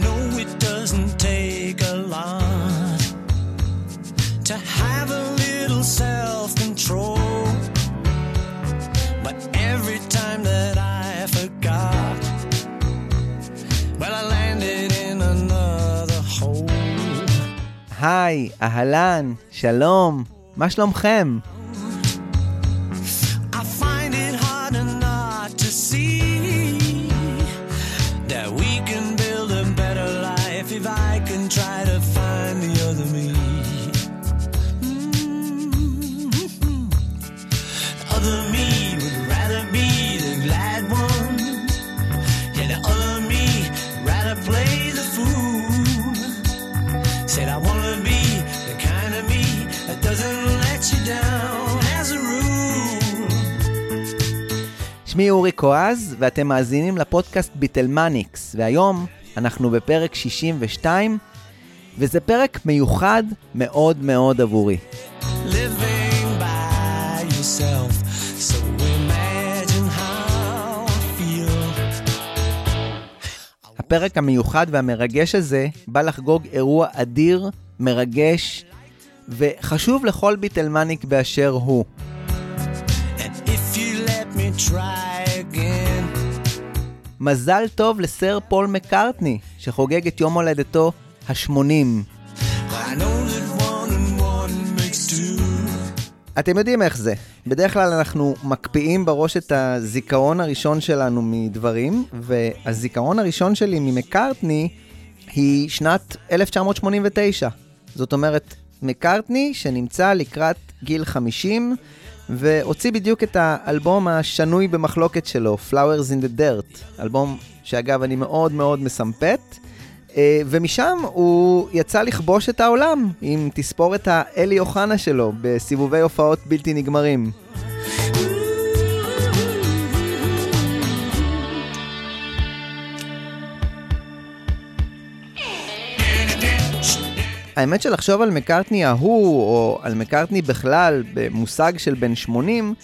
know it doesn't take a lot to have a little self control. But every time that I forgot, well, I landed in another hole. היי, אהלן, שלום, מה שלומכם? שמי אורי קואז, ואתם מאזינים לפודקאסט ביטלמניקס, והיום אנחנו בפרק 62, וזה פרק מיוחד מאוד מאוד עבורי. living by yourself. So imagine how I feel. הפרק המיוחד והמרגש הזה בא לחגוג אירוע אדיר, מרגש, וחשוב לכל ביטלמניק באשר הוא. And if you let me try מזל טוב לסר פול מקארטני, שחוגג את יום הולדתו ה-80. I know that one and one makes two. אתם יודעים איך זה. בדרך כלל אנחנו מקפיאים בראש את הזיכרון הראשון שלנו מדברים, והזיכרון הראשון שלי ממקארטני היא שנת 1989. זאת אומרת, מקארטני שנמצא לקראת גיל 50, והוציא בדיוק את האלבום השנוי במחלוקת שלו, Flowers in the Dirt, אלבום שאגב אני מאוד מאוד מסמפת. אה, ומשם הוא יצא לכבוש את העולם עם תספורת האלי אוחנה שלו בסיבובי הופעות בלתי נגמרים. האמת שלחשוב על מקארטני ההוא, או על מקארטני בכלל, במושג של בן 80,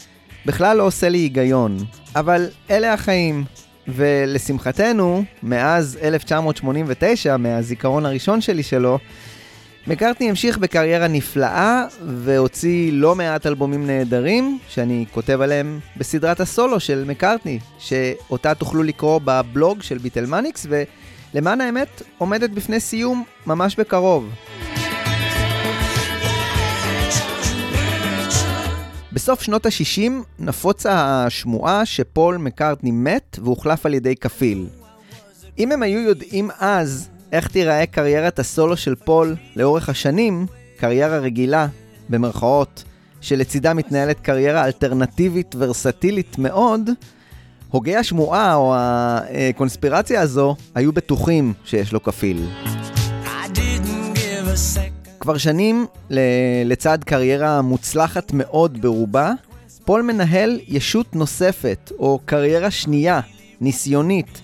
בכלל לא עושה לי היגיון. אבל אלה החיים. ולשמחתנו, מאז 1989, מהזיכרון הראשון שלי שלו, מקארטני המשיך בקריירה נפלאה והוציא לא מעט אלבומים נהדרים שאני כותב עליהם בסדרת הסולו של מקארטני, שאותה תוכלו לקרוא בבלוג של ביטלמניקס, ולמען האמת עומדת בפני סיום ממש בקרוב. בסוף שנות ה-60 נפוצה השמועה שפול מקארטני מת והוחלף על ידי כפיל. אם הם היו יודעים אז איך תיראה קריירת הסולו של פול לאורך השנים, קריירה רגילה, במרכאות, שלצידה מתנהלת קריירה אלטרנטיבית ורסטילית מאוד, הוגי השמועה או הקונספירציה הזו היו בטוחים שיש לו כפיל. כבר שנים, ל- לצד קריירה מוצלחת מאוד ברובה, פול מנהל ישות נוספת, או קריירה שנייה, ניסיונית.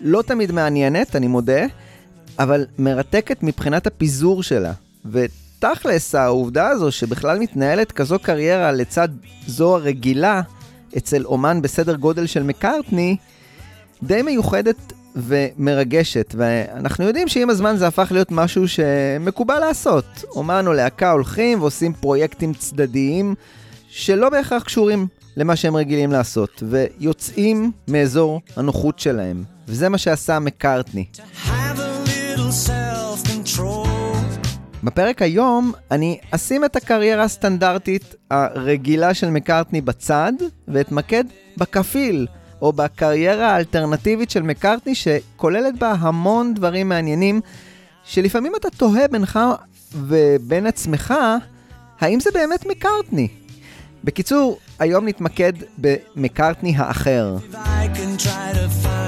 לא תמיד מעניינת, אני מודה, אבל מרתקת מבחינת הפיזור שלה. ותכלס, העובדה הזו שבכלל מתנהלת כזו קריירה לצד זו הרגילה, אצל אומן בסדר גודל של מקארטני, די מיוחדת ומרגשת, ואנחנו יודעים שעם הזמן זה הפך להיות משהו שמקובל לעשות. אומן או להקה הולכים ועושים פרויקטים צדדיים שלא בהכרח קשורים למה שהם רגילים לעשות, ויוצאים מאזור הנוחות שלהם. וזה מה שעשה מקארטני. Have a. בפרק היום אני אשים את הקריירה הסטנדרטית הרגילה של מקארטני בצד, ואתמקד בכפיל, או בקריירה האלטרנטיבית של מקארטני, שכוללת בה המון דברים מעניינים, שלפעמים אתה תוהה בינך ובין עצמך, האם זה באמת מקארטני? בקיצור, היום נתמקד במקארטני האחר. If I can try to find.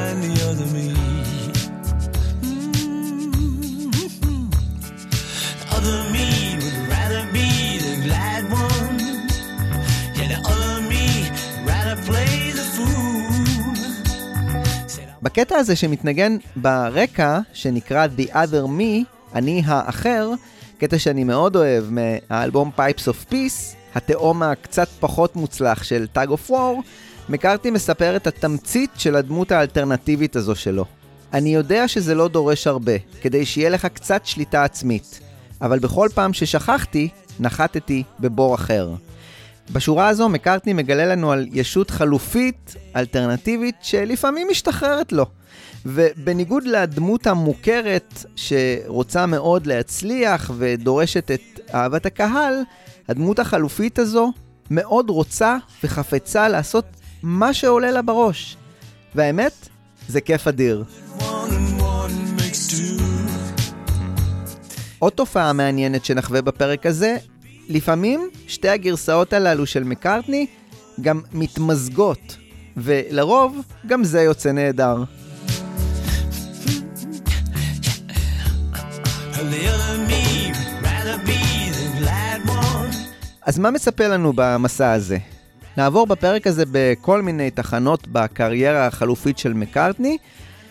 בקטע הזה שמתנגן ברקע, שנקרא The Other Me, אני האחר, קטע שאני מאוד אוהב מהאלבום Pipes of Peace, התאום הקצת פחות מוצלח של Tag of War, מקארטי מספר את התמצית של הדמות האלטרנטיבית הזו שלו. אני יודע שזה לא דורש הרבה, כדי שיהיה לך קצת שליטה עצמית, אבל בכל פעם ששכחתי, נחתתי בבור אחר. בשורה הזו מקארטני מגלה לנו על ישות חלופית, אלטרנטיבית, שלפעמים משתחררת לו. ובניגוד לדמות המוכרת שרוצה מאוד להצליח ודורשת את אהבת הקהל, הדמות החלופית הזו מאוד רוצה וחפצה לעשות מה שעולה לה בראש. והאמת, זה כיף אדיר. עוד תופעה מעניינת שנחווה בפרק הזה, לפעמים שתי הגרסאות הללו של מקארטני גם מתמזגות, ולרוב גם זה יוצא נהדר. אז מה מצפה לנו במסע הזה? נעבור בפרק הזה בכל מיני תחנות בקריירה החלופית של מקארטני,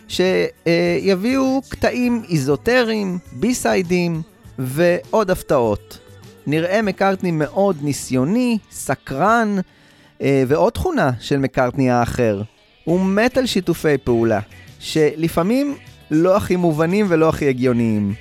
שיביאו קטעים איזוטריים, בי-סיידים ועוד הפתעות. נראה מקארטני מאוד ניסיוני, סקרן, אה, ועוד תכונה של מקארטני האחר, הוא מת על שיתופי פעולה, שלפעמים לא הכי מובנים ולא הכי הגיוניים.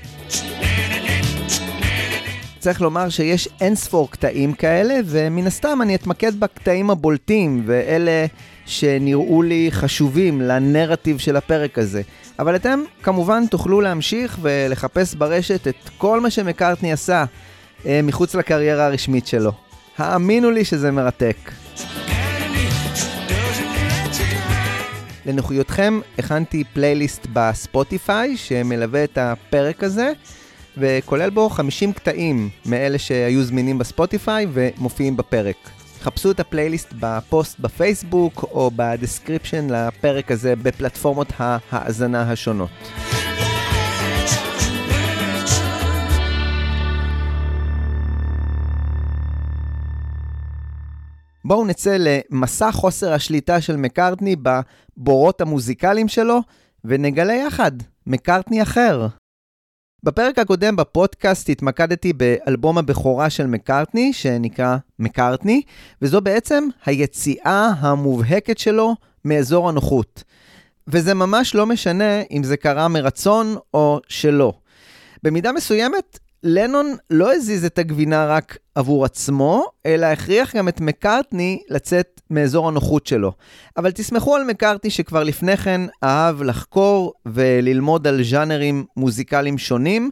צריך לומר שיש אין ספור קטעים כאלה, ומן הסתם אני אתמקד בקטעים הבולטים, ואלה שנראו לי חשובים לנרטיב של הפרק הזה. אבל אתם כמובן תוכלו להמשיך ולחפש ברשת את כל מה שמקארטני עשה מחוץ לקריירה הרשמית שלו. האמינו לי שזה מרתק. לנוחיותכם הכנתי פלייליסט ב Spotify שמלווה את הפרק הזה, וכולל בו 50 קטעים מאלה שהיו זמינים ב Spotify ומופיעים בפרק. חפשו את הפלייליסט בפוסט בפייסבוק או ב description לפרק הזה בפלטפורמות ההאזנה השונות. בואו נצא למסע חוסר השליטה של מקארטני בבורות המוזיקליים שלו, ונגלה יחד מקארטני אחר. בפרק הקודם בפודקאסט התמקדתי באלבום הבכורה של מקארטני, שנקרא מקארטני, וזו בעצם היציאה המובהקת שלו מאזור הנוחות. וזה ממש לא משנה אם זה קרה מרצון או שלא. במידה מסוימת, לנון לא הזיז את הגבינה רק עבור עצמו, אלא הכריח גם את מקארטני לצאת מאזור הנוחות שלו. אבל תסמכו על מקארטני שכבר לפני כן אהב לחקור וללמוד על ז'אנרים מוזיקליים שונים,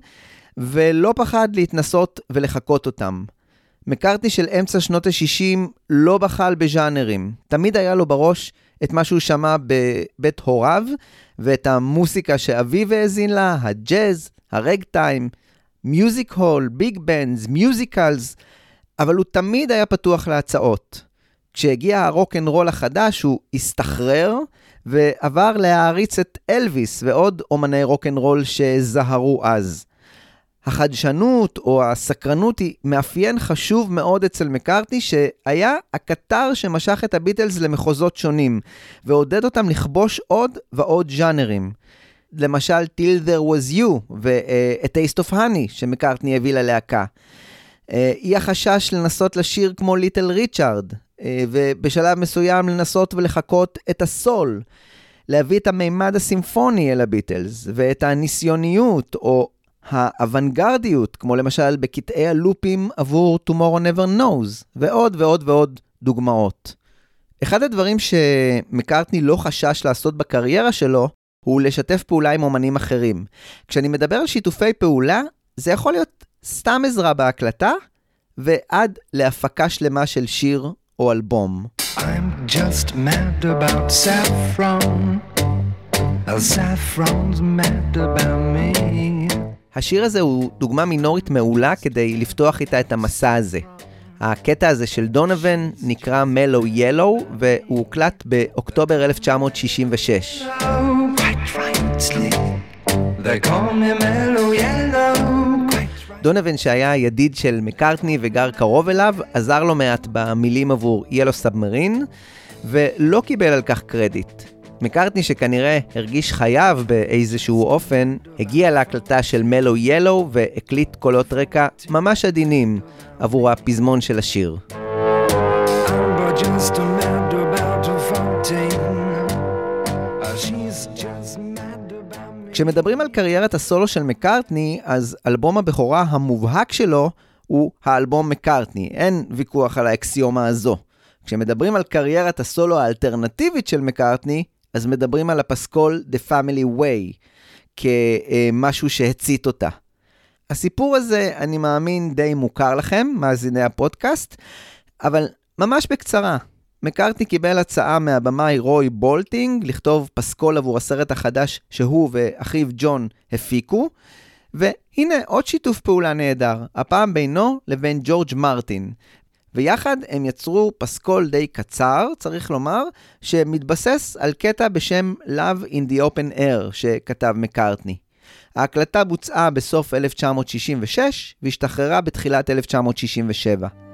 ולא פחד להתנסות ולחקות אותם. מקארטני של אמצע שנות ה-60 לא בחל בז'אנרים. תמיד היה לו בראש את מה שהוא שמע בבית הוריו, ואת המוסיקה שאביו האזין לה, הג'אז, הרגטיים, music hall, big bands, musicals, אבל הוא תמיד היה פתוח להצעות. כשהגיע הרוק אנד רול החדש, הוא הסתחרר ועבר להעריץ את אלוויס ועוד אומני רוק אנד רול שזהרו אז. החדשנות או הסקרנות היא מאפיין חשוב מאוד אצל מקארטני, שהיה הקטר שמשך את הביטלס למחוזות שונים, ועודד אותם לכבוש עוד ועוד ז'אנרים. למשל, Till There Was You ו-A Taste of Honey שמקארטני הביא ללהקה. אה, אי החשש לנסות לשיר כמו ליטל ריצ'ארד, אה, ובשלב מסוים לנסות ולחקות את הסול. להביא את המימד הסימפוני אל הביטלס, ואת הניסיוניות או האוונגרדיות, כמו למשל בקטעי הלופים עבור Tomorrow Never Knows, ועוד ועוד ועוד דוגמאות. אחד הדברים שמקארטני לא חשש לעשות בקריירה שלו, הוא לשתף פעולה עם אומנים אחרים. כשאני מדבר על שיתופי פעולה, זה יכול להיות סתם עזרה בהקלטה, ועד להפקה שלמה של שיר או אלבום. I'm just mad about saffron. Saffron's mad about me. השיר הזה הוא דוגמה מינורית מעולה כדי לפתוח איתה את המסע הזה. הקטע הזה של דונובן נקרא מלו ילו, והוא הוקלט באוקטובר 1966. They call me mellow yellow. Quite דונובן שהיה ידיד של מקארטני וגר קרוב אליו, עזר לו מעט במילים עבור ילו סאבמרין, ולא קיבל על כך קרדיט. מקארטני שכנראה הרגיש חייב באיזשהו אופן, הגיע להקלטה של מלו ילו והקליט קולות רקע ממש עדינים עבור הפזמון של השיר. I'm but just a כשמדברים על קריירת הסולו של מקארטני, אז אלבום הבכורה המובהק שלו הוא האלבום מקארטני, אין ויכוח על האקסיומה הזו. כשמדברים על קריירת הסולו האלטרנטיבית של מקארטני, אז מדברים על הפסקול The Family Way, כמשהו שהצית אותה. הסיפור הזה, אני מאמין, די מוכר לכם, מאזיני הפודקאסט, אבל ממש בקצרה. מקארטני קיבל הצעה מהבמאי רוי בולטינג לכתוב פסקול עבור הסרט החדש שהוא ואחיו ג'ון הפיקו, והנה עוד שיתוף פעולה נהדר, הפעם בינו לבין ג'ורג' מרטין. ויחד הם יצרו פסקול די קצר, צריך לומר, שמתבסס על קטע בשם Love in the Open Air שכתב מקארטני. ההקלטה בוצעה בסוף 1966 והשתחררה בתחילת 1967.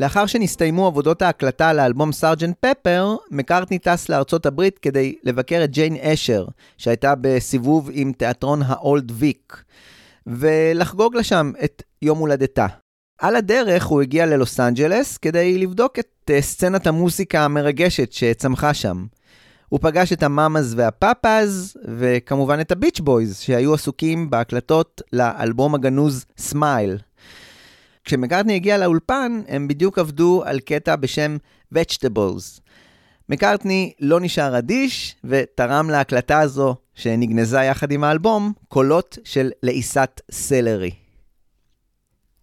לאחר שנסתיימו עבודות ההקלטה לאלבום Sgt. Pepper, מקארטני טס לארצות הברית כדי לבקר את ג'יין אשר, שהייתה בסיבוב עם תיאטרון האולד ויק, ולחגוג לה שם את יום הולדתה. על הדרך הוא הגיע ללוס אנג'לס כדי לבדוק את אה, סצנת המוסיקה המרגשת שצמחה שם. הוא פגש את המאמאז והפאפאז, וכמובן את הביץ' בויז, שהיו עסוקים בהקלטות לאלבום הגנוז Smile, כשמקארטני הגיע לאולפן, הם בדיוק עבדו על קטע בשם Vegetables. מקארטני לא נשאר אדיש, ותרם להקלטה הזו, שנגנזה יחד עם האלבום, קולות של לעיסת סלרי.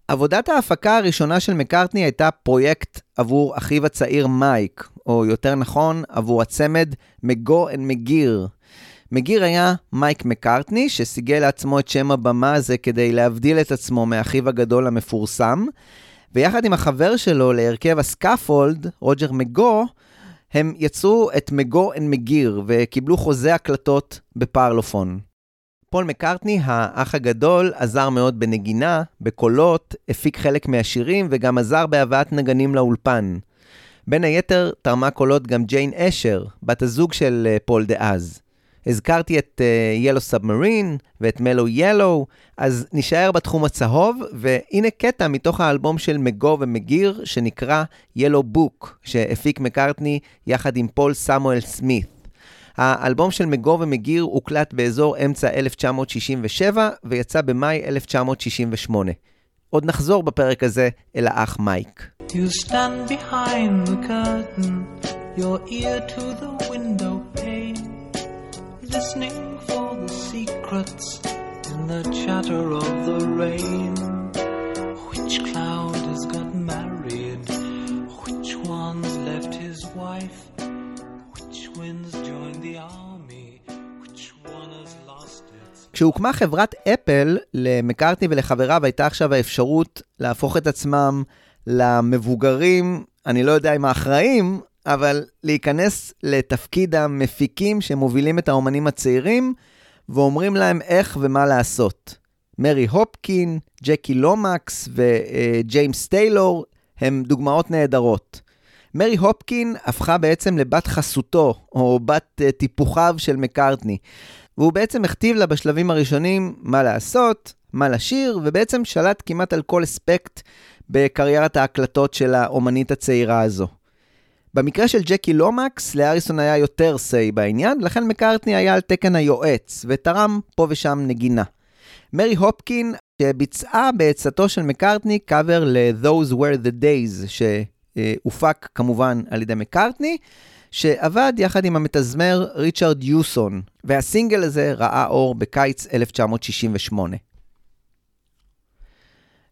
עבודת ההפקה הראשונה של מקארטני הייתה פרויקט עבור אחיו הצעיר מייק, או יותר נכון, עבור הצמד מגו אנד מגיר, מגיר היה מייק מקארטני, שסיגל לעצמו את שם הבמה הזה כדי להבדיל את עצמו מאחיו הגדול המפורסם, ויחד עם החבר שלו להרכב הסקאפולד, רוג'ר מגו, הם יצרו את מגו אנד מגיר וקיבלו חוזה הקלטות בפרלופון. פול מקארטני, האח הגדול, עזר מאוד בנגינה, בקולות, הפיק חלק מהשירים וגם עזר בהבאת נגנים לאולפן. בין היתר תרמה קולות גם ג'יין אשר, בת הזוג של אה, פול דאז. הזכרתי את Yellow אה, Submarine ואת Mellow Yellow, אז נישאר בתחום הצהוב, והנה קטע מתוך האלבום של מגו ומגיר, שנקרא ילו בוק, שהפיק מקארטני יחד עם פול סמואל סמית. האלבום של מגו ומגיר הוקלט באזור אמצע 1967 ויצא במאי 1968. עוד נחזור בפרק הזה אל האח מייק. You stand behind the curtain, your ear to the window pane. Listening for the secrets in the chatter of the rain. Which cloud has got married? Which one's left his wife? Which winds joined the army? Which one has lost its... כשהוקמה חברת אפל, למקארטני ולחבריו הייתה עכשיו האפשרות להפוך את עצמם למבוגרים, אני לא יודע אם האחראים, אבל להיכנס לתפקיד המפיקים שמובילים את האומנים הצעירים ואומרים להם איך ומה לעשות. מרי הופקין, ג'קי לומקס וג'יימס טיילור הם דוגמאות נהדרות. מרי הופקין הפכה בעצם לבת חסותו, או בת אה, טיפוחיו של מקארטני, והוא בעצם הכתיב לה בשלבים הראשונים מה לעשות, מה לשיר, ובעצם שלט כמעט על כל אספקט בקריירת ההקלטות של האומנית הצעירה הזו. במקרה של ג'קי לומקס, לאריסון היה יותר say בעניין, לכן מקארטני היה על תקן היועץ, ותרם פה ושם נגינה. מרי הופקין, שביצעה בעצתו של מקארטני קאבר ל-Those were the days, שהופק כמובן על ידי מקארטני, שעבד יחד עם המתזמר ריצ'רד יוסון, והסינגל הזה ראה אור בקיץ 1968.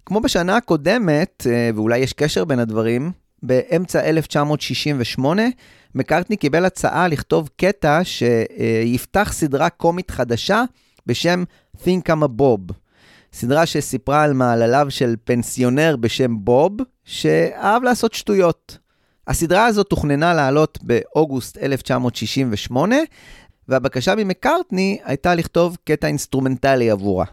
כמו בשנה הקודמת, אה, ואולי יש קשר בין הדברים, באמצע 1968, מקארטני קיבל הצעה לכתוב קטע שיפתח סדרה קומית חדשה בשם Think I'm a Bob. סדרה שסיפרה על מעלליו של פנסיונר בשם בוב, שאהב לעשות שטויות. הסדרה הזאת תוכננה לעלות באוגוסט 1968, והבקשה ממקארטני הייתה לכתוב קטע אינסטרומנטלי עבורה.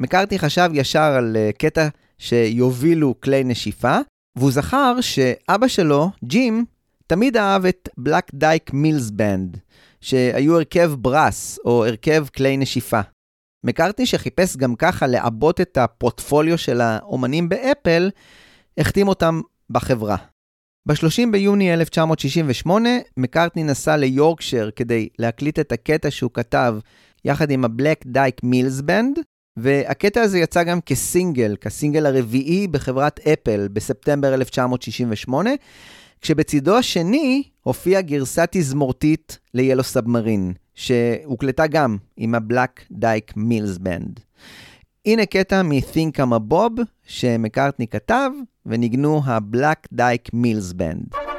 מקארטני חשב ישר על אה, קטע שיובילו כלי נשיפה, והוא זכר שאבא שלו, ג'ים, תמיד אהב את בלק דייק מילס בנד, שהיו הרכב ברס, או הרכב כלי נשיפה. מקארטני שחיפש גם ככה לעבות את הפורטפוליו של האומנים באפל, החתים אותם בחברה. ב-30 ביוני 1968, מקארטני נסע ליורקשר כדי להקליט את הקטע שהוא כתב יחד עם הבלק דייק מילס בנד, והקטע הזה יצא גם כסינגל, כסינגל הרביעי בחברת אפל בספטמבר 1968, כשבצידו השני הופיעה גרסה תזמורתית ל-Yellow Submarine, שהוקלטה גם עם הבלק דייק מילס בנד. הנה קטע מ-Think I'm a Bob שמקארטני כתב וניגנו הבלק דייק מילס בנד.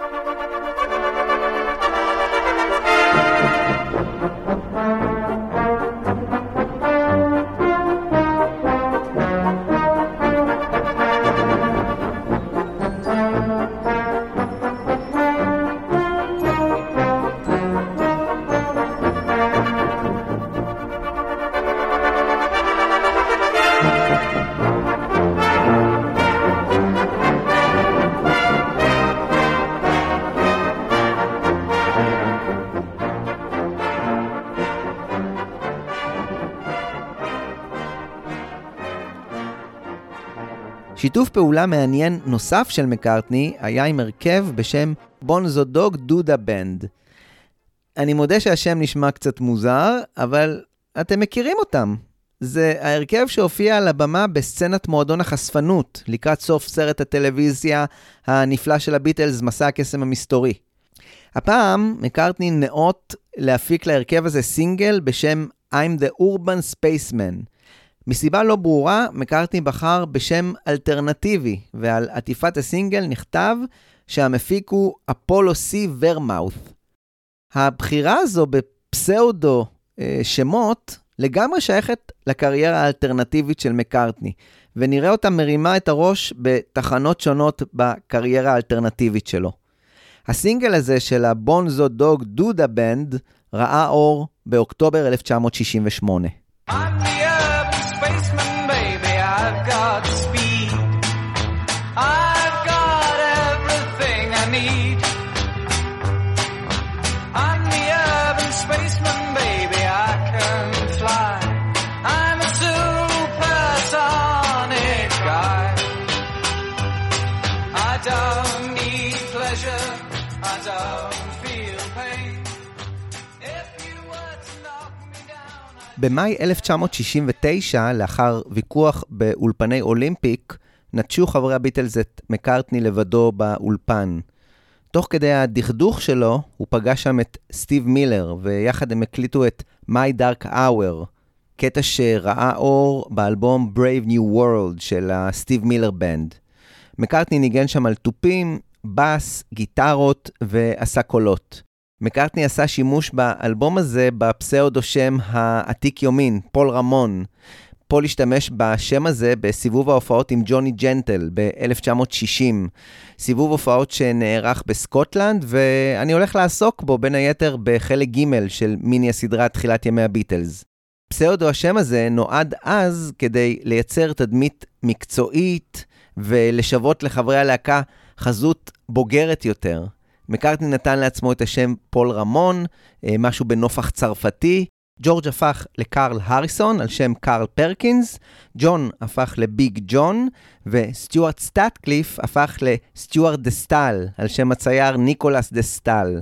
שיתוף פעולה מעניין נוסף של מקארטני היה עם הרכב בשם בונזו דוג דודה בנד. אני מודה שהשם נשמע קצת מוזר, אבל אתם מכירים אותם. זה ההרכב שהופיע על הבמה בסצנת מועדון החשפנות, לקראת סוף סרט הטלוויזיה הנפלא של הביטלס, מסע הקסם המסתורי. הפעם מקארטני נאות להפיק להרכב הזה סינגל בשם I'm the Urban Spaceman. מסיבה לא ברורה, מקארטני בחר בשם אלטרנטיבי, ועל עטיפת הסינגל נכתב שהמפיק הוא אפולו סי ורמאות'. הבחירה הזו בפסאודו אה, שמות לגמרי שייכת לקריירה האלטרנטיבית של מקארטני, ונראה אותה מרימה את הראש בתחנות שונות בקריירה האלטרנטיבית שלו. הסינגל הזה של הבונזו דוג דודה בנד ראה אור באוקטובר 1968. I'm the urban spaceman, God's במאי 1969, לאחר ויכוח באולפני אולימפיק, נטשו חברי הביטלס את מקארטני לבדו באולפן. תוך כדי הדכדוך שלו, הוא פגש שם את סטיב מילר, ויחד הם הקליטו את My Dark Hour, קטע שראה אור באלבום Brave New World של הסטיב מילר בנד. מקארטני ניגן שם על תופים, בס, גיטרות ועשה קולות. מקארטני עשה שימוש באלבום הזה בפסאודו שם העתיק יומין, פול רמון. פול השתמש בשם הזה בסיבוב ההופעות עם ג'וני ג'נטל ב-1960. סיבוב הופעות שנערך בסקוטלנד, ואני הולך לעסוק בו בין היתר בחלק ג' של מיני הסדרה תחילת ימי הביטלס. פסאודו השם הזה נועד אז כדי לייצר תדמית מקצועית ולשוות לחברי הלהקה חזות בוגרת יותר. מקארטני נתן לעצמו את השם פול רמון, אה, משהו בנופח צרפתי. ג'ורג' הפך לקרל הריסון על שם קרל פרקינס, ג'ון הפך לביג ג'ון, וסטיוארט סאטקליף הפך לסטיוארט דה סטל על שם הצייר ניקולס דה סטל.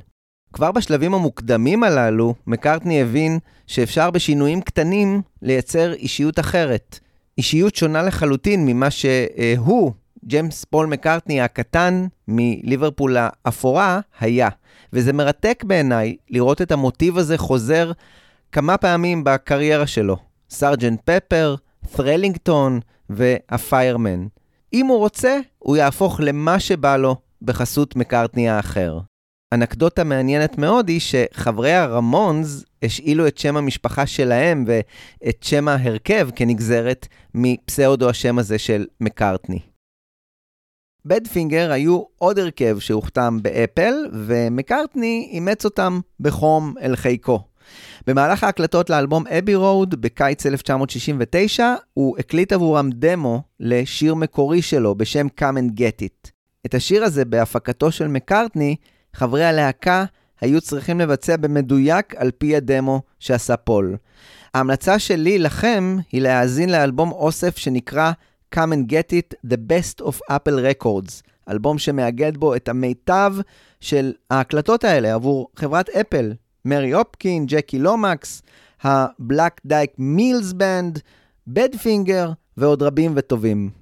כבר בשלבים המוקדמים הללו, מקארטני הבין שאפשר בשינויים קטנים לייצר אישיות אחרת. אישיות שונה לחלוטין ממה שהוא, ג'יימס פול מקארטני הקטן מליברפול האפורה, היה. וזה מרתק בעיניי לראות את המוטיב הזה חוזר כמה פעמים בקריירה שלו. סארג'נט פפר, ת'רלינגטון והפיירמן. אם הוא רוצה, הוא יהפוך למה שבא לו בחסות מקארטני האחר. אנקדוטה מעניינת מאוד היא שחברי הרמונס השאילו את שם המשפחה שלהם ואת שם ההרכב כנגזרת מפסאודו השם הזה של מקארטני. בדפינגר היו עוד הרכב שהוחתם באפל, ומקארטני אימץ אותם בחום אל חיקו. במהלך ההקלטות לאלבום Abbey Road בקיץ 1969, הוא הקליט עבורם דמו לשיר מקורי שלו בשם Come and Get It. את השיר הזה בהפקתו של מקארטני חברי הלהקה היו צריכים לבצע במדויק על פי הדמו שעשה פול. ההמלצה שלי לכם היא להאזין לאלבום אוסף שנקרא Come and Get It, The Best of Apple Records, אלבום שמאגד בו את המיטב של ההקלטות האלה עבור חברת אפל, מרי הופקין, ג'קי לומקס, הבלק דייק מילס בנד, בדפינגר ועוד רבים וטובים.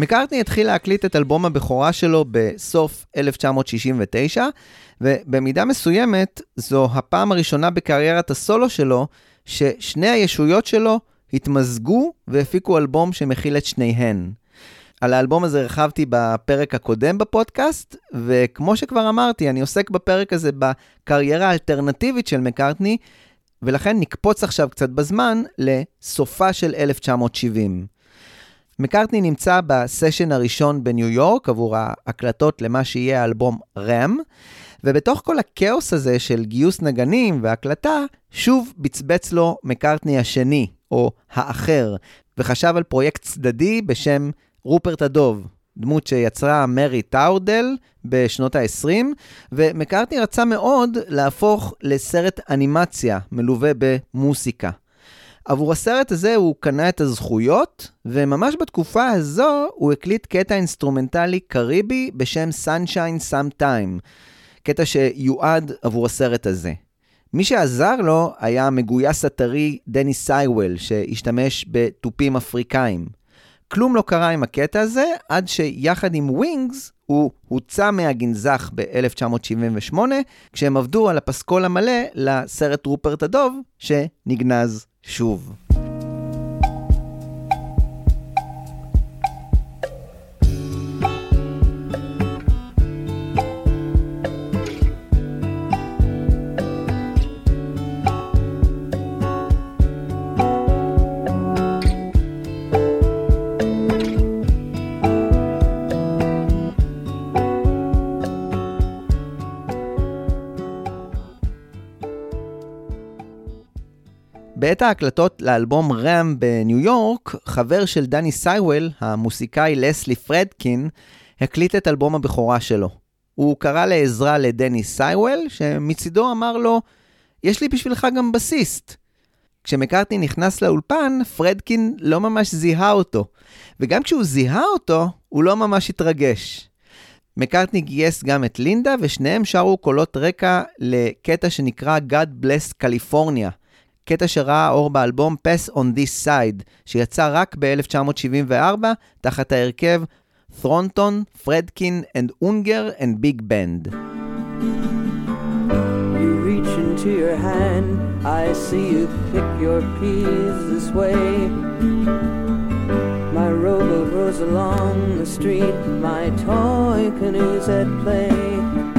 מקארטני התחיל להקליט את אלבום הבכורה שלו בסוף 1969, ובמידה מסוימת זו הפעם הראשונה בקריירת הסולו שלו ששני הישויות שלו התמזגו והפיקו אלבום שמכיל את שניהן. על האלבום הזה הרחבתי בפרק הקודם בפודקאסט, וכמו שכבר אמרתי, אני עוסק בפרק הזה בקריירה האלטרנטיבית של מקארטני, ולכן נקפוץ עכשיו קצת בזמן לסופה של 1970. מקארטני נמצא בסשן הראשון בניו יורק עבור ההקלטות למה שיהיה האלבום רם, ובתוך כל הכאוס הזה של גיוס נגנים והקלטה, שוב בצבץ לו מקארטני השני, או האחר, וחשב על פרויקט צדדי בשם רופרט הדוב, דמות שיצרה מרי טאודל בשנות ה-20, ומקארטני רצה מאוד להפוך לסרט אנימציה מלווה במוסיקה. עבור הסרט הזה הוא קנה את הזכויות, וממש בתקופה הזו הוא הקליט קטע אינסטרומנטלי קריבי בשם Sunshine Sometime, קטע שיועד עבור הסרט הזה. מי שעזר לו היה המגויס הטרי דני סייוול, שהשתמש בתופים אפריקאים. כלום לא קרה עם הקטע הזה, עד שיחד עם ווינגס הוא הוצא מהגנזך ב-1978, כשהם עבדו על הפסקול המלא לסרט רופרט הדוב, שנגנז שוב. בעת ההקלטות לאלבום ראם בניו יורק, חבר של דני סייוול, המוסיקאי לסלי פרדקין, הקליט את אלבום הבכורה שלו. הוא קרא לעזרה לדני סייוול, שמצידו אמר לו, יש לי בשבילך גם בסיסט. כשמקארטני נכנס לאולפן, פרדקין לא ממש זיהה אותו, וגם כשהוא זיהה אותו, הוא לא ממש התרגש. מקארטני גייס גם את לינדה, ושניהם שרו קולות רקע לקטע שנקרא God Bless California, קטע שראה אור באלבום Pass on This Side, שיצא רק ב-1974 תחת ההרכב ת'רונטון, פרדקין and אונגר and this way. My rowboat rows along the street, my toy canoes at play.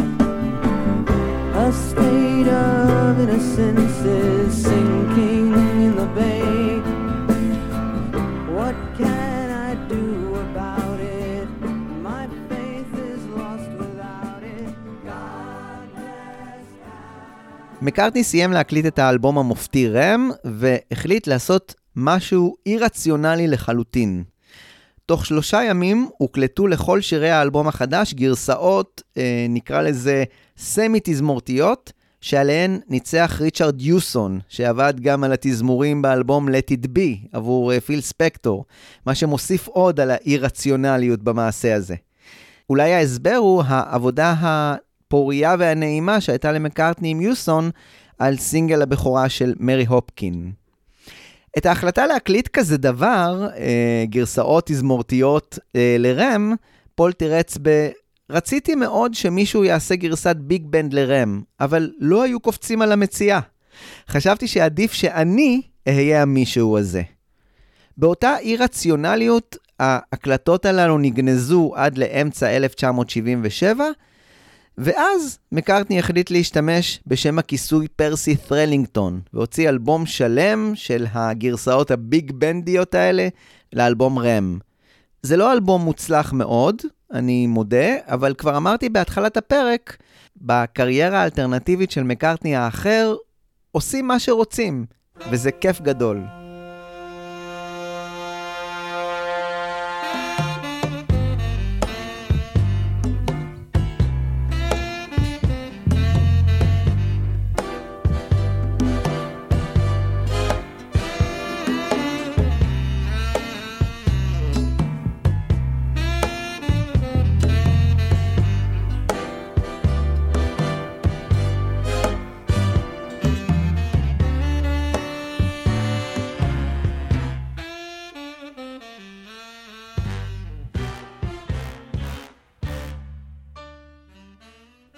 State of innocence is sinking in the bay. What can I do about it? My faith is lost without it. מקארטני סיים להקליט את האלבום המופתי רם, והחליט לעשות משהו אי-רציונלי לחלוטין. תוך שלושה ימים הוקלטו לכל שירי האלבום החדש גרסאות, אה, נקרא לזה סמי-תזמורתיות, שעליהן ניצח ריצ'רד יוסון, שעבד גם על התזמורים באלבום Let It Be עבור אה, פיל ספקטור, מה שמוסיף עוד על האי-רציונליות במעשה הזה. אולי ההסבר הוא העבודה הפוריה והנעימה שהייתה למקארטני עם יוסון על סינגל הבכורה של מרי הופקין. את ההחלטה להקליט כזה דבר, אה, גרסאות תזמורתיות אה, לרם, פול תירץ ב... רציתי מאוד שמישהו יעשה גרסת big band לרם, אבל לא היו קופצים על המציאה. חשבתי שעדיף שאני אהיה המישהו הזה. באותה אי-רציונליות, ההקלטות הללו נגנזו עד לאמצע 1977, ואז מקארטני החליט להשתמש בשם הכיסוי פרסי ת'רלינגטון, והוציא אלבום שלם של הגרסאות הביג בנדיות האלה לאלבום רם. זה לא אלבום מוצלח מאוד, אני מודה, אבל כבר אמרתי בהתחלת הפרק, בקריירה האלטרנטיבית של מקארטני האחר, עושים מה שרוצים, וזה כיף גדול.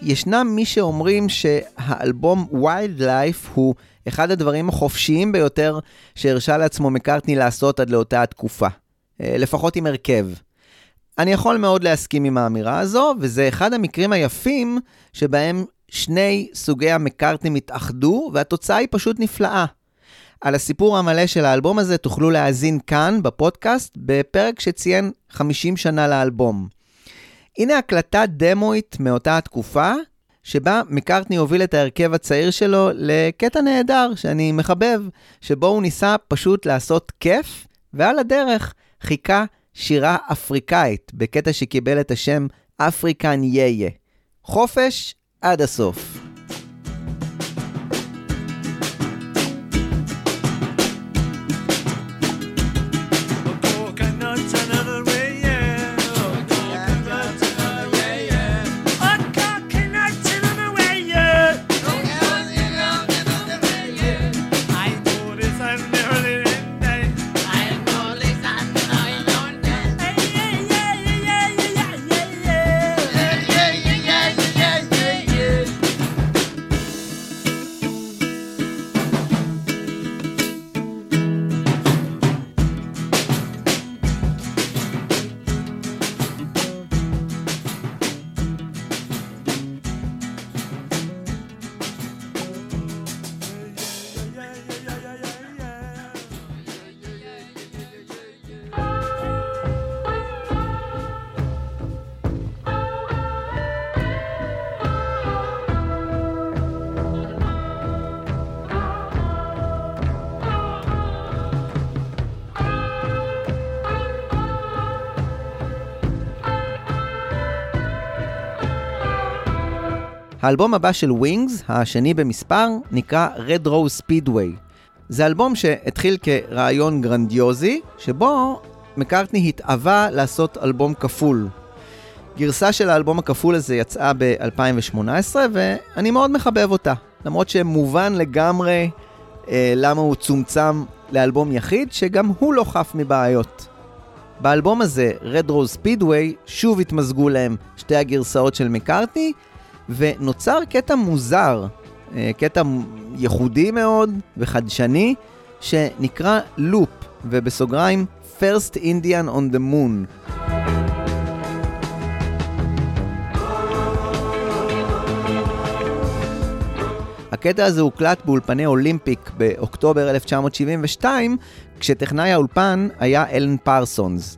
ישנם מי שאומרים שהאלבום Wild Life הוא אחד הדברים החופשיים ביותר שהרשה לעצמו מקארטני לעשות עד לאותה התקופה. אה, לפחות עם הרכב. אני יכול מאוד להסכים עם האמירה הזו, וזה אחד המקרים היפים שבהם שני סוגי המקארטנים התאחדו, והתוצאה היא פשוט נפלאה. על הסיפור המלא של האלבום הזה תוכלו להאזין כאן, בפודקאסט, בפרק שציין 50 שנה לאלבום. הנה הקלטה דמואית מאותה התקופה, שבה מקארטני הוביל את ההרכב הצעיר שלו לקטע נהדר שאני מחבב, שבו הוא ניסה פשוט לעשות כיף, ועל הדרך חיכה שירה אפריקאית, בקטע שקיבל את השם אפריקן יהיה. חופש עד הסוף. האלבום הבא של ווינגס, השני במספר, נקרא Red Rose Speedway. זה אלבום שהתחיל כרעיון גרנדיוזי, שבו מקארטני התאווה לעשות אלבום כפול. גרסה של האלבום הכפול הזה יצאה ב-2018, ואני מאוד מחבב אותה. למרות שמובן לגמרי אה, למה הוא צומצם לאלבום יחיד, שגם הוא לא חף מבעיות. באלבום הזה, Red Rose Speedway, שוב התמזגו להם שתי הגרסאות של מקארטני, ונוצר קטע מוזר, אה, קטע ייחודי מאוד וחדשני, שנקרא לופ, ובסוגריים First Indian on the Moon. הקטע הזה הוקלט באולפני אולימפיק באוקטובר 1972, כשטכנאי האולפן היה אלן פרסונס.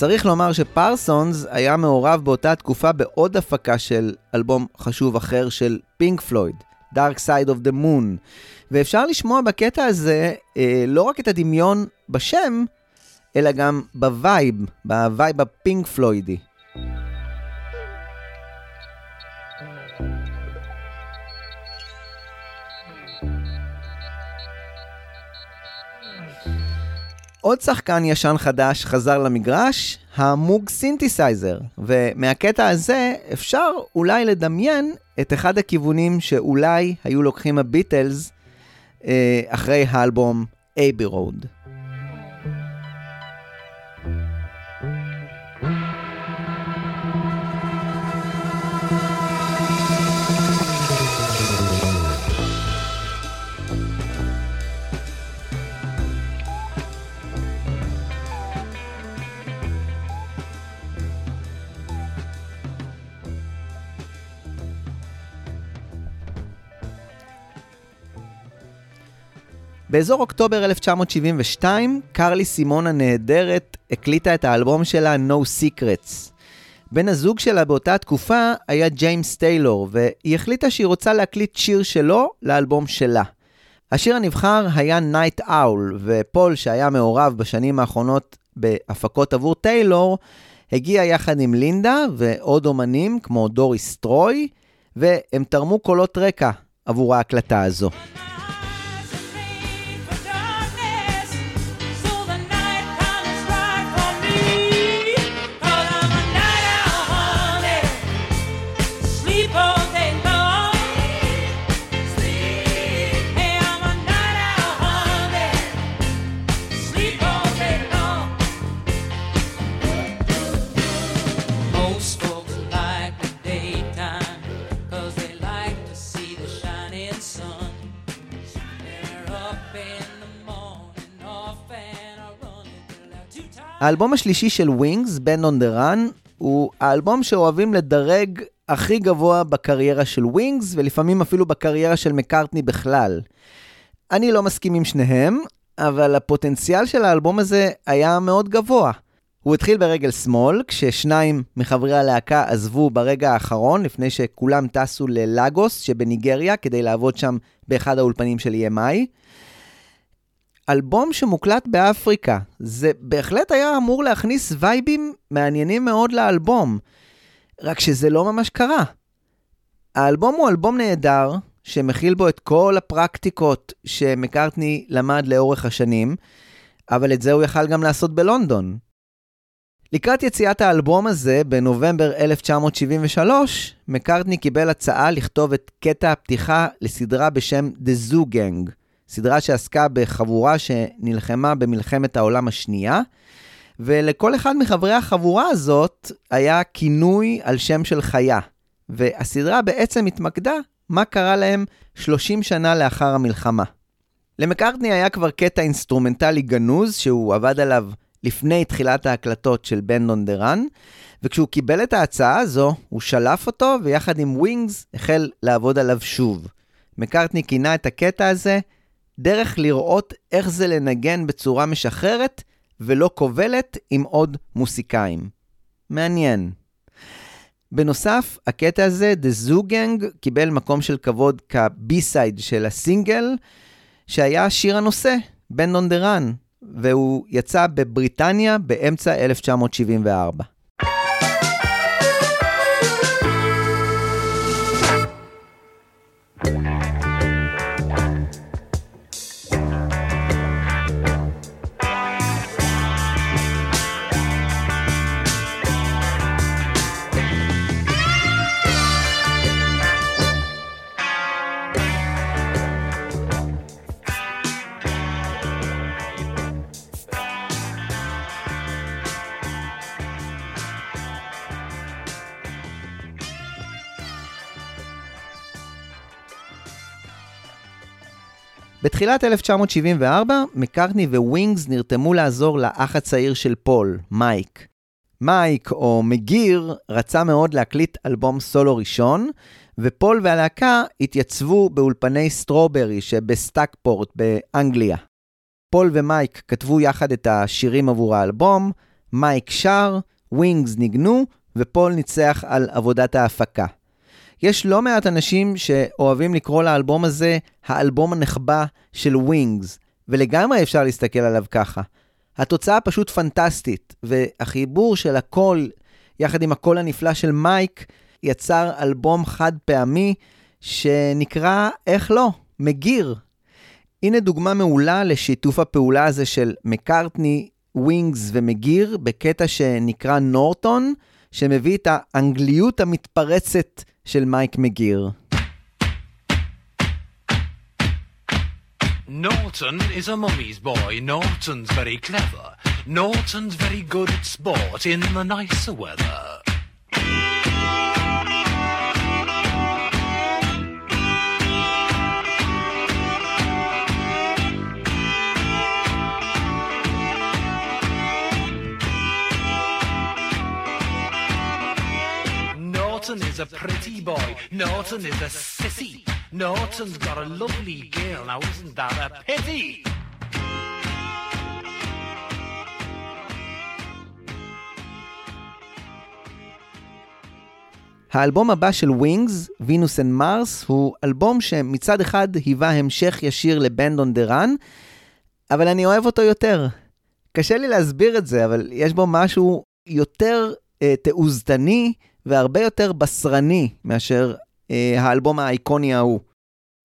צריך לומר שפרסונס היה מעורב באותה תקופה בעוד הפקה של אלבום חשוב אחר של פינק פלויד, Dark Side of the Moon. ואפשר לשמוע בקטע הזה אה, לא רק את הדמיון בשם, אלא גם ב vibe, ב vibe הפינק פלוידי. עוד שחקן ישן חדש חזר למגרש, ה Moog synthesizer, ומהקטע הזה אפשר אולי לדמיין את אחד הכיוונים שאולי היו לוקחים הביטלס אה, אחרי האלבום Abbey Road. באזור אוקטובר 1972, קרלי סימון הנהדרת הקליטה את האלבום שלה No Secrets. בן הזוג שלה באותה תקופה היה ג'יימס טיילור, והיא החליטה שהיא רוצה להקליט שיר שלו לאלבום שלה. השיר הנבחר היה Night Owl, ופול, שהיה מעורב בשנים האחרונות בהפקות עבור טיילור, הגיע יחד עם לינדה ועוד אומנים כמו דוריס טרוי, והם תרמו קולות רקע עבור ההקלטה הזו. האלבום השלישי של ווינגס, Band on the Run, הוא האלבום שאוהבים לדרג הכי גבוה בקריירה של ווינגס, ולפעמים אפילו בקריירה של מקארטני בכלל. אני לא מסכים עם שניהם, אבל הפוטנציאל של האלבום הזה היה מאוד גבוה. הוא התחיל ברגל שמאל, כששניים מחברי הלהקה עזבו ברגע האחרון, לפני שכולם טסו ללאגוס שבניגריה, כדי לעבוד שם באחד האולפנים של EMI. אלבום שמוקלט באפריקה. זה בהחלט היה אמור להכניס וייבים מעניינים מאוד לאלבום, רק שזה לא ממש קרה. האלבום הוא אלבום נהדר, שמכיל בו את כל הפרקטיקות שמקארטני למד לאורך השנים, אבל את זה הוא יכל גם לעשות בלונדון. לקראת יציאת האלבום הזה, בנובמבר 1973, מקארטני קיבל הצעה לכתוב את קטע הפתיחה לסדרה בשם The Zoo Gang, סדרה שעסקה בחבורה שנלחמה במלחמת העולם השנייה, ולכל אחד מחברי החבורה הזאת היה כינוי על שם של חיה, והסדרה בעצם התמקדה מה קרה להם 30 שנה לאחר המלחמה. למקארטני היה כבר קטע אינסטרומנטלי גנוז שהוא עבד עליו לפני תחילת ההקלטות של Band on the Run, וכשהוא קיבל את ההצעה הזו, הוא שלף אותו ויחד עם ווינגס החל לעבוד עליו שוב. מקארטני כינה את הקטע הזה דרך לראות איך זה לנגן בצורה משחררת ולא כובלת עם עוד מוסיקאים. מעניין. בנוסף, הקטע הזה, The Zoo Gang, קיבל מקום של כבוד כבי-סייד של הסינגל, שהיה שיר הנושא, בן דונדרן, והוא יצא בבריטניה באמצע 1974. בתחילת 1974, מקארטני וווינגס נרתמו לעזור לאח הצעיר של פול, מייק. מייק, או מגיר, רצה מאוד להקליט אלבום סולו ראשון, ופול והלהקה התייצבו באולפני סטרוברי שבסטאקפורט באנגליה. פול ומייק כתבו יחד את השירים עבור האלבום, מייק שר, ווינגס ניגנו, ופול ניצח על עבודת ההפקה. יש לא מעט אנשים שאוהבים לקרוא לאלבום הזה האלבום הנחבא של ווינגס, ולגמרי אפשר להסתכל עליו ככה. התוצאה פשוט פנטסטית, והחיבור של הקול, יחד עם הקול הנפלא של מייק, יצר אלבום חד פעמי שנקרא, איך לא, מגיר. הנה דוגמה מעולה לשיתוף הפעולה הזה של מקארטני, ווינגס ומגיר, בקטע שנקרא נורטון, שמביא את האנגליות המתפרצת של מייק מגיר. Norton is a mummy's boy. Norton's very clever. Norton's very good at sport in the nicer weather. Norton is a pretty boy. Norton is a sissy. Norton's got a lovely girl, now isn't that a pity? האלבום הבא של ווינגס, Venus and Mars, הוא אלבום שמצד אחד היווה המשך ישיר ל Band on the Run, אבל אני אוהב אותו יותר. קשה לי להסביר את זה, אבל יש בו משהו יותר אה, תעוזתני והרבה יותר בשרני מאשר אה, האלבום האיקוני ההוא.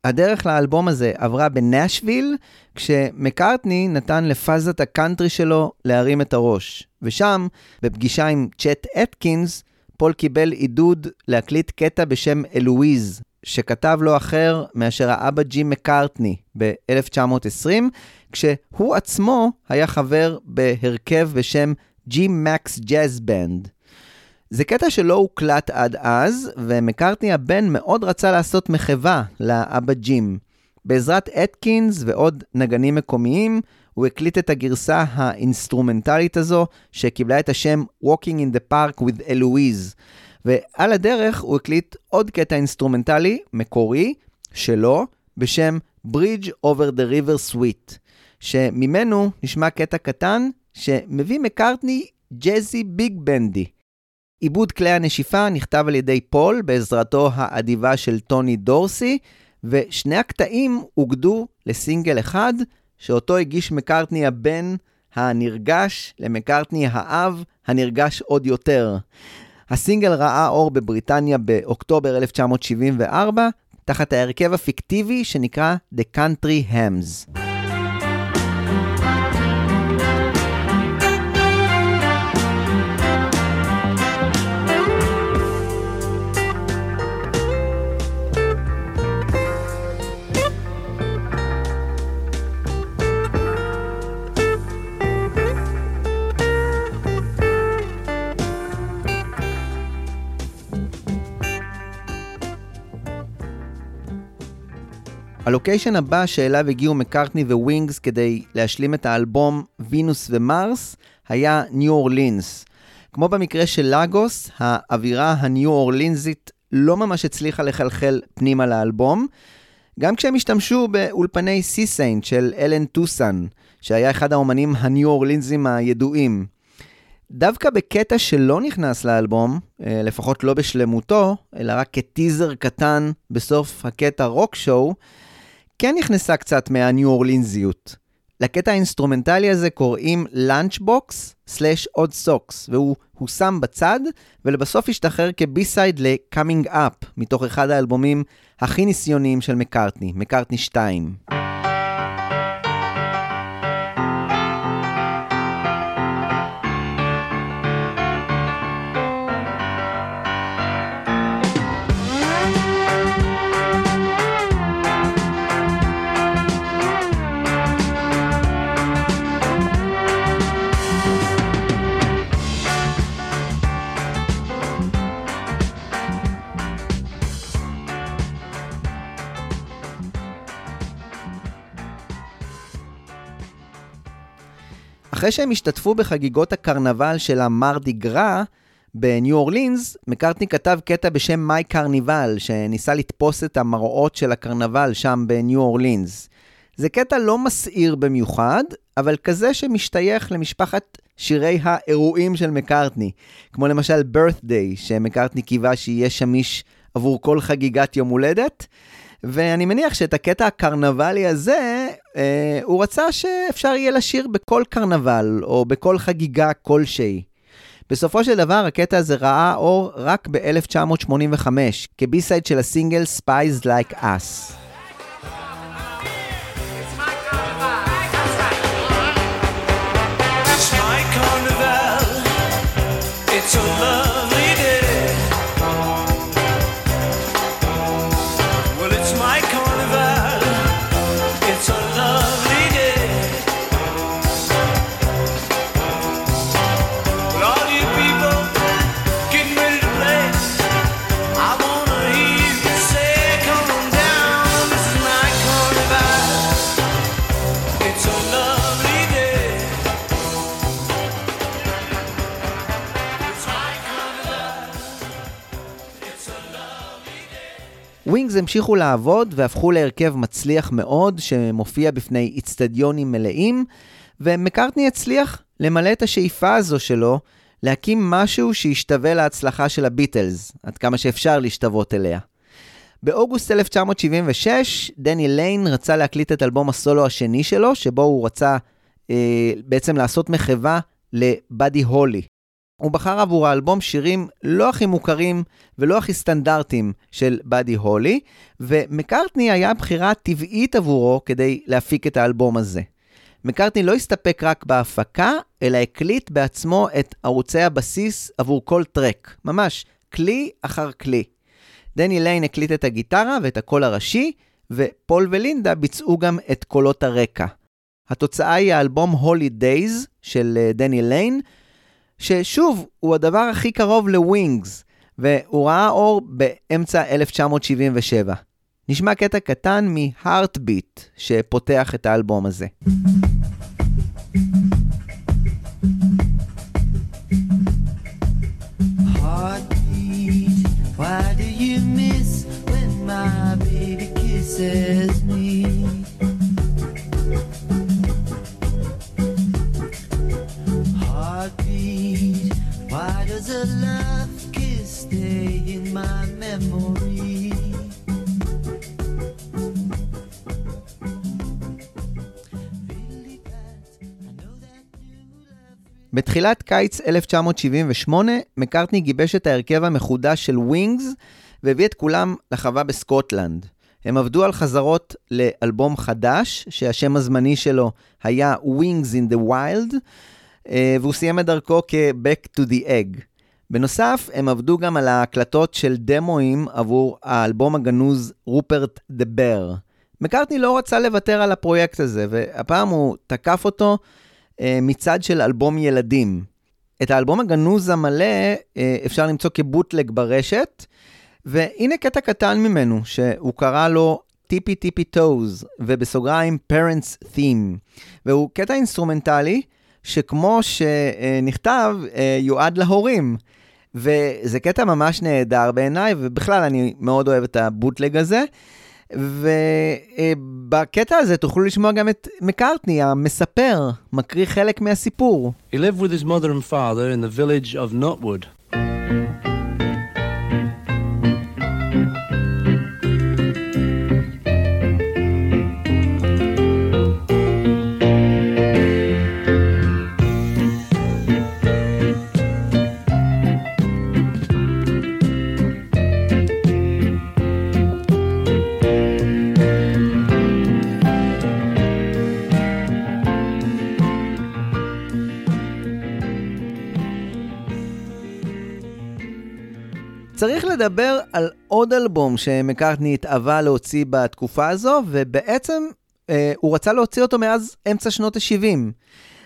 הדרך לאלבום הזה עברה בנשוויל, כשמקארטני נתן לפאזת הקאנטרי שלו להרים את הראש. ושם, בפגישה עם צ'ט אטקינס, פול קיבל עידוד להקליט קטע בשם אלואיז, שכתב לא אחר מאשר האבא ג'ים מקארטני ב-1920, כשהוא עצמו היה חבר בהרכב בשם Jim Mac's Jazz Band. זה קטע שלא הוקלט עד אז, ומקארטני הבן מאוד רצה לעשות מחווה לאבא ג'ים. בעזרת אטקינס ועוד נגנים מקומיים, הוא הקליט את הגרסה האינסטרומנטלית הזו, שקיבלה את השם Walking in the Park with Eloise. ועל הדרך הוא הקליט עוד קטע אינסטרומנטלי, מקורי, שלו, בשם Bridge over the River Suite, שממנו נשמע קטע קטן שמביא מקארטני ג'אזי ביג בנדי. עיבוד כלי הנשיפה נכתב על ידי פול בעזרתו האדיבה של טוני דורסי, ושני הקטעים אוגדו לסינגל אחד, שאותו הגיש מקארטני הבן הנרגש למקארטני האב הנרגש עוד יותר. הסינגל ראה אור בבריטניה באוקטובר 1974, תחת ההרכב הפיקטיבי שנקרא The Country Hams. הלוקיישן הבא שאליו הגיעו מקארטני וווינגס כדי להשלים את האלבום Venus ו Mars היה ניו אורלינס. כמו במקרה של לגוס, האווירה הניו אורלינזית לא ממש הצליחה לחלחל פנימה לאלבום, גם כשהם השתמשו באולפני סי-סיינט של אלן טוסן, שהיה אחד האומנים הניו אורלינזים הידועים. דווקא בקטע שלא נכנס לאלבום, אה, לפחות לא בשלמותו, אלא רק כטיזר קטן בסוף הקטע Rock Show, כן נכנסה קצת מהניו אורלינזיות. לקטע האינסטרומנטלי הזה קוראים עוד סוקס, והוא הושם בצד, ולבסוף השתחרר כ B-side ל-Coming Up, מתוך אחד האלבומים הכי ניסיוניים של מקארטני, מקארטני 2. אחרי שהם השתתפו בחגיגות הקרנבל של המרדי גרא בניו אורלינס, מקארטני כתב קטע בשם מיי קרניבל, שניסה לתפוס את המראות של הקרנבל שם בניו אורלינס. זה קטע לא מסעיר במיוחד, אבל כזה שמשתייך למשפחת שירי האירועים של מקארטני, כמו למשל birthday, שמקארטני קיווה שיהיה שמיש עבור כל חגיגת יום הולדת. ואני מניח שאת הקטע הקרנבלי הזה, אה, הוא רצה שאפשר יהיה לשיר בכל קרנבל, או בכל חגיגה כלשהי. בסופו של דבר, הקטע הזה ראה אור רק ב-1985, כבי-סייד של הסינגל Spies Like Us. ווינגס המשיכו לעבוד והפכו להרכב מצליח מאוד, שמופיע בפני איצטדיונים מלאים, ומקארטני הצליח למלא את השאיפה הזו שלו להקים משהו שישתווה להצלחה של הביטלס, עד כמה שאפשר להשתוות אליה. באוגוסט 1976, דני ליין רצה להקליט את אלבום הסולו השני שלו, שבו הוא רצה אה, בעצם לעשות מחווה לבאדי הולי. הוא בחר עבור האלבום שירים לא הכי מוכרים ולא הכי סטנדרטיים של באדי הולי, ומקארטני היה בחירה טבעית עבורו כדי להפיק את האלבום הזה. מקארטני לא הסתפק רק בהפקה, אלא הקליט בעצמו את ערוצי הבסיס עבור כל track, ממש כלי אחר כלי. דני ליין הקליט את הגיטרה ואת הקול הראשי, ופול ולינדה ביצעו גם את קולות הרקע. התוצאה היא האלבום Holly Days של אה, דני ליין, ששוב, הוא הדבר הכי קרוב לווינגס, והוא ראה אור באמצע 1977. נשמע קטע קטן מ-Heartbeat שפותח את האלבום הזה. בתחילת קיץ 1978, מקארטני גיבש את ההרכב המחודש של ווינגס, והביא את כולם לחווה בסקוטלנד. הם עבדו על חזרות לאלבום חדש, שהשם הזמני שלו היה Wings in the Wild, והוא סיים את דרכו כ-Back to the Egg. בנוסף, הם עבדו גם על ההקלטות של דמואים עבור האלבום הגנוז Rupert the Bear. מקארטני לא רצה לוותר על הפרויקט הזה, והפעם הוא תקף אותו אה, מצד של אלבום ילדים. את האלבום הגנוז המלא אה, אפשר למצוא כ bootleg ברשת, והנה קטע קטן ממנו, שהוא קרא לו Tippi Tippi Toes, ובסוגריים Parents Theme, והוא קטע אינסטרומנטלי, שכמו שנכתב, אה, יועד להורים. וזה קטע ממש נהדר בעיניי, ובכלל אני מאוד אוהב את ה bootleg הזה. ובקטע הזה תוכלו לשמוע גם את מקארטני, המספר, מקריא חלק מהסיפור. He lived with his mother and father in the village of Notwood. צריך לדבר על עוד אלבום שמקארטני התאווה להוציא בתקופה הזו, ובעצם אה, הוא רצה להוציא אותו מאז אמצע שנות ה-70.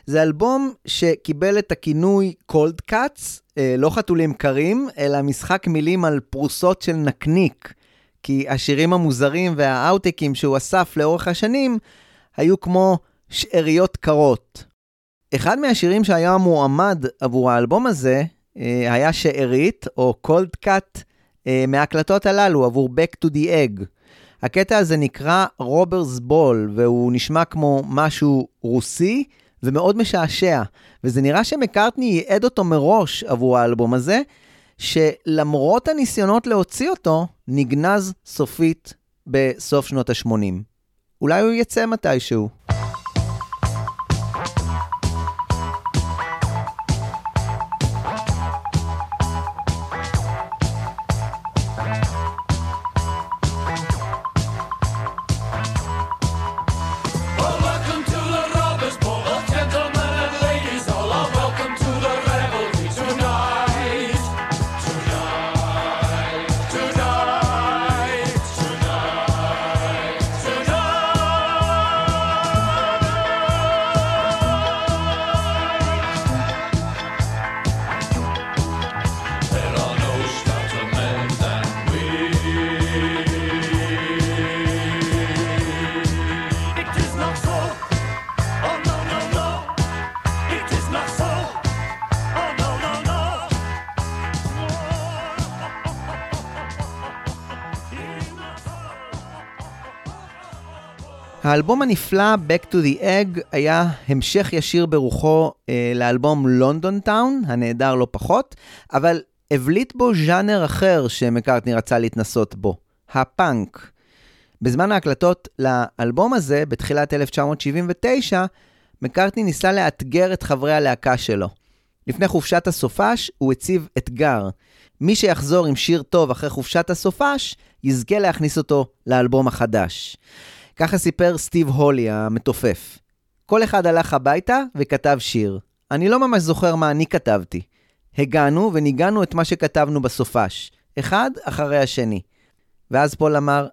זה אלבום שקיבל את הכינוי קולד קאטס, אה, לא חתולים קרים, אלא משחק מילים על פרוסות של נקניק. כי השירים המוזרים והאאוטקים שהוא אסף לאורך השנים היו כמו שאריות קרות. אחד מהשירים שהיה מועמד עבור האלבום הזה היה שארית, או cold cut, מההקלטות הללו עבור Back to the Egg. הקטע הזה נקרא Robber's Ball, והוא נשמע כמו משהו רוסי ומאוד משעשע. וזה נראה שמקארטני ייעד אותו מראש עבור האלבום הזה, שלמרות הניסיונות להוציא אותו, נגנז סופית בסוף שנות ה-80. אולי הוא יצא מתישהו. האלבום הנפלא Back to the Egg היה המשך ישיר ברוחו אה, לאלבום לונדון טאון, הנהדר לא פחות, אבל הבליט בו ז'אנר אחר שמקארטני רצה להתנסות בו, הפאנק. בזמן ההקלטות לאלבום הזה, בתחילת 1979, מקארטני ניסה לאתגר את חברי הלהקה שלו. לפני חופשת הסופש הוא הציב אתגר. מי שיחזור עם שיר טוב אחרי חופשת הסופש, יזכה להכניס אותו לאלבום החדש. ככה סיפר סטיב הולי המתופף. כל אחד הלך הביתה וכתב שיר. אני לא ממש זוכר מה אני כתבתי. הגענו וניגענו את מה שכתבנו בסופש, אחד אחרי השני. ואז פול אמר,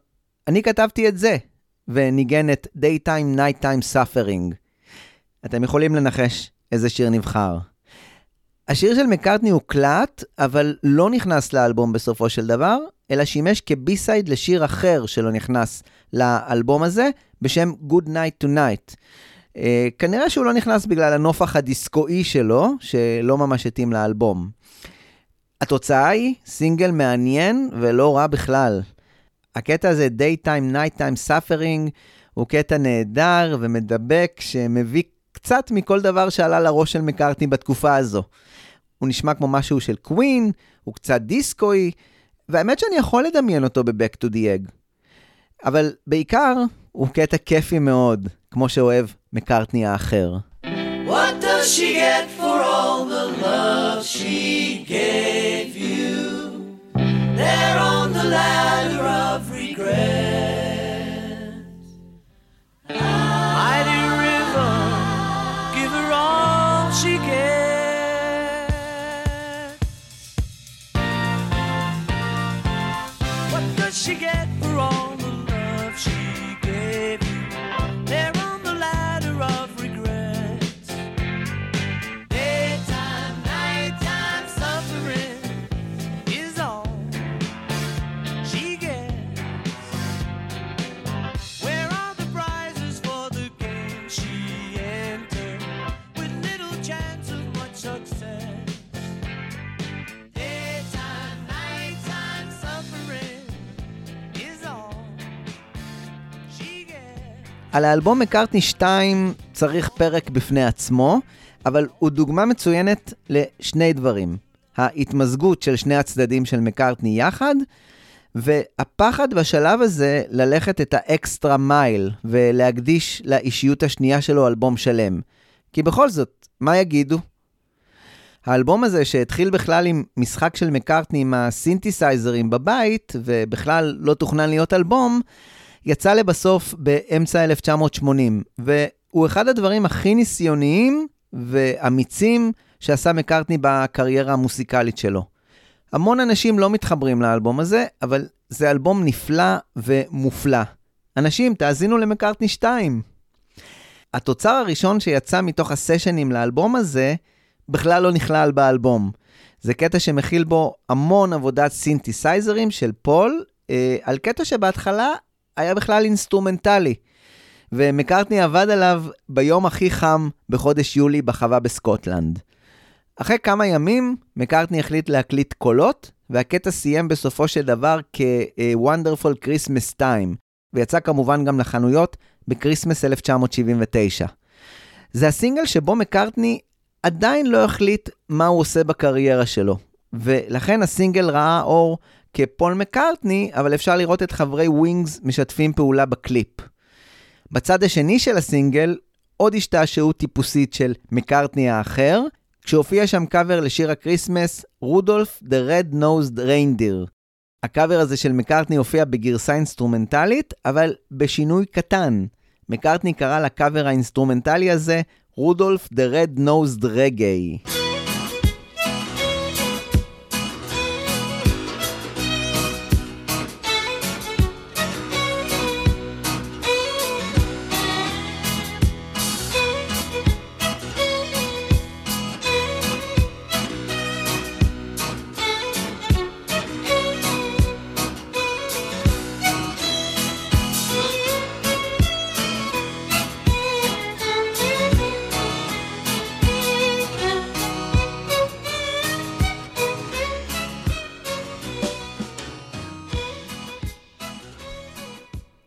אני כתבתי את זה, וניגן את Daytime Nighttime Suffering. אתם יכולים לנחש איזה שיר נבחר. השיר של מקארטני הוקלט, אבל לא נכנס לאלבום בסופו של דבר, אלא שימש כבי-סייד לשיר אחר שלא נכנס לאלבום הזה, בשם Good Night Tonight. Uh, כנראה שהוא לא נכנס בגלל הנופח הדיסקואי שלו, שלא ממש התאים לאלבום. התוצאה היא סינגל מעניין ולא רע בכלל. הקטע הזה, Daytime Nighttime Suffering, הוא קטע נהדר ומדבק שמביא קצת מכל דבר שעלה לראש של מקארטני בתקופה הזו. הוא נשמע כמו משהו של קווין, הוא קצת דיסקואי, והאמת שאני יכול לדמיין אותו ב-Back to the Egg. אבל בעיקר, הוא קטע כיפי מאוד, כמו שאוהב מקארטני האחר. What does she get for all the love she gave you? There on the ladder of על האלבום מקארטני 2 צריך פרק בפני עצמו, אבל הוא דוגמה מצוינת לשני דברים. ההתמזגות של שני הצדדים של מקארטני יחד, והפחד בשלב הזה ללכת את האקסטרה מייל ולהקדיש לאישיות השנייה שלו אלבום שלם. כי בכל זאת, מה יגידו? האלבום הזה שהתחיל בכלל עם משחק של מקארטני עם הסינתסייזרים בבית, ובכלל לא תוכנן להיות אלבום, יצא לבסוף באמצע 1980, והוא אחד הדברים הכי ניסיוניים ואמיצים שעשה מקארטני בקריירה המוסיקלית שלו. המון אנשים לא מתחברים לאלבום הזה, אבל זה אלבום נפלא ומופלא. אנשים, תאזינו למקארטני 2. התוצר הראשון שיצא מתוך הסשנים לאלבום הזה, בכלל לא נכלל באלבום. זה קטע שמכיל בו המון עבודת סינתסייזרים של פול, אה, על קטע שבהתחלה היה בכלל אינסטרומנטלי. ומקארטני עבד עליו ביום הכי חם בחודש יולי בחווה בסקוטלנד. אחרי כמה ימים, מקארטני החליט להקליט קולות, והקטע סיים בסופו של דבר כ-Wonderful Christmas Time, ויצא כמובן גם לחנויות בקריסמס 1979. זה הסינגל שבו מקארטני עדיין לא החליט מה הוא עושה בקריירה שלו, ולכן הסינגל ראה אור כפול מקארטני, אבל אפשר לראות את חברי ווינגס משתפים פעולה בקליפ. בצד השני של הסינגל, עוד השתעשעות טיפוסית של מקארטני האחר, כשהופיע שם קאבר לשיר הקריסמס, Rudolph The Red Nosed Reindeer. הקאבר הזה של מקארטני הופיע בגרסה אינסטרומנטלית, אבל בשינוי קטן. מקארטני קרא לקאבר האינסטרומנטלי הזה רודולף The Red Nosed Reggae.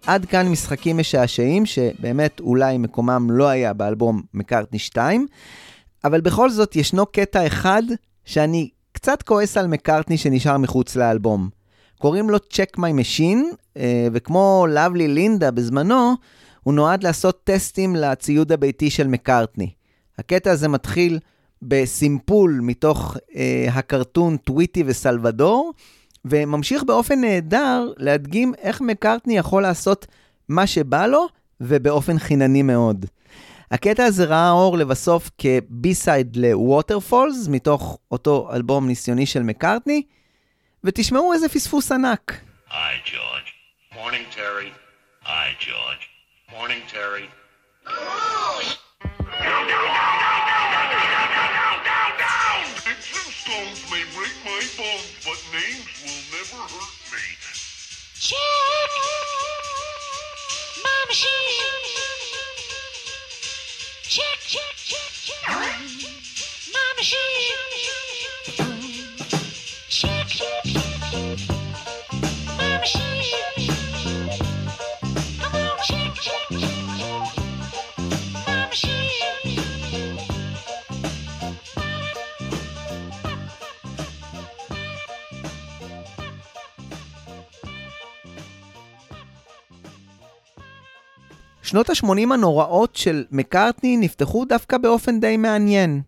עד כאן משחקים משעשעים, שבאמת אולי מקומם לא היה באלבום מקארטני 2, אבל בכל זאת ישנו קטע אחד שאני קצת כועס על מקארטני שנשאר מחוץ לאלבום. קוראים לו Check My Machine, אה, וכמו Lovely לינדה בזמנו, הוא נועד לעשות טסטים לציוד הביתי של מקארטני. הקטע הזה מתחיל בסימפול מתוך אה, הקרטון טוויטי וסלבדור, וממשיך באופן נהדר להדגים איך מקארטני יכול לעשות מה שבא לו, ובאופן חינני מאוד. הקטע הזה ראה אור לבסוף כ B-side ל Waterfalls, מתוך אותו אלבום ניסיוני של מקארטני, ותשמעו איזה פספוס ענק. Hi, George. Morning, Terry. Hi, George. Morning, Terry. Machine. Check, check, check, check my machine. שנות ה-80 הנוראות של מקארטני נפתחו דווקא באופן די מעניין.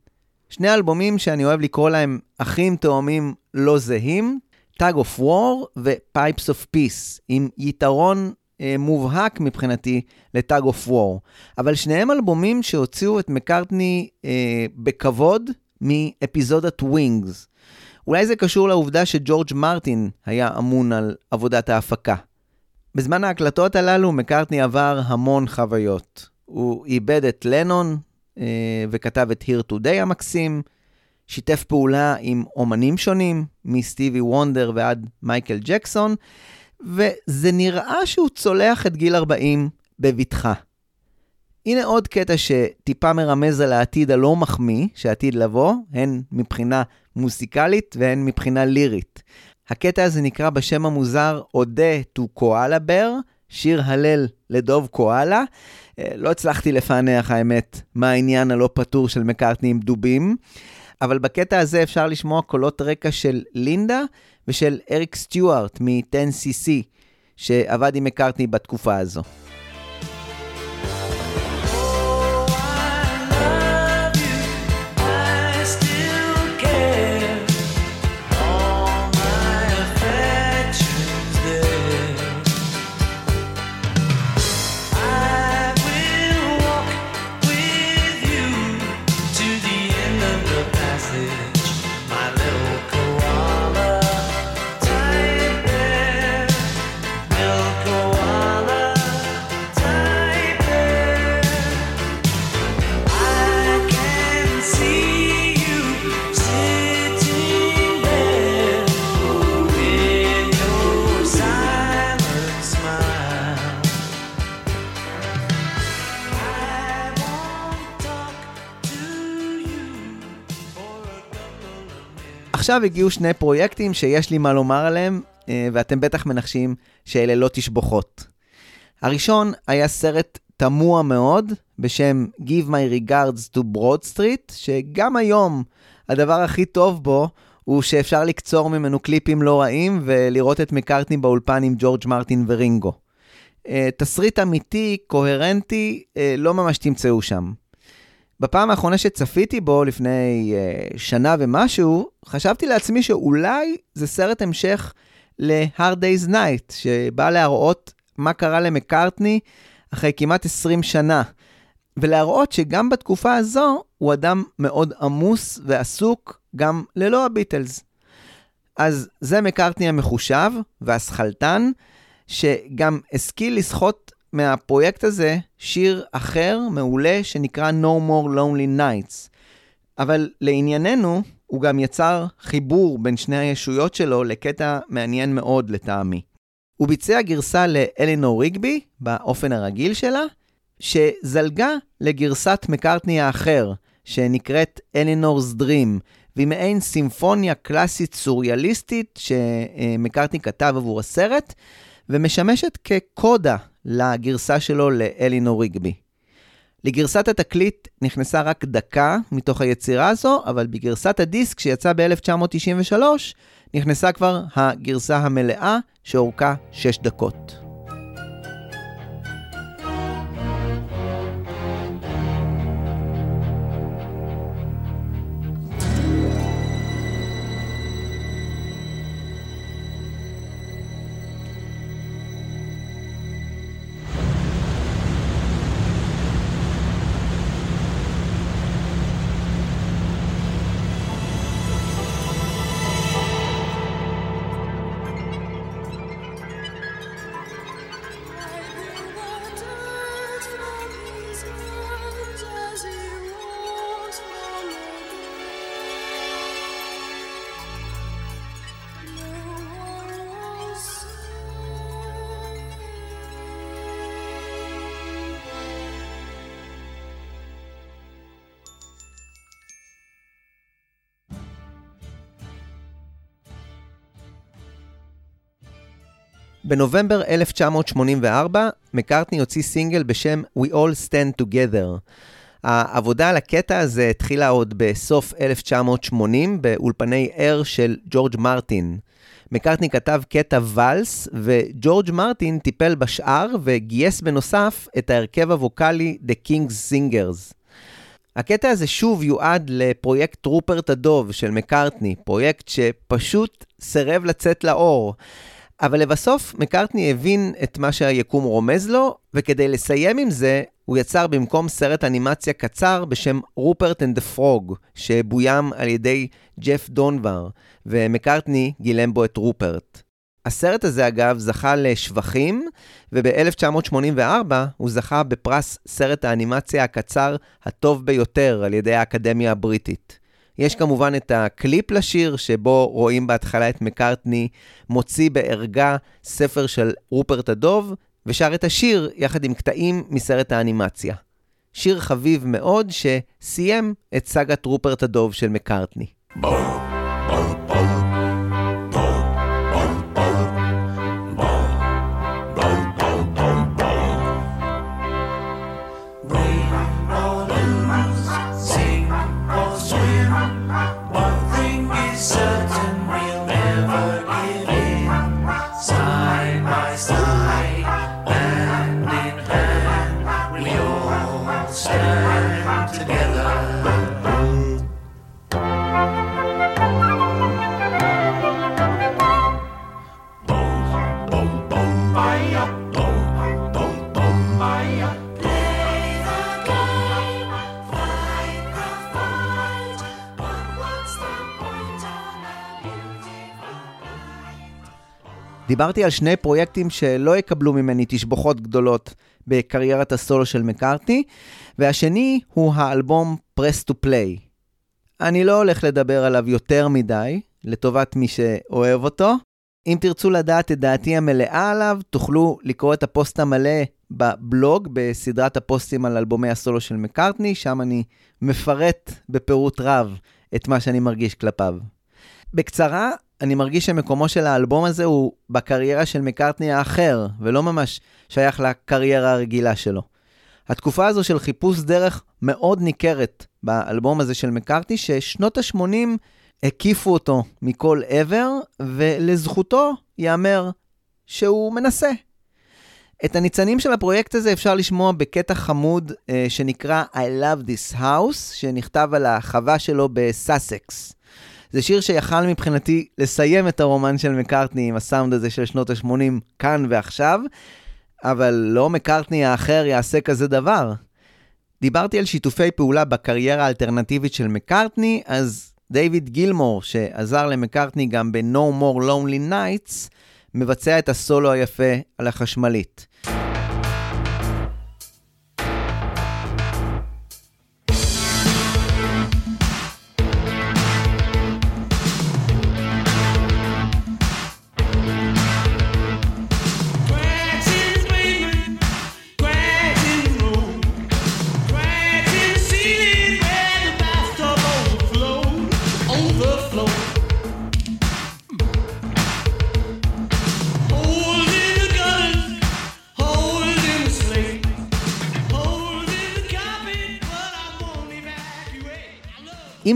שני אלבומים שאני אוהב לקרוא להם אחים תאומים לא זהים, Tag of War ו-Pipes of Peace, עם יתרון אה, מובהק מבחינתי ל-Tag of War. אבל שניהם אלבומים שהוציאו את מקארטני אה, בכבוד מאפיזודת ווינגס. אולי זה קשור לעובדה שג'ורג' מרטין היה אמון על עבודת ההפקה. בזמן ההקלטות הללו מקארטני עבר המון חוויות. הוא איבד את לנון אה, וכתב את Here Today המקסים, שיתף פעולה עם אומנים שונים, מסטיבי וונדר ועד מייקל ג'קסון, וזה נראה שהוא צולח את גיל 40 בבטחה. הנה עוד קטע שטיפה מרמז על העתיד הלא מחמיא שעתיד לבוא, הן מבחינה מוסיקלית והן מבחינה לירית. הקטע הזה נקרא בשם המוזר אודה טו קואלה בר, שיר הלל לדוב קואלה. אה, לא הצלחתי לפענח האמת מה העניין הלא פתור של מקארטני עם דובים, אבל בקטע הזה אפשר לשמוע קולות רקע של לינדה ושל אריק סטיוארט מ-10cc, שעבד עם מקארטני בתקופה הזו. Of minutes. עכשיו הגיעו שני פרויקטים שיש לי מה לומר עליהם, אה, ואתם בטח מנחשים שאלה לא תשבוכות. הראשון היה סרט תמוה מאוד בשם Give My Regards to Broad Street, שגם היום הדבר הכי טוב בו הוא שאפשר לקצור ממנו קליפים לא רעים ולראות את מקארטני באולפן עם ג'ורג' מרטין ורינגו. אה, תסריט אמיתי, קוהרנטי, אה, לא ממש תמצאו שם. בפעם האחרונה שצפיתי בו, לפני uh, שנה ומשהו, חשבתי לעצמי שאולי זה סרט המשך ל-Hard Day's Night, שבא להראות מה קרה למקארטני אחרי כמעט 20 שנה, ולהראות שגם בתקופה הזו הוא אדם מאוד עמוס ועסוק גם ללא הביטלס. אז זה מקארטני המחושב והשכלתן, שגם השכיל לסחוט מהפרויקט הזה שיר אחר, מעולה, שנקרא No More Lonely Nights. אבל לענייננו, הוא גם יצר חיבור בין שני הישויות שלו לקטע מעניין מאוד לטעמי. הוא ביצע גרסה לאלינור ריגבי, באופן הרגיל שלה, שזלגה לגרסת מקארטני האחר, שנקראת אלינור's Dream, והיא מעין סימפוניה קלאסית סוריאליסטית שמקארטני כתב עבור הסרט, ומשמשת כקודה לגרסה שלו לאלינור ריגבי. לגרסת התקליט נכנסה רק דקה מתוך היצירה הזו, אבל בגרסת הדיסק שיצא ב-1993 נכנסה כבר הגרסה המלאה שאורכה 6 דקות. בנובמבר 1984, מקארטני הוציא סינגל בשם We All Stand Together. העבודה על הקטע הזה התחילה עוד בסוף 1980 באולפני אר של ג'ורג' מרטין. מקארטני כתב קטע ואלס, וג'ורג' מרטין טיפל בשאר וגייס בנוסף את ההרכב הווקאלי The King's Singers. הקטע הזה שוב יועד לפרויקט רופרט הדוב של מקארטני, פרויקט שפשוט סירב לצאת לאור. אבל לבסוף מקארטני הבין את מה שהיקום רומז לו, וכדי לסיים עם זה, הוא יצר במקום סרט אנימציה קצר בשם Rupert and Frog, שבוים על ידי ג'ף דונבר, ומקארטני גילם בו את רופרט. הסרט הזה אגב זכה לשבחים, וב-1984 הוא זכה בפרס סרט האנימציה הקצר הטוב ביותר על ידי האקדמיה הבריטית. יש כמובן את הקליפ לשיר, שבו רואים בהתחלה את מקארטני מוציא בערגה ספר של רופרט הדוב, ושר את השיר יחד עם קטעים מסרט האנימציה. שיר חביב מאוד שסיים את סאגת רופרט הדוב של מקארטני. Sing דיברתי על שני פרויקטים שלא יקבלו ממני תשבחות גדולות בקריירת הסולו של מקארטני, והשני הוא האלבום Press to Play. אני לא הולך לדבר עליו יותר מדי, לטובת מי שאוהב אותו. אם תרצו לדעת את דעתי המלאה עליו, תוכלו לקרוא את הפוסט המלא בבלוג, בסדרת הפוסטים על אלבומי הסולו של מקארטני, שם אני מפרט בפירוט רב את מה שאני מרגיש כלפיו. בקצרה, אני מרגיש שמקומו של האלבום הזה הוא בקריירה של מקארטני האחר, ולא ממש שייך לקריירה הרגילה שלו. התקופה הזו של חיפוש דרך מאוד ניכרת באלבום הזה של מקארטני, ששנות ה-80 הקיפו אותו מכל עבר, ולזכותו ייאמר שהוא מנסה. את הניצנים של הפרויקט הזה אפשר לשמוע בקטע חמוד אה, שנקרא I Love This House, שנכתב על החווה שלו בסאסקס. זה שיר שיכל מבחינתי לסיים את הרומן של מקארטני עם הסאונד הזה של שנות ה-80 כאן ועכשיו, אבל לא מקארטני האחר יעשה כזה דבר. דיברתי על שיתופי פעולה בקריירה האלטרנטיבית של מקארטני, אז דיוויד גילמור, שעזר למקארטני גם ב-No More Lonely Nights, מבצע את הסולו היפה על החשמלית.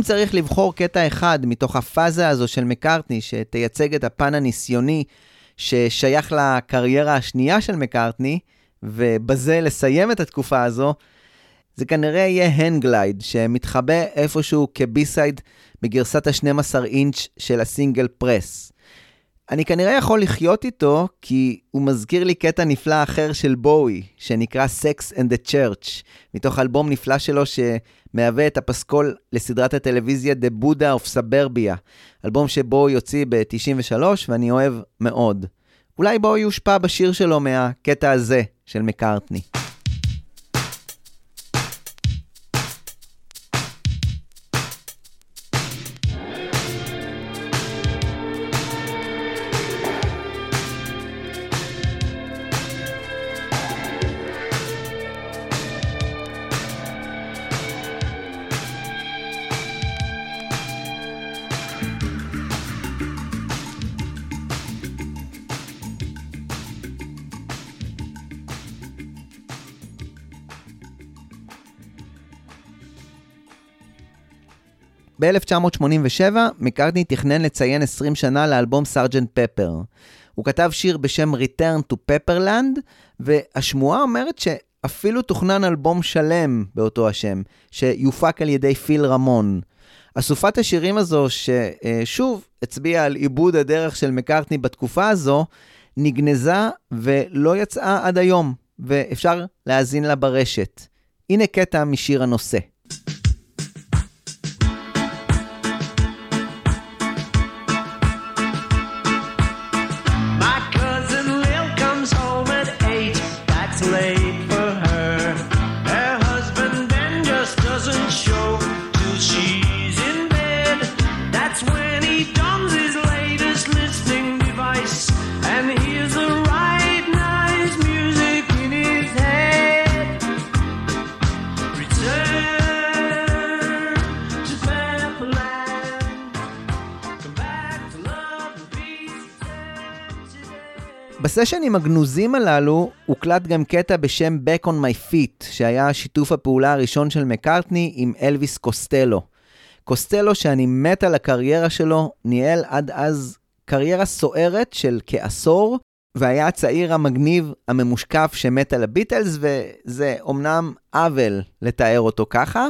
צריך לבחור קטע אחד מתוך הפאזה הזו של מקארטני שתייצג את הפן הניסיוני ששייך לקריירה השנייה של מקארטני, ובזה לסיים את התקופה הזו, זה כנראה יהיה Hanglide, שמתחבא איפשהו כ B-side בגרסת ה-12 אינץ' של הסינגל Press. אני כנראה יכול לחיות איתו, כי הוא מזכיר לי קטע נפלא אחר של בואי, שנקרא Sex and the Church, מתוך אלבום נפלא שלו שמהווה את הפסקול לסדרת הטלוויזיה The Buddha of Suburbia, אלבום שבואי יוציא ב-93 ואני אוהב מאוד. אולי בואי יושפע בשיר שלו מהקטע הזה של מקארטני. ב-1987, מקארטני תכנן לציין 20 שנה לאלבום סארג'נט פפר. הוא כתב שיר בשם Return to Pepperland, והשמועה אומרת שאפילו תוכנן אלבום שלם באותו השם, שיופק על ידי פיל רמון. אסופת השירים הזו, ששוב הצביעה על עיבוד הדרך של מקארטני בתקופה הזו, נגנזה ולא יצאה עד היום, ואפשר להאזין לה ברשת. הנה קטע משיר הנושא. בסשנים הגנוזים הללו הוקלט גם קטע בשם Back on My Feet, שהיה שיתוף הפעולה הראשון של מקארטני עם אלוויס קוסטלו. קוסטלו, שאני מת על הקריירה שלו, ניהל עד אז קריירה סוערת של כעשור, והיה הצעיר המגניב, הממושקף שמת על הביטלס, וזה אומנם עוול לתאר אותו ככה,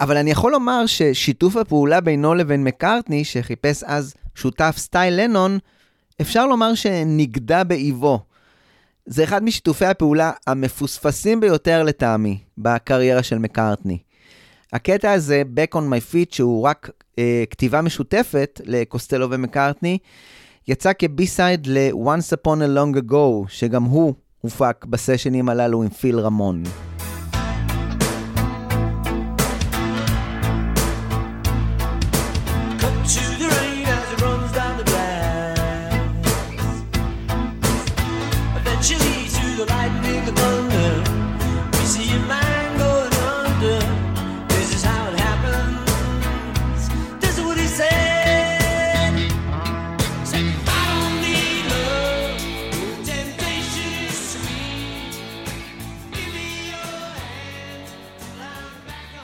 אבל אני יכול לומר ששיתוף הפעולה בינו לבין מקארטני, שחיפש אז שותף סטייל לנון, אפשר לומר שנגדע באיבו. זה אחד משיתופי הפעולה המפוספסים ביותר לטעמי בקריירה של מקארטני. הקטע הזה, Back on my feet, שהוא רק אה, כתיבה משותפת לקוסטלו ומקארטני, יצא כבי-סייד ל-Once Upon a Long Ago, שגם הוא הופק בסשנים הללו עם פיל רמון.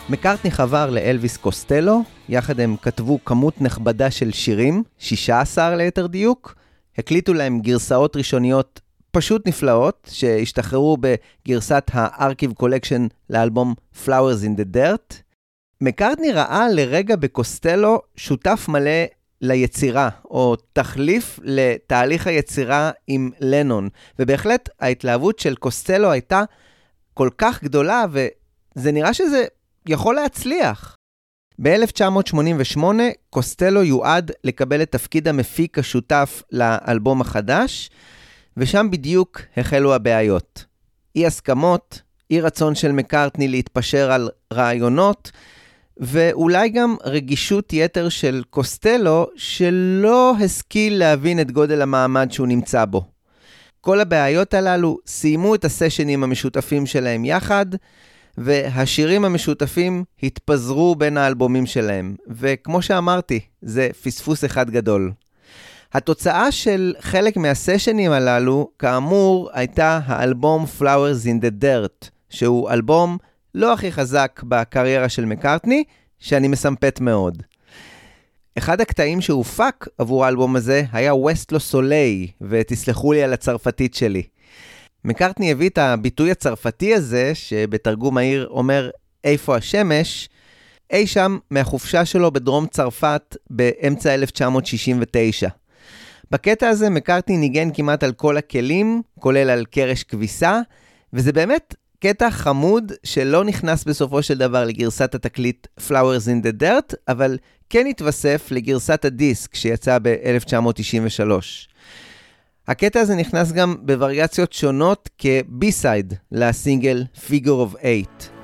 מקארטני חבר לאלוויס קוסטלו, יחד הם כתבו כמות נכבדה של שירים, 16 ליתר דיוק, הקליטו להם גרסאות ראשוניות פשוט נפלאות, שהשתחררו בגרסת ה Archive Collection לאלבום Flowers in the Dirt. מקארטני ראה לרגע בקוסטלו שותף מלא ליצירה, או תחליף לתהליך היצירה עם לנון, ובהחלט ההתלהבות של קוסטלו הייתה כל כך גדולה, וזה נראה שזה יכול להצליח. ב-1988 קוסטלו יועד לקבל את תפקיד המפיק השותף לאלבום החדש, ושם בדיוק החלו הבעיות. אי הסכמות, אי רצון של מקארטני להתפשר על רעיונות, ואולי גם רגישות יתר של קוסטלו, שלא השכיל להבין את גודל המעמד שהוא נמצא בו. כל הבעיות הללו סיימו את הסשנים המשותפים שלהם יחד, והשירים המשותפים התפזרו בין האלבומים שלהם, וכמו שאמרתי, זה פספוס אחד גדול. התוצאה של חלק מהסשנים הללו, כאמור, הייתה האלבום Flowers in the Dirt, שהוא אלבום לא הכי חזק בקריירה של מקארטני, שאני מסמפת מאוד. אחד הקטעים שהופק עבור האלבום הזה היה ווסטלו סוליי, ותסלחו לי על הצרפתית שלי. מקארטני הביא את הביטוי הצרפתי הזה, שבתרגום מהיר אומר איפה השמש, אי שם מהחופשה שלו בדרום צרפת באמצע 1969. בקטע הזה מקארטני ניגן כמעט על כל הכלים, כולל על קרש כביסה, וזה באמת קטע חמוד שלא נכנס בסופו של דבר לגרסת התקליט Flowers in the Dirt, אבל כן התווסף לגרסת הדיסק שיצא ב-1993. הקטע הזה נכנס גם בווריאציות שונות כבי-סייד לסינגל Figure of Eight.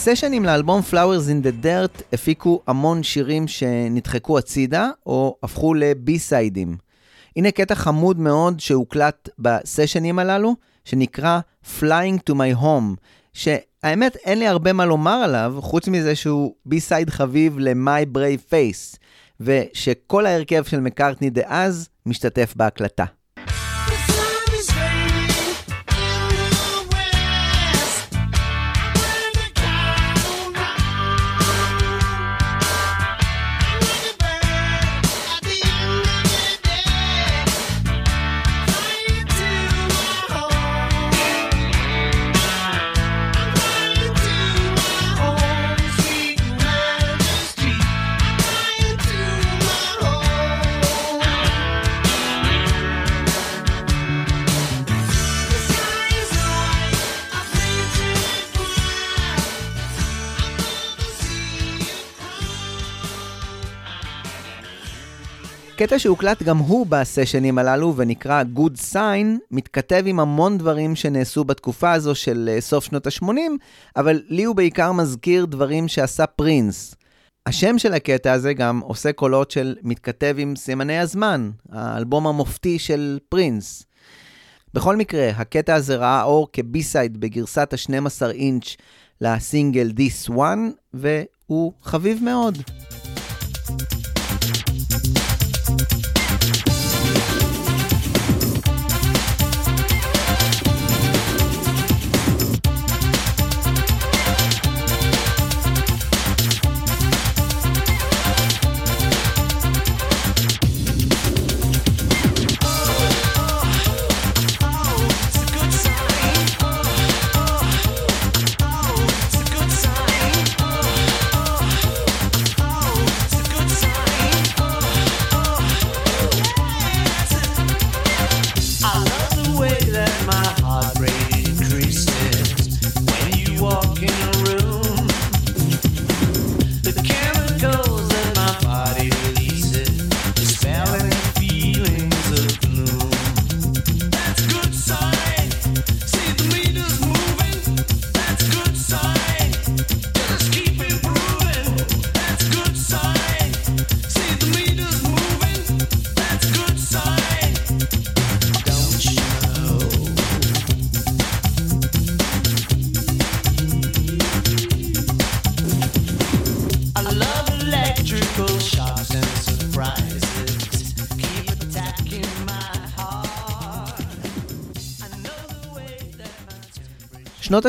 הסשנים לאלבום Flowers in the Dirt הפיקו המון שירים שנדחקו הצידה או הפכו לבי-סיידים. הנה קטע חמוד מאוד שהוקלט בסשנים הללו, שנקרא Flying to my home, שהאמת אין לי הרבה מה לומר עליו, חוץ מזה שהוא בי-סייד חביב ל-My Brave Face, ושכל ההרכב של מקארטני דאז משתתף בהקלטה. קטע שהוקלט גם הוא בסשנים הללו ונקרא Good Sign, מתכתב עם המון דברים שנעשו בתקופה הזו של אה, סוף שנות ה-80, אבל לי הוא בעיקר מזכיר דברים שעשה פרינס. השם של הקטע הזה גם עושה קולות של מתכתב עם סימני הזמן, האלבום המופתי של פרינס. בכל מקרה, הקטע הזה ראה אור כ B-side בגרסת ה-12 אינץ' לסינגל This One, והוא חביב מאוד.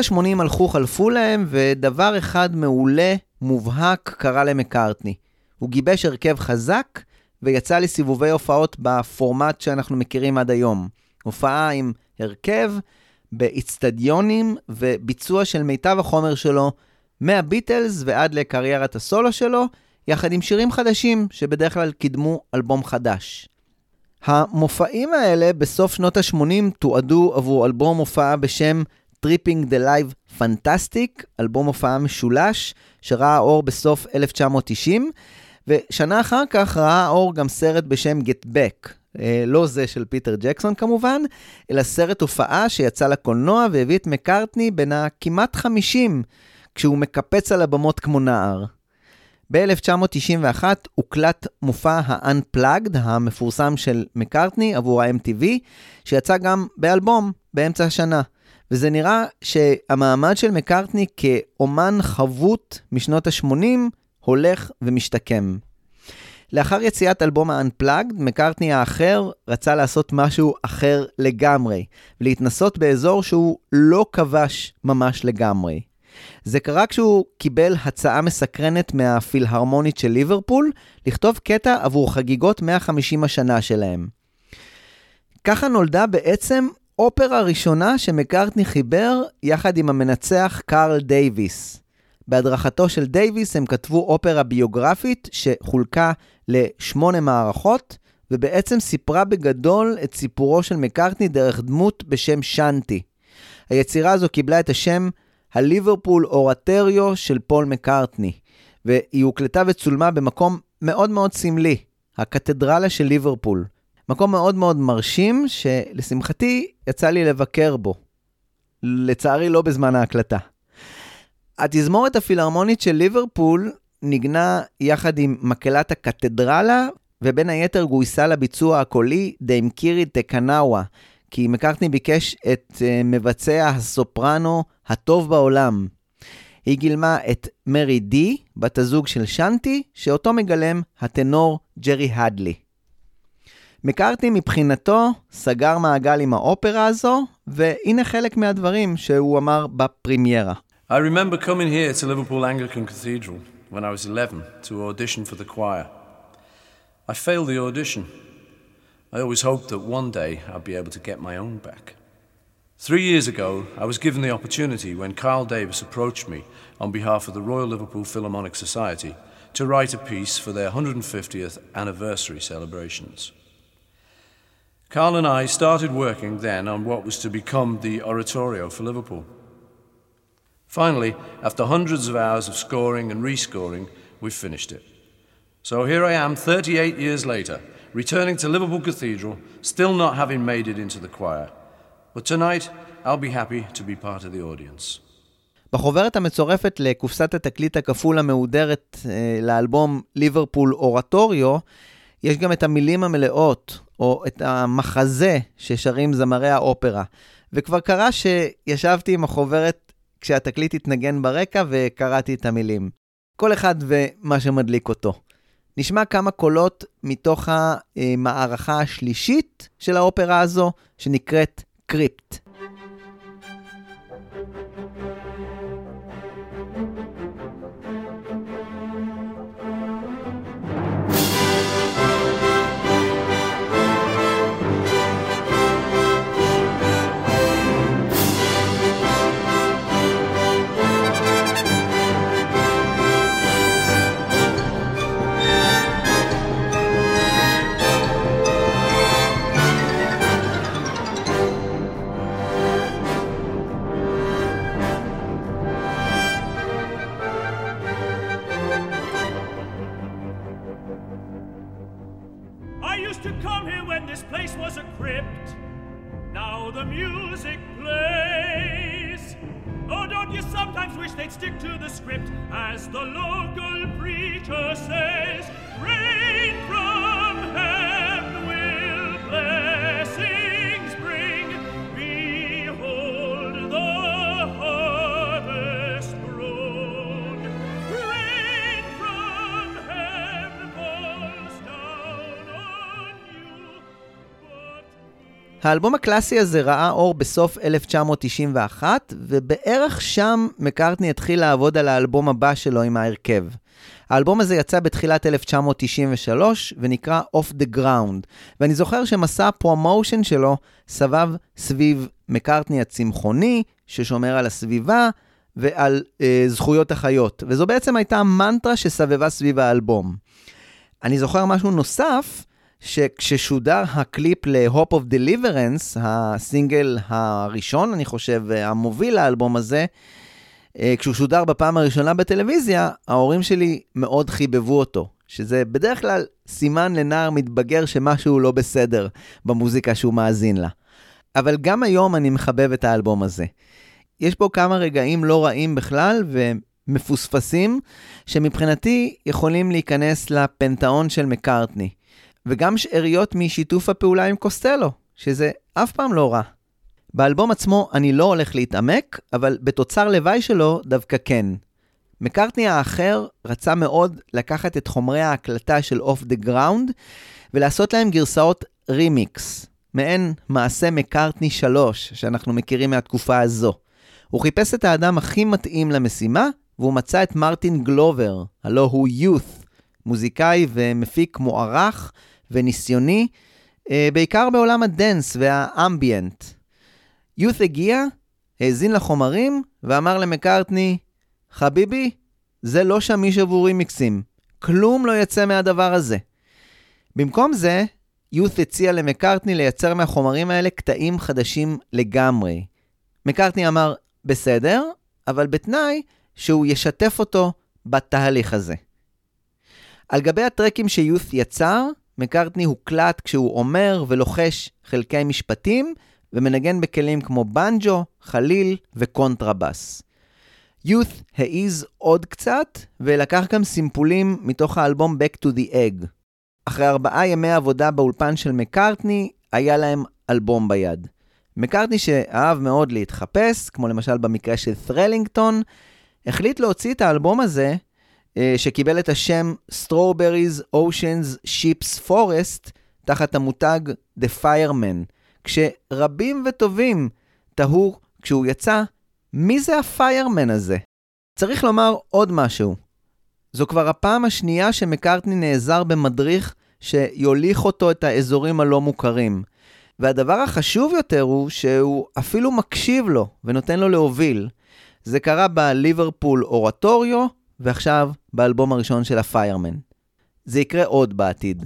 שנות ה-80 הלכו חלפו להם, ודבר אחד מעולה, מובהק, קרה למקארטני. הוא גיבש הרכב חזק, ויצא לסיבובי הופעות בפורמט שאנחנו מכירים עד היום. הופעה עם הרכב, באיצטדיונים, וביצוע של מיטב החומר שלו, מהביטלס ועד לקריירת הסולו שלו, יחד עם שירים חדשים, שבדרך כלל קידמו אלבום חדש. המופעים האלה בסוף שנות ה-80 תועדו עבור אלבום הופעה בשם Tripping the Live Fantastic, אלבום הופעה משולש, שראה אור בסוף 1990, ושנה אחר כך ראה אור גם סרט בשם Get Back, אה, לא זה של פיטר ג'קסון כמובן, אלא סרט הופעה שיצא לקולנוע והביא את מקארטני בין הכמעט 50, כשהוא מקפץ על הבמות כמו נער. ב-1991 הוקלט מופע ה-Unplugged המפורסם של מקארטני עבור ה-MTV, שיצא גם באלבום באמצע השנה. וזה נראה שהמעמד של מקארטני כאומן חבוט משנות ה-80 הולך ומשתקם. לאחר יציאת אלבום ה-Unplugged, מקארטני האחר רצה לעשות משהו אחר לגמרי, ולהתנסות באזור שהוא לא כבש ממש לגמרי. זה קרה כשהוא קיבל הצעה מסקרנת מהפילהרמונית של ליברפול, לכתוב קטע עבור חגיגות 150 השנה שלהם. ככה נולדה בעצם אופרה ראשונה שמקארטני חיבר יחד עם המנצח קארל דייוויס. בהדרכתו של דייוויס הם כתבו אופרה ביוגרפית שחולקה לשמונה מערכות, ובעצם סיפרה בגדול את סיפורו של מקארטני דרך דמות בשם שאנטי. היצירה הזו קיבלה את השם ה Liverpool Oratorio של פול מקארטני, והיא הוקלטה וצולמה במקום מאוד מאוד סמלי, הקתדרלה של ליברפול. מקום מאוד מאוד מרשים, שלשמחתי יצא לי לבקר בו. לצערי לא בזמן ההקלטה. התזמורת הפילהרמונית של ליברפול ניגנה יחד עם מקהלת הקתדרלה, ובין היתר גויסה לביצוע הקולי דיים קירי טקנאווה, כי מקארטני ביקש את uh, מבצע הסופרנו הטוב בעולם. היא גילמה את מרי די, בת הזוג של שאנטי, שאותו מגלם הטנור ג'רי הדלי. מקארטני מבחינתו סגר מעגל עם האופרה הזו, והנה חלק מהדברים שהוא אמר בפרימיירה. I remember coming here to Liverpool Anglican Cathedral when I was 11 to audition for the choir. I failed the audition. I always hoped that one day I'd be able to get my own back. Three years ago, I was given the opportunity when Carl Davis approached me on behalf of the Royal Liverpool Philharmonic Society to write a piece for their 150th anniversary celebrations. Carl and I started working then on what was to become the Oratorio for Liverpool. Finally, after hundreds of hours of scoring and rescoring, we've finished it. So here I am, 38 years later, returning to Liverpool Cathedral, still not having made it into the choir. But tonight, I'll be happy to be part of the audience. בחוברת המצורפת לקופסת התקליט הכפול המהודרת אה, לאלבום ליברפול אורטוריו, יש גם את המילים המלאות, או את המחזה ששרים זמרי האופרה. וכבר קרה שישבתי עם החוברת כשהתקליט התנגן ברקע וקראתי את המילים. כל אחד ומה שמדליק אותו. נשמע כמה קולות מתוך המערכה השלישית של האופרה הזו, שנקראת קריפט. האלבום הקלאסי הזה ראה אור בסוף 1991, ובערך שם מקארטני התחיל לעבוד על האלבום הבא שלו עם ההרכב. האלבום הזה יצא בתחילת 1993 ונקרא Off the Ground, ואני זוכר שמסע הפרומושן שלו סבב סביב מקארטני הצמחוני, ששומר על הסביבה ועל אה, זכויות החיות, וזו בעצם הייתה המנטרה שסבבה סביב האלבום. אני זוכר משהו נוסף, שכששודר הקליפ ל-Hope of Deliverance, הסינגל הראשון, אני חושב, המוביל לאלבום הזה, אה, כשהוא שודר בפעם הראשונה בטלוויזיה, ההורים שלי מאוד חיבבו אותו. שזה בדרך כלל סימן לנער מתבגר שמשהו לא בסדר במוזיקה שהוא מאזין לה. אבל גם היום אני מחבב את האלבום הזה. יש בו כמה רגעים לא רעים בכלל ומפוספסים, שמבחינתי יכולים להיכנס לפנתאון של מקארטני. וגם שאריות משיתוף הפעולה עם קוסטלו, שזה אף פעם לא רע. באלבום עצמו אני לא הולך להתעמק, אבל בתוצר לוואי שלו דווקא כן. מקארטני האחר רצה מאוד לקחת את חומרי ההקלטה של Off the Ground ולעשות להם גרסאות רימיקס, מעין מעשה מקארטני 3 שאנחנו מכירים מהתקופה הזו. הוא חיפש את האדם הכי מתאים למשימה, והוא מצא את מרטין גלובר, הלו הוא יות', מוזיקאי ומפיק מוערך וניסיוני, אה, בעיקר בעולם הדנס והאמביאנט. יות' הגיע, האזין לחומרים ואמר למקארטני, חביבי, זה לא שמיש עבור רימיקסים. כלום לא יצא מהדבר הזה. במקום זה, יות' הציע למקארטני לייצר מהחומרים האלה קטעים חדשים לגמרי. מקארטני אמר, בסדר, אבל בתנאי שהוא ישתף אותו בתהליך הזה. על גבי הטרקים שיות' יצר, מקארטני הוקלט כשהוא אומר ולוחש חלקי משפטים, ומנגן בכלים כמו בנג'ו, חליל וקונטרבס. יות' העיז עוד קצת, ולקח גם סימפולים מתוך האלבום Back to the Egg. אחרי ארבעה ימי עבודה באולפן של מקארטני, היה להם אלבום ביד. מקארטני שאהב מאוד להתחפש, כמו למשל במקרה של ת'רלינגטון, החליט להוציא את האלבום הזה, שקיבל את השם Strawberries Oceans Ships Forest, תחת המותג The Fireman, כשרבים וטובים תהו כשהוא יצא, מי זה הפיירמן הזה? צריך לומר עוד משהו. זו כבר הפעם השנייה שמקארטני נעזר במדריך שיוליך אותו את האזורים הלא מוכרים. והדבר החשוב יותר הוא שהוא אפילו מקשיב לו ונותן לו להוביל. זה קרה בליברפול אורטוריו, ועכשיו באלבום הראשון של הפיירמן. זה יקרה עוד בעתיד.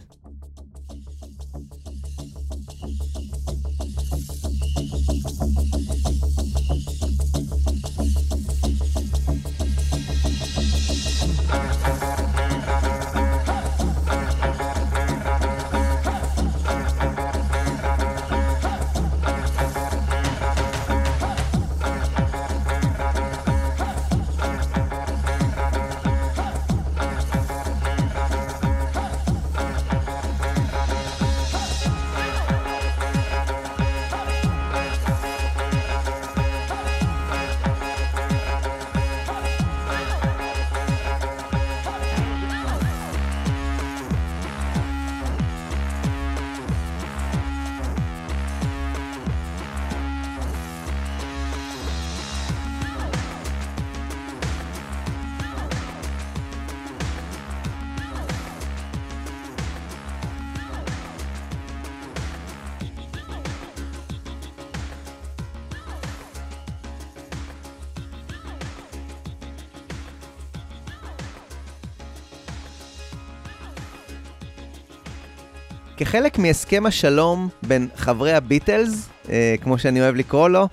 כחלק מהסכם השלום בין חברי הביטלס, אה, כמו שאני אוהב לקרוא לו,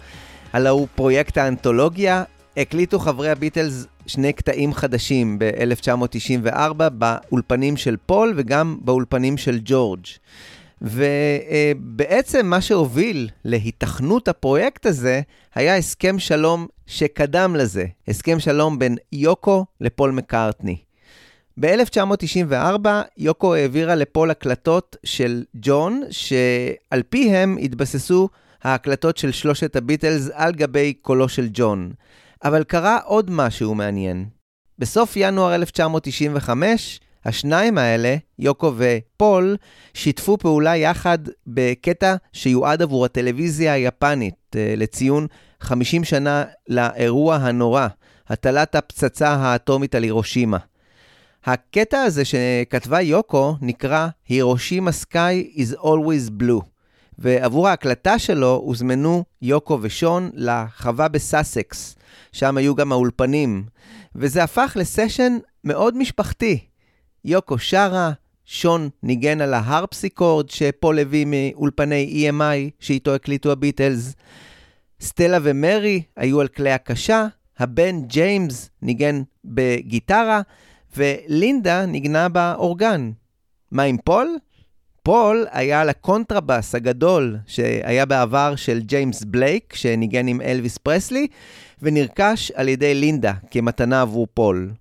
הלא הוא פרויקט האנתולוגיה, הקליטו חברי הביטלס שני קטעים חדשים ב-1994 באולפנים של פול וגם באולפנים של ג'ורג'. ובעצם מה שהוביל להיתכנות הפרויקט הזה היה הסכם שלום שקדם לזה, הסכם שלום בין יוקו לפול מקארטני. ב-1994 יוקו העבירה לפול הקלטות של ג'ון, שעל פיהם התבססו ההקלטות של שלושת הביטלס על גבי קולו של ג'ון. אבל קרה עוד משהו מעניין. בסוף ינואר 1995, השניים האלה, יוקו ופול, שיתפו פעולה יחד בקטע שיועד עבור הטלוויזיה היפנית אה, לציון 50 שנה לאירוע הנורא, הטלת הפצצה האטומית על הירושימה. הקטע הזה שכתבה יוקו נקרא הירושימה סקאי is always blue, ועבור ההקלטה שלו הוזמנו יוקו ושון לחווה בסאסקס, שם היו גם האולפנים, וזה הפך לסשן מאוד משפחתי. יוקו שרה, שון ניגן על ההרפסיקורד שפול הביא מאולפני EMI שאיתו הקליטו הביטלס. סטלה ומרי היו על כלי הקשה, הבן ג'יימס ניגן בגיטרה, ולינדה ניגנה באורגן. מה עם פול? פול היה על הקונטרבאס הגדול שהיה בעבר של ג'יימס בלייק, שניגן עם אלוויס פרסלי, ונרכש על ידי לינדה כמתנה עבור פול.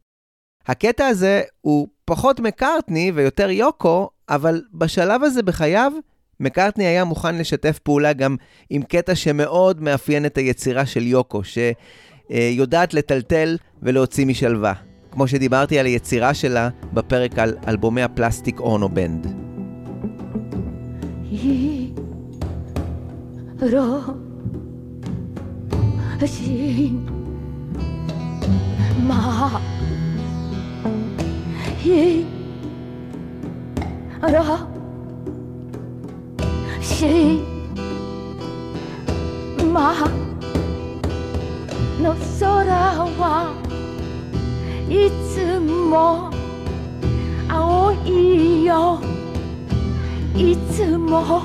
הקטע הזה הוא פחות מקארטני ויותר יוקו, אבל בשלב הזה בחייו, מקארטני היה מוכן לשתף פעולה גם עם קטע שמאוד מאפיין את היצירה של יוקו, שיודעת לטלטל ולהוציא משלווה. כמו שדיברתי על היצירה שלה בפרק על אלבומי הפלסטיק אונו בנד. Ma, no sora wa いつも青いよ。いつも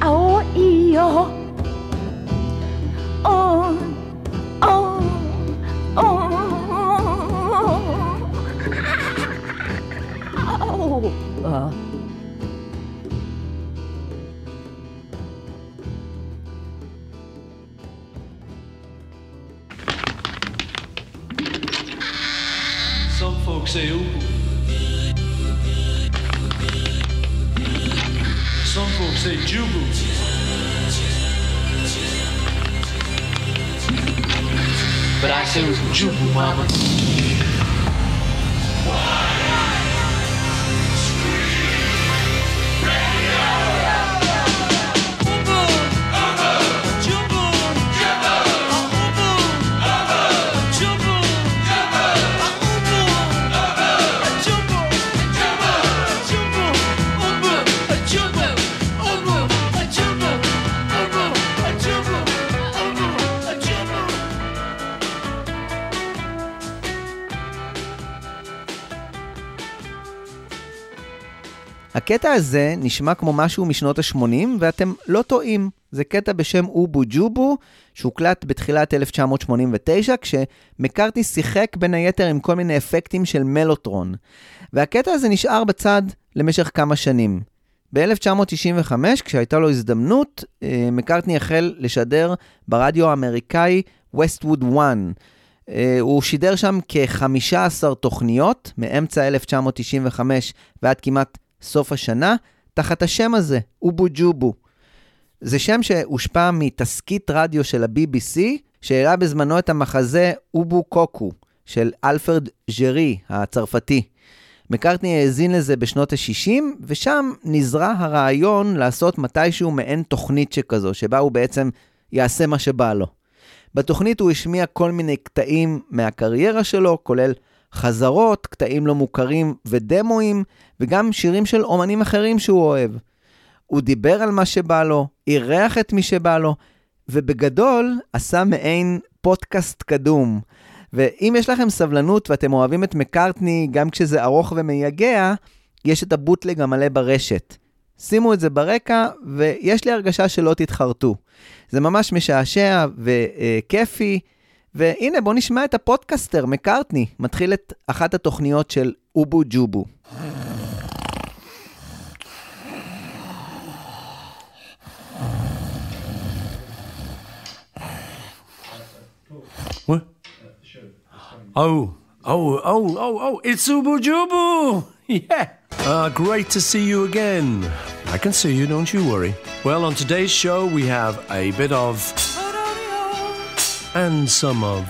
青いよ。おんおんおん。あ Some Some folks say jubils. But I say it was jubil, mama. הקטע הזה נשמע כמו משהו משנות ה-80, ואתם לא טועים. זה קטע בשם אובו ג'ובו, שהוקלט בתחילת 1989, כשמקארטני שיחק בין היתר עם כל מיני אפקטים של מלוטרון. והקטע הזה נשאר בצד למשך כמה שנים. ב-1995, כשהייתה לו הזדמנות, אה, מקארטני החל לשדר ברדיו האמריקאי Westwood One. אה, הוא שידר שם כ-15 תוכניות, מאמצע 1995 ועד כמעט סוף השנה, תחת השם הזה, אובו ג'ובו. זה שם שהושפע מתסקית רדיו של ה-BBC, שהעלה בזמנו את המחזה אובו קוקו, של אלפרד ז'רי הצרפתי. מקארטני האזין לזה בשנות ה-60, ושם נזרע הרעיון לעשות מתישהו מעין תוכנית שכזו, שבה הוא בעצם יעשה מה שבא לו. בתוכנית הוא השמיע כל מיני קטעים מהקריירה שלו, כולל חזרות, קטעים לא מוכרים ודמואים, וגם שירים של אומנים אחרים שהוא אוהב. הוא דיבר על מה שבא לו, אירח את מי שבא לו, ובגדול עשה מעין פודקאסט קדום. ואם יש לכם סבלנות ואתם אוהבים את מקארטני גם כשזה ארוך ומייגע, יש את הבוטלג המלא ברשת. שימו את זה ברקע, ויש לי הרגשה שלא תתחרטו. זה ממש משעשע וכיפי, והנה בואו נשמע את הפודקאסטר, מקארטני, מתחיל את אחת התוכניות של אובו ג'ובו. What? Oh, oh, oh, oh, oh, it's Ubu Jubu! Yeah! Uh, great to see you again. I can see you, don't you worry. Well, on today's show, we have a bit of. And some of.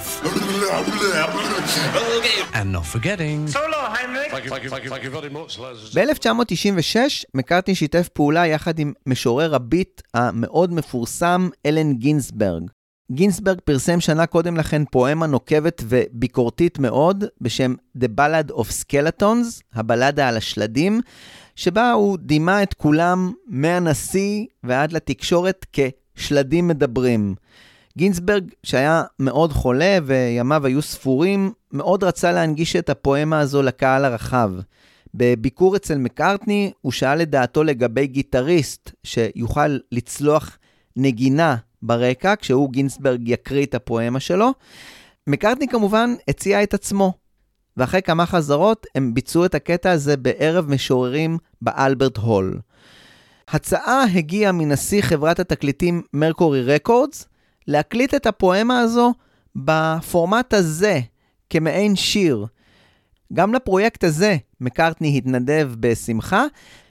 And not forgetting. Solo, Heinrich. Thank you, thank you, thank you, thank you very much, lads. ב-1996 מקארטני שיתף פעולה יחד עם משורר הביט המאוד מפורסם אלן גינסברג. גינסברג פרסם שנה קודם לכן פואמה נוקבת וביקורתית מאוד בשם The Ballad of Skeletons, הבלדה על השלדים, שבה הוא דימה את כולם מהנשיא ועד לתקשורת כשלדים מדברים. גינסברג, שהיה מאוד חולה וימיו היו ספורים, מאוד רצה להנגיש את הפואמה הזו לקהל הרחב. בביקור אצל מקארטני, הוא שאל את דעתו לגבי גיטריסט שיוכל לצלוח נגינה ברקע, כשהוא גינסברג יקריא את הפואמה שלו. מקארטני כמובן הציע את עצמו. ואחרי כמה חזרות הם ביצעו את הקטע הזה בערב משוררים באלברט הול. הצעה הגיעה מנשיא חברת התקליטים מרקורי רקורדס להקליט את הפואמה הזו בפורמט הזה, כמעין שיר. גם לפרויקט הזה מקארטני התנדב בשמחה,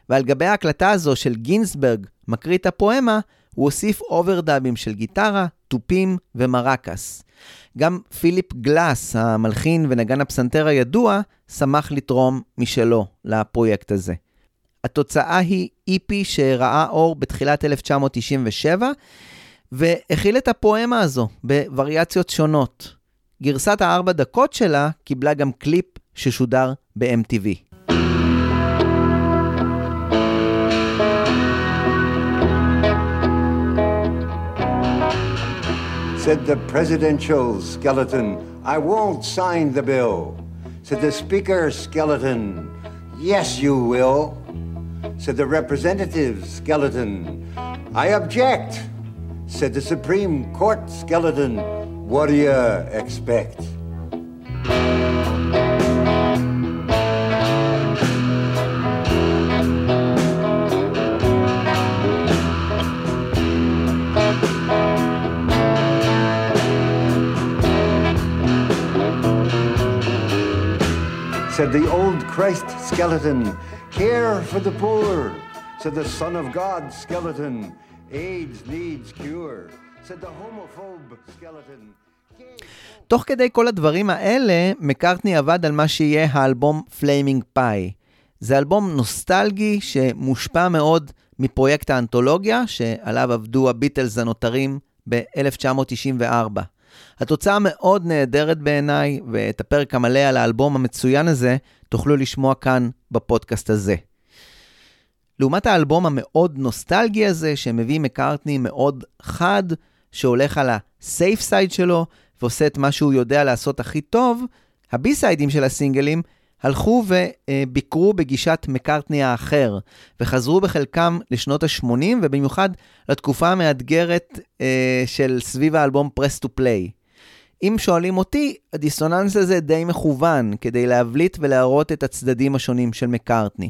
ועל גבי ההקלטה הזו של גינסברג, מקריא את הפואמה, הוא הוסיף אוברדאבים של גיטרה, תופים ומרקס. גם פיליפ גלאס, המלחין ונגן הפסנתר הידוע, שמח לתרום משלו לפרויקט הזה. התוצאה היא איפי שראה אור בתחילת 1997, והכיל את הפואמה הזו בווריאציות שונות. גרסת הארבע דקות שלה קיבלה גם קליפ ששודר ב-MTV. Said the presidential skeleton, I won't sign the bill. Said the speaker skeleton, yes, you will. Said the representative skeleton, I object. Said the Supreme Court skeleton, what do you expect? Said the old Christ skeleton, care for the poor. Said the Son of God skeleton, AIDS needs cure. Said the homophobe skeleton. תוך כדי כל הדברים האלה, מקארטני עבד על מה שיהיה האלבום Flaming Pie. זה אלבום נוסטלגי שמושפע מאוד מפרויקט האנתולוגיה, שעליו עבדו הביטלס הנותרים ב-1994. התוצאה מאוד נהדרת בעיניי, ואת הפרק המלא על האלבום המצוין הזה תוכלו לשמוע כאן בפודקאסט הזה. לעומת האלבום המאוד נוסטלגי הזה, שמביא מקארטני מאוד חד, שהולך על הסייף סייד שלו, ועושה את מה שהוא יודע לעשות הכי טוב, הבי סיידים של הסינגלים הלכו וביקרו בגישת מקארטני האחר, וחזרו בחלקם לשנות ה-80, ובמיוחד לתקופה המאתגרת אה, של סביב האלבום Press to Play. אם שואלים אותי, הדיסוננס הזה די מכוון כדי להבליט ולהראות את הצדדים השונים של מקארטני.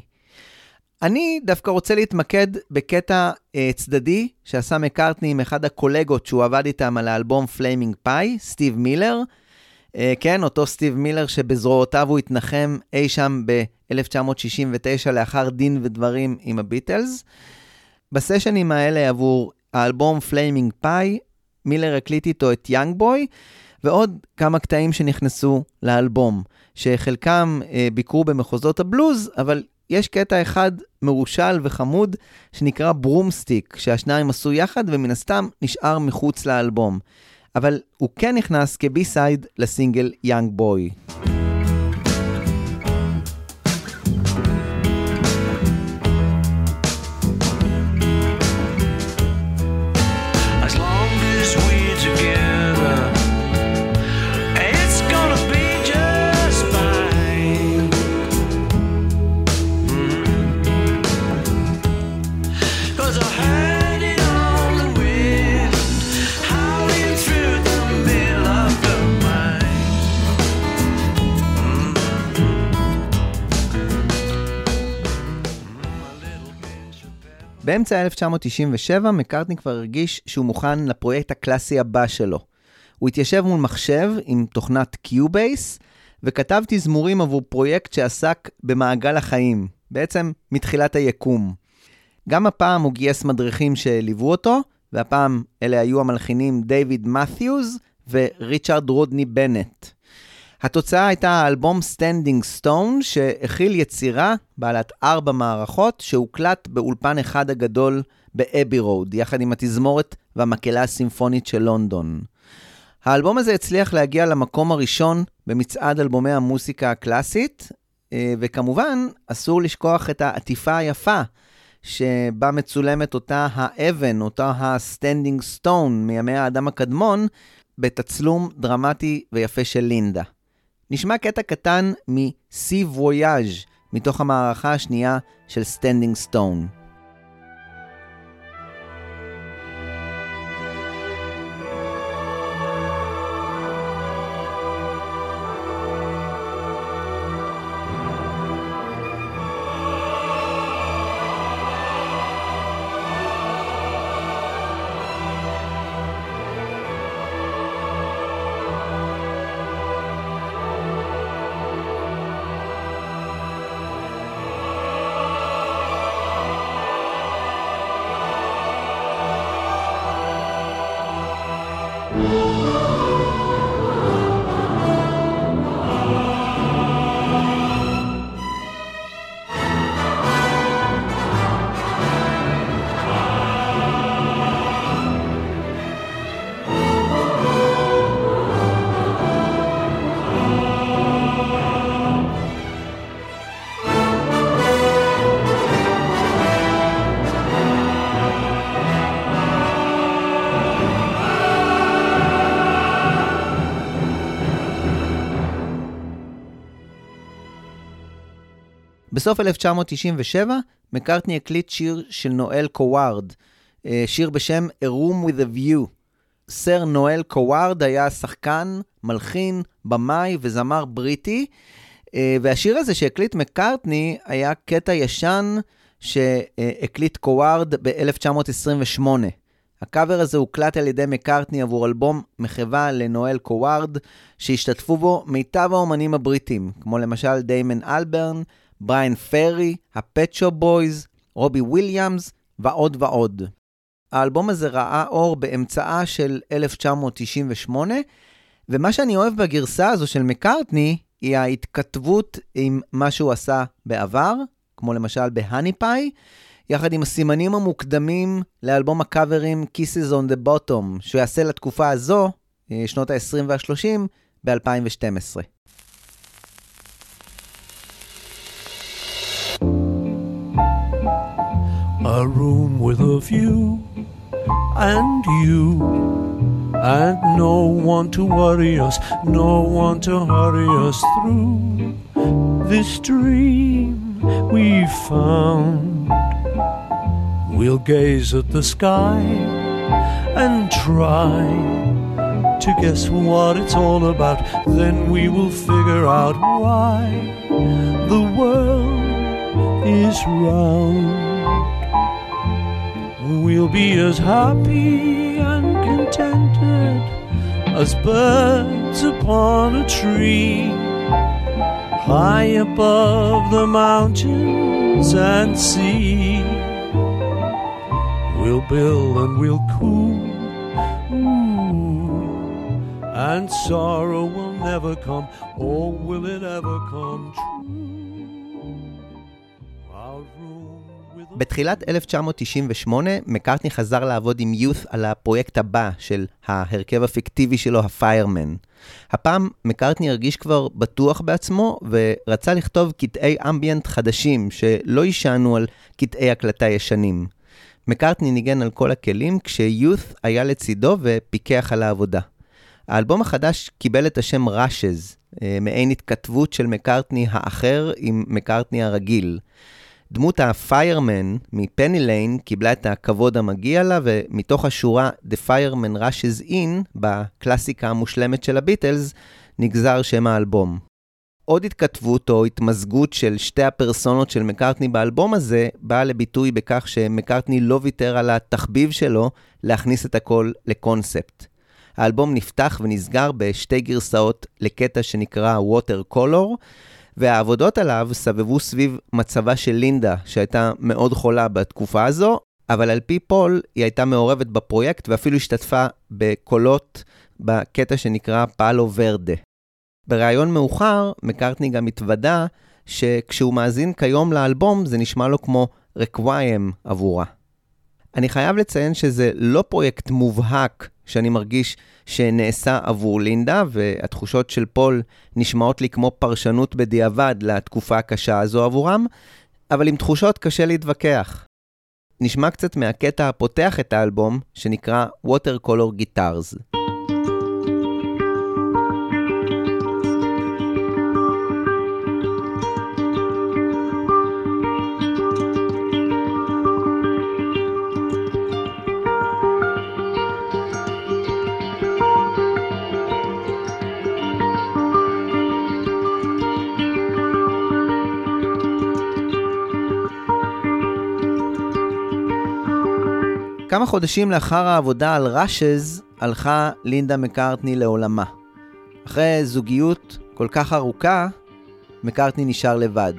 אני דווקא רוצה להתמקד בקטע אה, צדדי שעשה מקארטני עם אחד הקולגות שהוא עבד איתם על האלבום Flaming Pie, סטיב מילר. אה, כן, אותו סטיב מילר שבזרועותיו הוא התנחם אי שם ב-1969 לאחר דין ודברים עם הביטלס. בסשנים האלה עבור האלבום Flaming Pie, מילר הקליט איתו את Young Boy, ועוד כמה קטעים שנכנסו לאלבום, שחלקם אה, ביקרו במחוזות הבלוז, אבל יש קטע אחד מרושל וחמוד שנקרא Broomstick, שהשניים עשו יחד ומן הסתם נשאר מחוץ לאלבום. אבל הוא כן נכנס כ B-side לסינגל Young Boy. באמצע 1997 מקארטני כבר הרגיש שהוא מוכן לפרויקט הקלאסי הבא שלו. הוא התיישב מול מחשב עם תוכנת Cubase, וכתב תזמורים עבור פרויקט שעסק במעגל החיים, בעצם מתחילת היקום. גם הפעם הוא גייס מדריכים שליוו אותו, והפעם אלה היו המלחינים דיוויד מת'יוז וריצ'רד רודני בנט. התוצאה הייתה האלבום Standing Stone, שהכיל יצירה בעלת ארבע מערכות, שהוקלט באולפן אחד הגדול באבי רוד, יחד עם התזמורת והמקהלה הסימפונית של לונדון. האלבום הזה הצליח להגיע למקום הראשון במצעד אלבומי המוסיקה הקלאסית, אה, וכמובן, אסור לשכוח את העטיפה היפה, שבה מצולמת אותה האבן, אותה ה Standing Stone מימי האדם הקדמון, בתצלום דרמטי ויפה של לינדה. נשמע קטע קטן מ-Sea Voyage, מתוך המערכה השנייה של סטנדינג סטון. בסוף 1997, מקארטני הקליט שיר של נואל קווארד, אה, שיר בשם A Room with a View. סר נואל קווארד היה שחקן, מלחין, במאי וזמר בריטי, אה, והשיר הזה שהקליט מקארטני היה קטע ישן שהקליט קווארד ב-1928. הקאבר הזה הוקלט על ידי מקארטני עבור אלבום מחווה לנואל קווארד, שהשתתפו בו מיטב האומנים הבריטים, כמו למשל דיימן אלברן, בריין פרי, הפט שופ בויז, רובי וויליאמס ועוד ועוד. האלבום הזה ראה אור באמצעה של 1998, ומה שאני אוהב בגרסה הזו של מקארטני, היא ההתכתבות עם מה שהוא עשה בעבר, כמו למשל ב Honey Pie, יחד עם הסימנים המוקדמים לאלבום הקאברים Kisses on the Bottom, שהוא יעשה לתקופה הזו, אה, שנות ה-20 וה-30, ב-2012. A room with a view, and you, and no one to worry us, no one to hurry us through this dream we found. We'll gaze at the sky and try to guess what it's all about, then we will figure out why the world is round. We'll be as happy and contented as birds upon a tree, high above the mountains and sea. We'll build and we'll coo, and sorrow will never come, or will it ever come true? בתחילת 1998, מקארטני חזר לעבוד עם יות' על הפרויקט הבא של ההרכב הפיקטיבי שלו, הפיירמן. הפעם מקארטני הרגיש כבר בטוח בעצמו, ורצה לכתוב קטעי אמביאנט חדשים, שלא יישענו על קטעי הקלטה ישנים. מקארטני ניגן על כל הכלים, כשיות' היה לצידו ופיקח על העבודה. האלבום החדש קיבל את השם ראשז, מעין התכתבות של מקארטני האחר עם מקארטני הרגיל. דמות הפיירמן מפני ליין קיבלה את הכבוד המגיע לה, ומתוך השורה The Fireman Rushes In, בקלאסיקה המושלמת של הביטלס, נגזר שם האלבום. עוד התכתבות או התמזגות של שתי הפרסונות של מקארטני באלבום הזה, באה לביטוי בכך שמקארטני לא ויתר על התחביב שלו להכניס את הכל לקונספט. האלבום נפתח ונסגר בשתי גרסאות לקטע שנקרא Water Color, והעבודות עליו סבבו סביב מצבה של לינדה, שהייתה מאוד חולה בתקופה הזו, אבל על פי פול היא הייתה מעורבת בפרויקט ואפילו השתתפה בקולות בקטע שנקרא פאלו ורדה. בריאיון מאוחר, מקארטני גם התוודה שכשהוא מאזין כיום לאלבום זה נשמע לו כמו רקוויאם עבורה. אני חייב לציין שזה לא פרויקט מובהק שאני מרגיש שנעשה עבור לינדה, והתחושות של פול נשמעות לי כמו פרשנות בדיעבד לתקופה הקשה הזו עבורם, אבל עם תחושות קשה להתווכח. נשמע קצת מהקטע הפותח את האלבום, שנקרא Watercolor Guitars. כמה חודשים לאחר העבודה על ראשז, הלכה לינדה מקארטני לעולמה. אחרי זוגיות כל כך ארוכה, מקארטני נשאר לבד.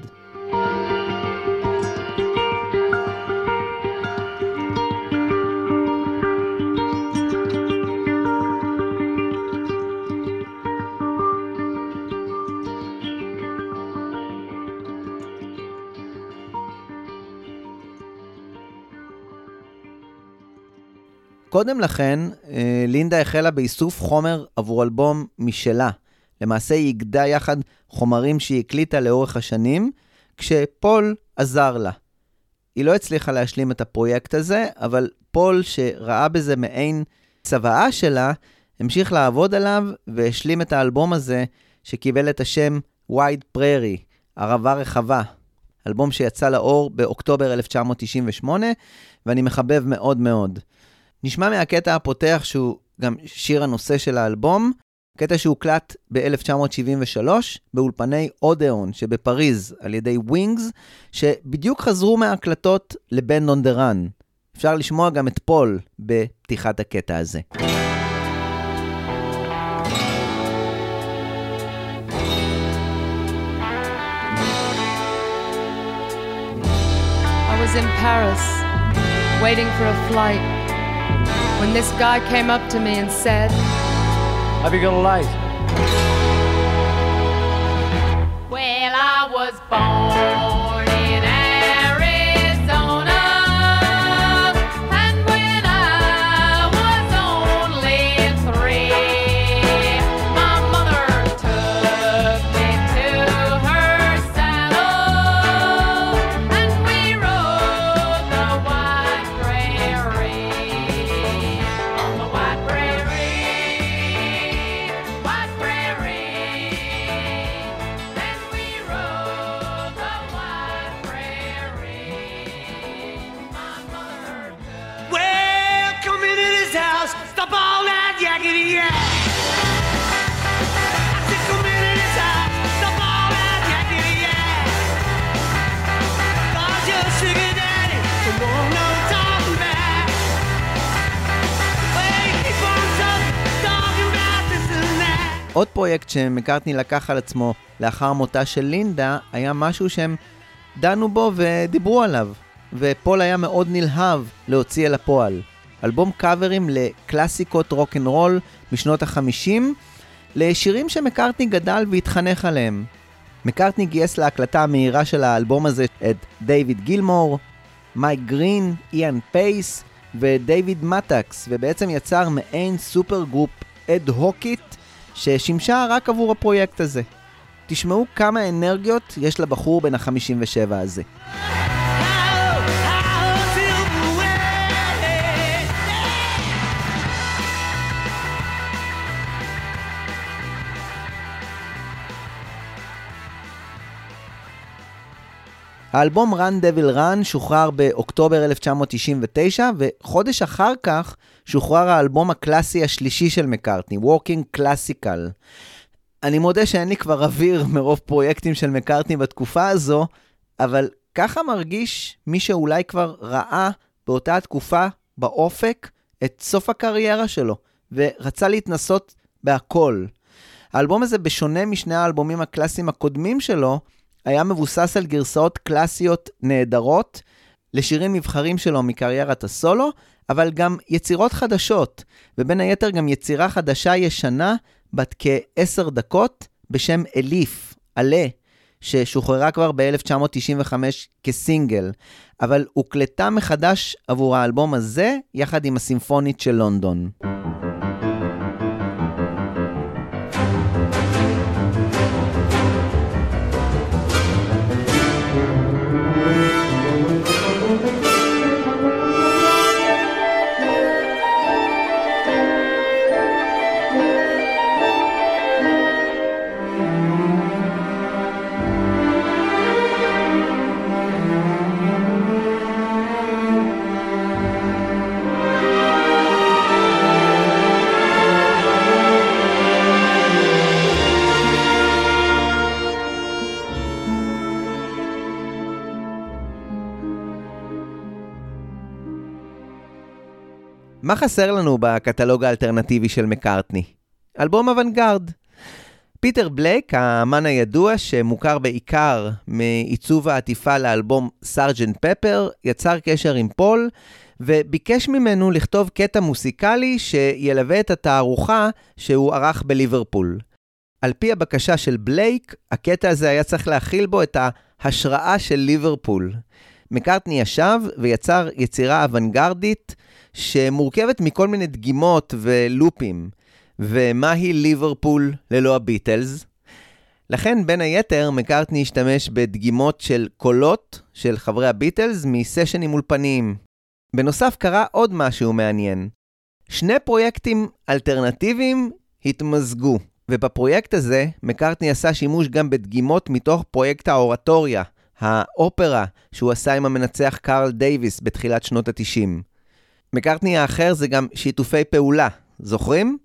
קודם לכן, אה, לינדה החלה באיסוף חומר עבור אלבום משלה. למעשה היא איגדה יחד חומרים שהיא הקליטה לאורך השנים, כשפול עזר לה. היא לא הצליחה להשלים את הפרויקט הזה, אבל פול, שראה בזה מעין צוואה שלה, המשיך לעבוד עליו והשלים את האלבום הזה, שקיבל את השם Wide Prairie, ערבה רחבה. אלבום שיצא לאור באוקטובר 1998, ואני מחבב מאוד מאוד. נשמע מהקטע הפותח שהוא גם שיר הנושא של האלבום, קטע שהוקלט ב-1973 באולפני אודאון שבפריז על ידי ווינגס, שבדיוק חזרו מההקלטות ל-Band on the Run. אפשר לשמוע גם את פול בפתיחת הקטע הזה. I was in Paris, waiting for a flight, when this guy came up to me and said, Have you got a light? Well, I was born עוד פרויקט שמקארטני לקח על עצמו לאחר מותה של לינדה, היה משהו שהם דנו בו ודיברו עליו, ופול היה מאוד נלהב להוציא אל הפועל. אלבום קאברים לקלאסיקות רוק אנד רול משנות ה-50, לשירים שמקארטני גדל והתחנך עליהם. מקארטני גייס להקלטה המהירה של האלבום הזה את דייוויד גילמור, מיק גרין, איאן פייס ודייוויד מטקס, ובעצם יצר מעין supergroup אד הוקית ששימשה רק עבור הפרויקט הזה. תשמעו כמה אנרגיות יש לבחור בן ה-57 הזה. האלבום Run Devil Run שוחרר באוקטובר 1999, וחודש אחר כך שוחרר האלבום הקלאסי השלישי של מקארטני, Walking Classical. אני מודה שאין לי כבר אוויר מרוב פרויקטים של מקארטני בתקופה הזו, אבל ככה מרגיש מי שאולי כבר ראה באותה התקופה באופק את סוף הקריירה שלו, ורצה להתנסות בהכל. האלבום הזה, בשונה משני האלבומים הקלאסיים הקודמים שלו, היה מבוסס על גרסאות קלאסיות נהדרות לשירים נבחרים שלו מקריירת הסולו, אבל גם יצירות חדשות, ובין היתר גם יצירה חדשה ישנה בת כעשר דקות בשם אליף, עלה, ששוחררה כבר ב-1995 כסינגל, אבל הוקלטה מחדש עבור האלבום הזה, יחד עם הסימפונית של לונדון. מה חסר לנו בקטלוג האלטרנטיבי של מקארטני? אלבום אוונגרד. פיטר בלייק, האמן הידוע שמוכר בעיקר מעיצוב העטיפה לאלבום סארג'נט פפר, יצר קשר עם פול וביקש ממנו לכתוב קטע מוסיקלי שילווה את התערוכה שהוא ערך בליברפול. על פי הבקשה של בלייק, הקטע הזה היה צריך להכיל בו את ההשראה של ליברפול. מקארטני ישב ויצר יצירה אוונגרדית שמורכבת מכל מיני דגימות ולופים. ומהי ליברפול ללא הביטלס? לכן, בין היתר, מקארטני השתמש בדגימות של קולות של חברי הביטלס מסשנים אולפניים. בנוסף, קרה עוד משהו מעניין. שני פרויקטים אלטרנטיביים התמזגו, ובפרויקט הזה מקארטני עשה שימוש גם בדגימות מתוך פרויקט האורטוריה, האופרה שהוא עשה עם המנצח קארל דייוויס בתחילת שנות ה-90. מקארטני האחר זה גם שיתופי פעולה, זוכרים?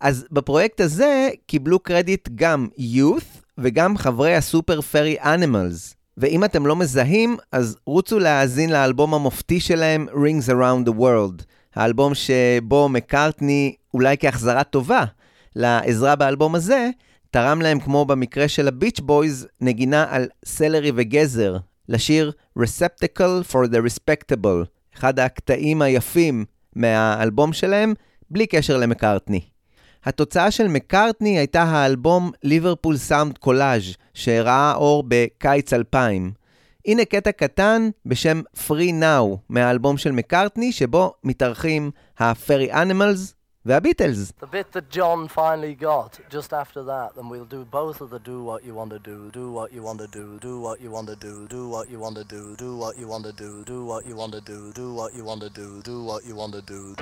אז בפרויקט הזה קיבלו קרדיט גם youth וגם חברי הסופר פרי אנימלס. ואם אתם לא מזהים, אז רוצו להאזין לאלבום המופתי שלהם, Rings Around the World. האלבום שבו מקארטני, אולי כהחזרה טובה לעזרה באלבום הזה, תרם להם, כמו במקרה של הביץ' בויז, נגינה על סלרי וגזר, לשיר Receptacle for the Respectable, אחד הקטעים היפים מהאלבום שלהם, בלי קשר למקארטני. התוצאה של מקארטני הייתה האלבום ליברפול סאונד קולאז' שראה אור בקיץ 2000. הנה קטע קטן בשם Free Now מהאלבום של מקארטני, שבו מתארחים הפרי The Beatles. The bit that John finally got just after that, then we'll do both of the do what you want to do, do what you want to do, do what you want to do, do what you want to do, do what you want to do, do what you want to do, do what you want to do, do what you want to do.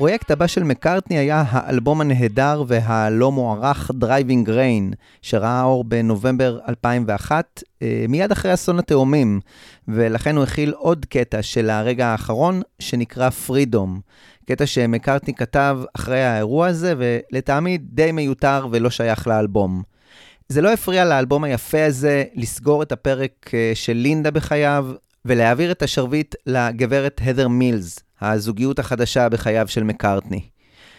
הפרויקט הבא של מקארטני היה האלבום הנהדר והלא מוערך Driving Rain, שראה אור בנובמבר 2001, אה, מיד אחרי אסון התאומים, ולכן הוא הכיל עוד קטע של הרגע האחרון, שנקרא Freedom. קטע שמקארטני כתב אחרי האירוע הזה, ולטעמי די מיותר ולא שייך לאלבום. זה לא הפריע לאלבום היפה הזה לסגור את הפרק אה, של לינדה בחייו, ולהעביר את השרביט לגברת הדר מילס, הזוגיות החדשה בחייו של מקארטני.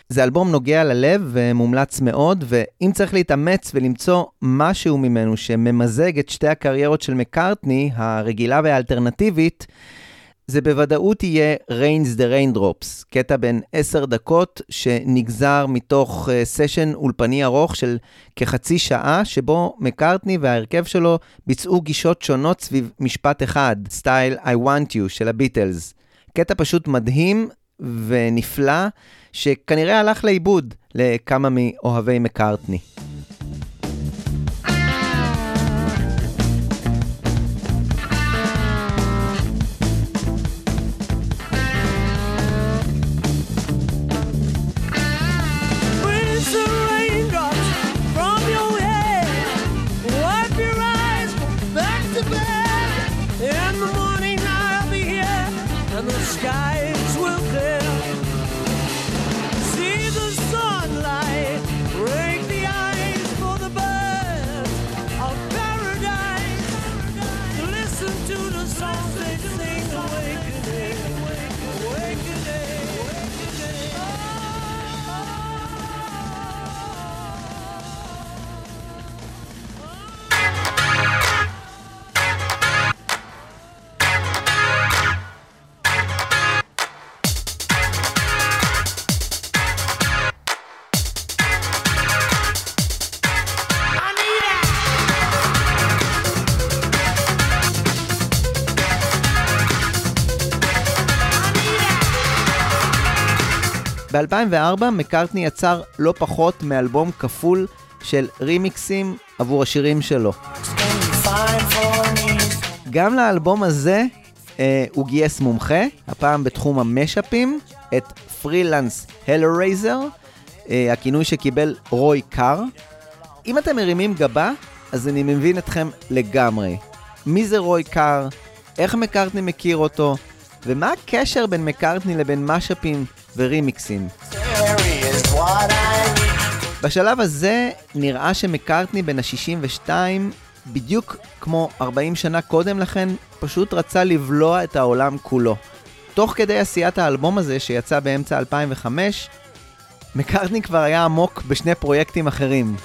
זה אלבום נוגע ללב ומומלץ מאוד, ואם צריך להתאמץ ולמצוא משהו ממנו שממזג את שתי הקריירות של מקארטני, הרגילה והאלטרנטיבית, זה בוודאות יהיה Rains the Raindrops, קטע בן עשר דקות שנגזר מתוך סשן אולפני ארוך של כחצי שעה, שבו מקארטני וההרכב שלו ביצעו גישות שונות סביב משפט אחד, סטייל I want you של הביטלס. קטע פשוט מדהים ונפלא, שכנראה הלך לאיבוד לכמה מאוהבי מקארטני. ב-2004 מקארטני יצר לא פחות מאלבום כפול של רימיקסים עבור השירים שלו. גם לאלבום הזה אה, הוא גייס מומחה, הפעם בתחום המשאפים, את פרילנס הלרייזר, אה, הכינוי שקיבל רוי קאר. אם אתם מרימים גבה, אז אני מבין אתכם לגמרי. מי זה רוי קאר? איך מקארטני מכיר אותו? ומה הקשר בין מקארטני לבין משאפים ורימיקסים? בשלב הזה נראה שמקארטני בן ה-62, בדיוק כמו 40 שנה קודם לכן, פשוט רצה לבלוע את העולם כולו. תוך כדי עשיית האלבום הזה, שיצא באמצע 2005, מקארטני כבר היה עמוק בשני פרויקטים אחרים.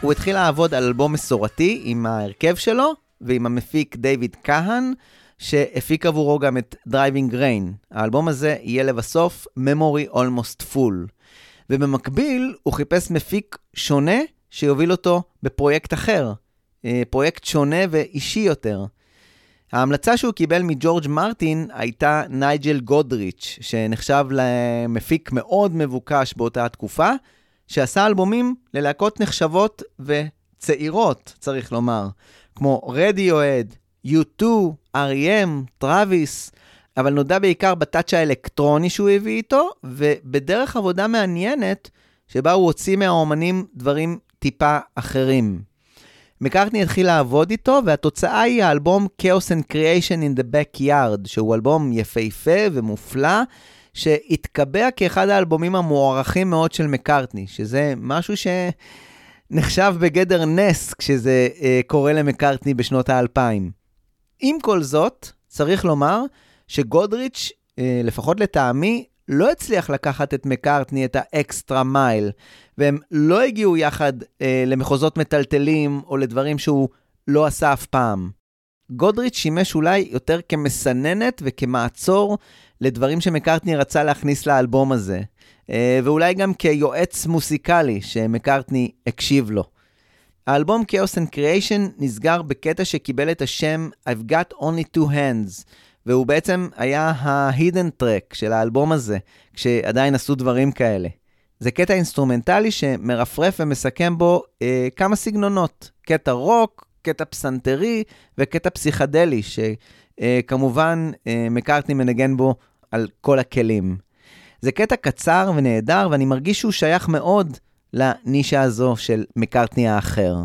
הוא התחיל לעבוד על אלבום מסורתי עם ההרכב שלו ועם המפיק דיוויד כהן, שהפיק עבורו גם את Driving Rain. האלבום הזה יהיה לבסוף Memory Almost Full. ובמקביל הוא חיפש מפיק שונה שיוביל אותו בפרויקט אחר, אה, פרויקט שונה ואישי יותר. ההמלצה שהוא קיבל מג'ורג' מרטין הייתה נייג'ל גודריץ', שנחשב למפיק מאוד מבוקש באותה התקופה, שעשה אלבומים ללהקות נחשבות וצעירות, צריך לומר, כמו רדיואד, U2, R.E.M, טראביס, אבל נודע בעיקר בטאצ' האלקטרוני שהוא הביא איתו, ובדרך עבודה מעניינת, שבה הוא הוציא מהאומנים דברים טיפה אחרים. מקארטני התחיל לעבוד איתו, והתוצאה היא האלבום Chaos and Creation in the Backyard, שהוא אלבום יפהפה ומופלא, שהתקבע כאחד האלבומים המוערכים מאוד של מקארטני, שזה משהו שנחשב בגדר נס כשזה אה, קורה למקארטני בשנות האלפיים. עם כל זאת, צריך לומר שגודריץ', אה, לפחות לטעמי, לא הצליח לקחת את מקארטני את האקסטרה מייל, והם לא הגיעו יחד אה, למחוזות מטלטלים או לדברים שהוא לא עשה אף פעם. גודריץ' שימש אולי יותר כמסננת וכמעצור לדברים שמקארטני רצה להכניס לאלבום הזה, אה, ואולי גם כיועץ מוסיקלי שמקארטני הקשיב לו. האלבום Chaos and Creation נסגר בקטע שקיבל את השם I've got only two hands, והוא בעצם היה ה-hidden track של האלבום הזה, כשעדיין עשו דברים כאלה. זה קטע אינסטרומנטלי שמרפרף ומסכם בו אה, כמה סגנונות, קטע רוק, קטע פסנתרי וקטע פסיכדלי, שכמובן אה, מקארטני מנגן בו על כל הכלים. זה קטע קצר ונהדר, ואני מרגיש שהוא שייך מאוד לנישה הזו של מקארטני האחר.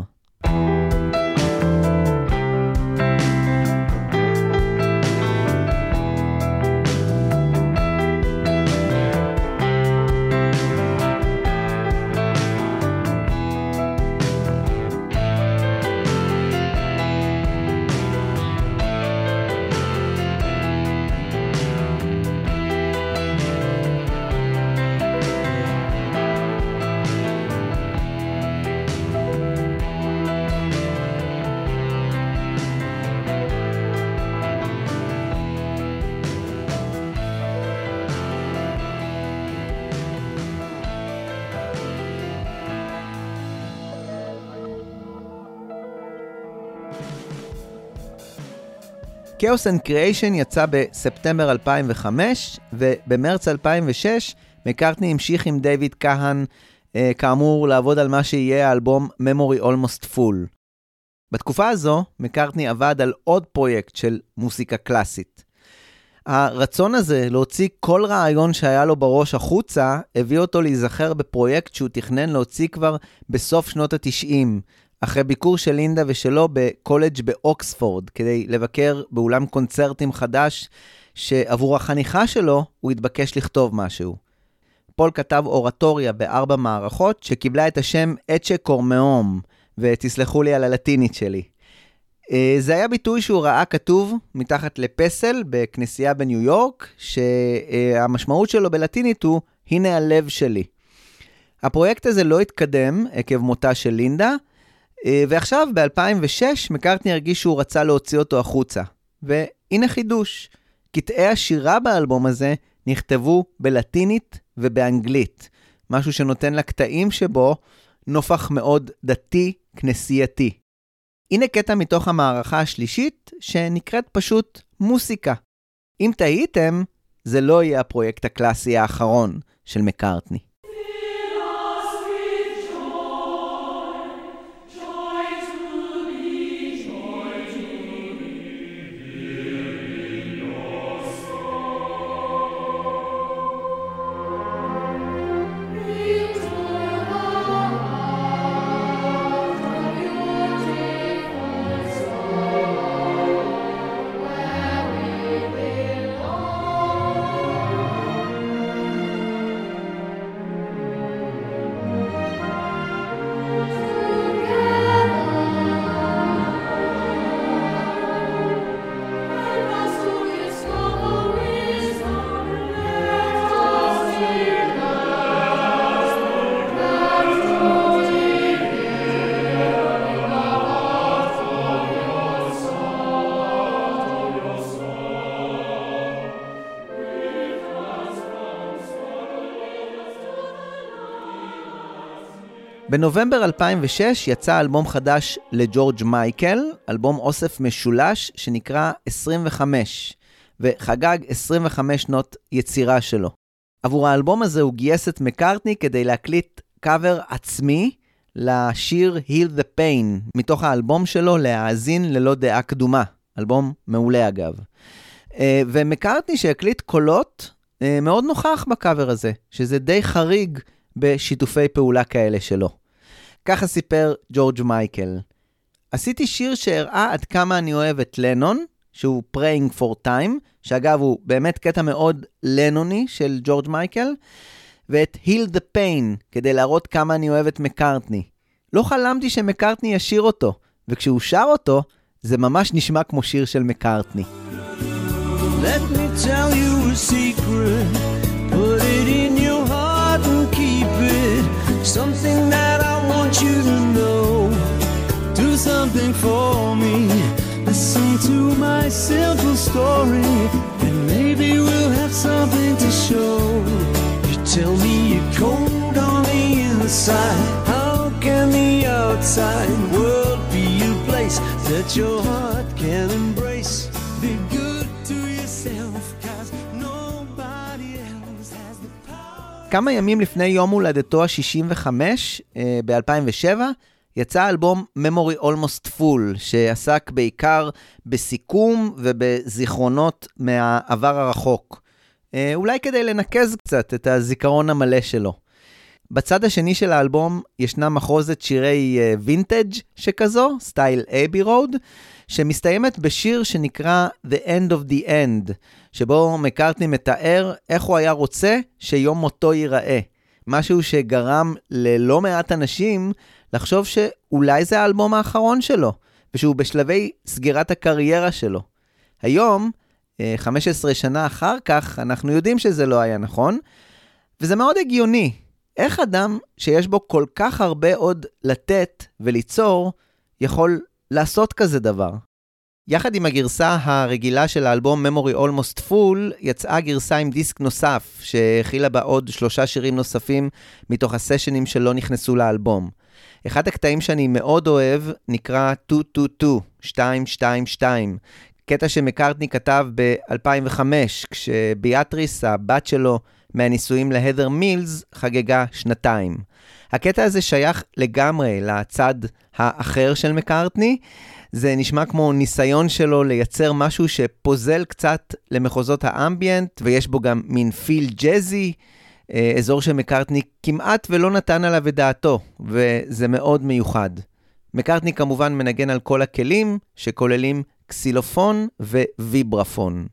Chaos and Creation יצא בספטמבר 2005, ובמרץ 2006 מקארטני המשיך עם דיוויד כהן, אה, כאמור, לעבוד על מה שיהיה האלבום Memory Almost Full. בתקופה הזו, מקארטני עבד על עוד פרויקט של מוסיקה קלאסית. הרצון הזה להוציא כל רעיון שהיה לו בראש החוצה, הביא אותו להיזכר בפרויקט שהוא תכנן להוציא כבר בסוף שנות ה-90, אחרי ביקור של לינדה ושלו בקולג' באוקספורד, כדי לבקר באולם קונצרטים חדש, שעבור החניכה שלו הוא התבקש לכתוב משהו. פול כתב אורטוריה בארבע מערכות, שקיבלה את השם אצ'ה קורמאום, ותסלחו לי על הלטינית שלי. אה, זה היה ביטוי שהוא ראה כתוב מתחת לפסל בכנסייה בניו יורק, שהמשמעות שלו בלטינית הוא, הנה הלב שלי. הפרויקט הזה לא התקדם עקב מותה של לינדה, ועכשיו, ב-2006, מקארטני הרגיש שהוא רצה להוציא אותו החוצה. והנה חידוש, קטעי השירה באלבום הזה נכתבו בלטינית ובאנגלית, משהו שנותן לקטעים שבו נופח מאוד דתי, כנסייתי. הנה קטע מתוך המערכה השלישית, שנקראת פשוט מוסיקה. אם תהיתם, זה לא יהיה הפרויקט הקלאסי האחרון של מקארטני. בנובמבר 2006 יצא אלבום חדש לג'ורג' מייקל, אלבום אוסף משולש שנקרא 25, וחגג 25 שנות יצירה שלו. עבור האלבום הזה הוא גייס את מקארטני כדי להקליט קאבר עצמי לשיר Heal the Pain, מתוך האלבום שלו להאזין ללא דעה קדומה. אלבום מעולה אגב. אה, ומקארטני שהקליט קולות אה, מאוד נוכח בקאבר הזה, שזה די חריג בשיתופי פעולה כאלה שלו. ככה סיפר ג'ורג' מייקל. עשיתי שיר שהראה עד כמה אני אוהב את לנון, שהוא Praying for Time, שאגב הוא באמת קטע מאוד לנוני של ג'ורג' מייקל, ואת Heal the Pain, כדי להראות כמה אני אוהב את מקארטני. לא חלמתי שמקארטני ישיר אותו, וכשהוא שר אותו, זה ממש נשמע כמו שיר של מקארטני. Let me tell you a secret. Put it in your heart and keep it. Something that I want you to know. Do something for me. Listen to my simple story. And maybe we'll have something to show. You tell me you're cold on the inside. How can the outside world be a place that your heart can embrace? כמה ימים לפני יום הולדתו ה-65, ב-2007, יצא אלבום Memory Almost Full, שעסק בעיקר בסיכום ובזיכרונות מהעבר הרחוק. אה, אולי כדי לנקז קצת את הזיכרון המלא שלו. בצד השני של האלבום ישנה מחרוזת שירי וינטג' שכזו, סטייל אייבי רוד, שמסתיימת בשיר שנקרא The End of the End, שבו מקארטני מתאר איך הוא היה רוצה שיום מותו ייראה. משהו שגרם ללא מעט אנשים לחשוב שאולי זה האלבום האחרון שלו, ושהוא בשלבי סגירת הקריירה שלו. היום, אה, 15 שנה אחר כך, אנחנו יודעים שזה לא היה נכון, וזה מאוד הגיוני. איך אדם שיש בו כל כך הרבה עוד לתת וליצור, יכול לעשות כזה דבר? יחד עם הגרסה הרגילה של האלבום Memory Almost Full, יצאה גרסה עם דיסק נוסף, שהכילה בה עוד שלושה שירים נוספים מתוך הסשנים שלא נכנסו לאלבום. אחד הקטעים שאני מאוד אוהב נקרא 222, 222, קטע שמקארטני כתב ב-2005, כשביאטריס, הבת שלו מהנישואים להדר מילס, חגגה שנתיים. הקטע הזה שייך לגמרי לצד האחר של מקארטני. זה נשמע כמו ניסיון שלו לייצר משהו שפוזל קצת למחוזות האמביאנט, ויש בו גם מין פיל ג'אזי, אה, אזור שמקארטני כמעט ולא נתן עליו את דעתו, וזה מאוד מיוחד. מקארטני כמובן מנגן על כל הכלים, שכוללים קסילופון וויברפון.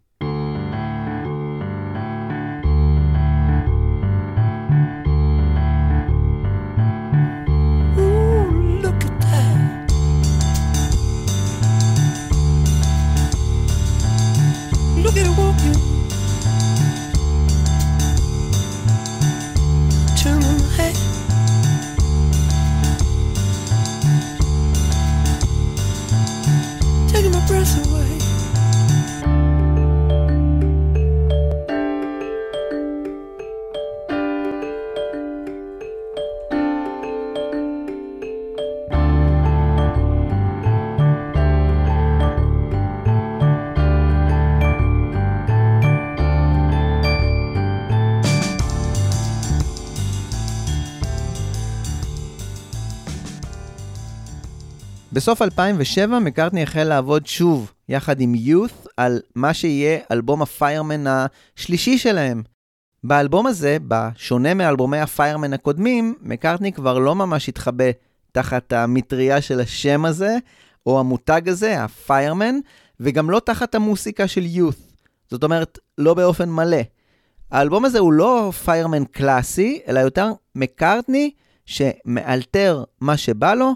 בסוף 2007 מקארטני החל לעבוד שוב, יחד עם יות', על מה שיהיה אלבום הפיירמן השלישי שלהם. באלבום הזה, בשונה מאלבומי הפיירמן הקודמים, מקארטני כבר לא ממש התחבא תחת המטריה של השם הזה, או המותג הזה, הפיירמן, וגם לא תחת המוסיקה של יות'. זאת אומרת, לא באופן מלא. האלבום הזה הוא לא פיירמן קלאסי, אלא יותר מקארטני שמאלתר מה שבא לו,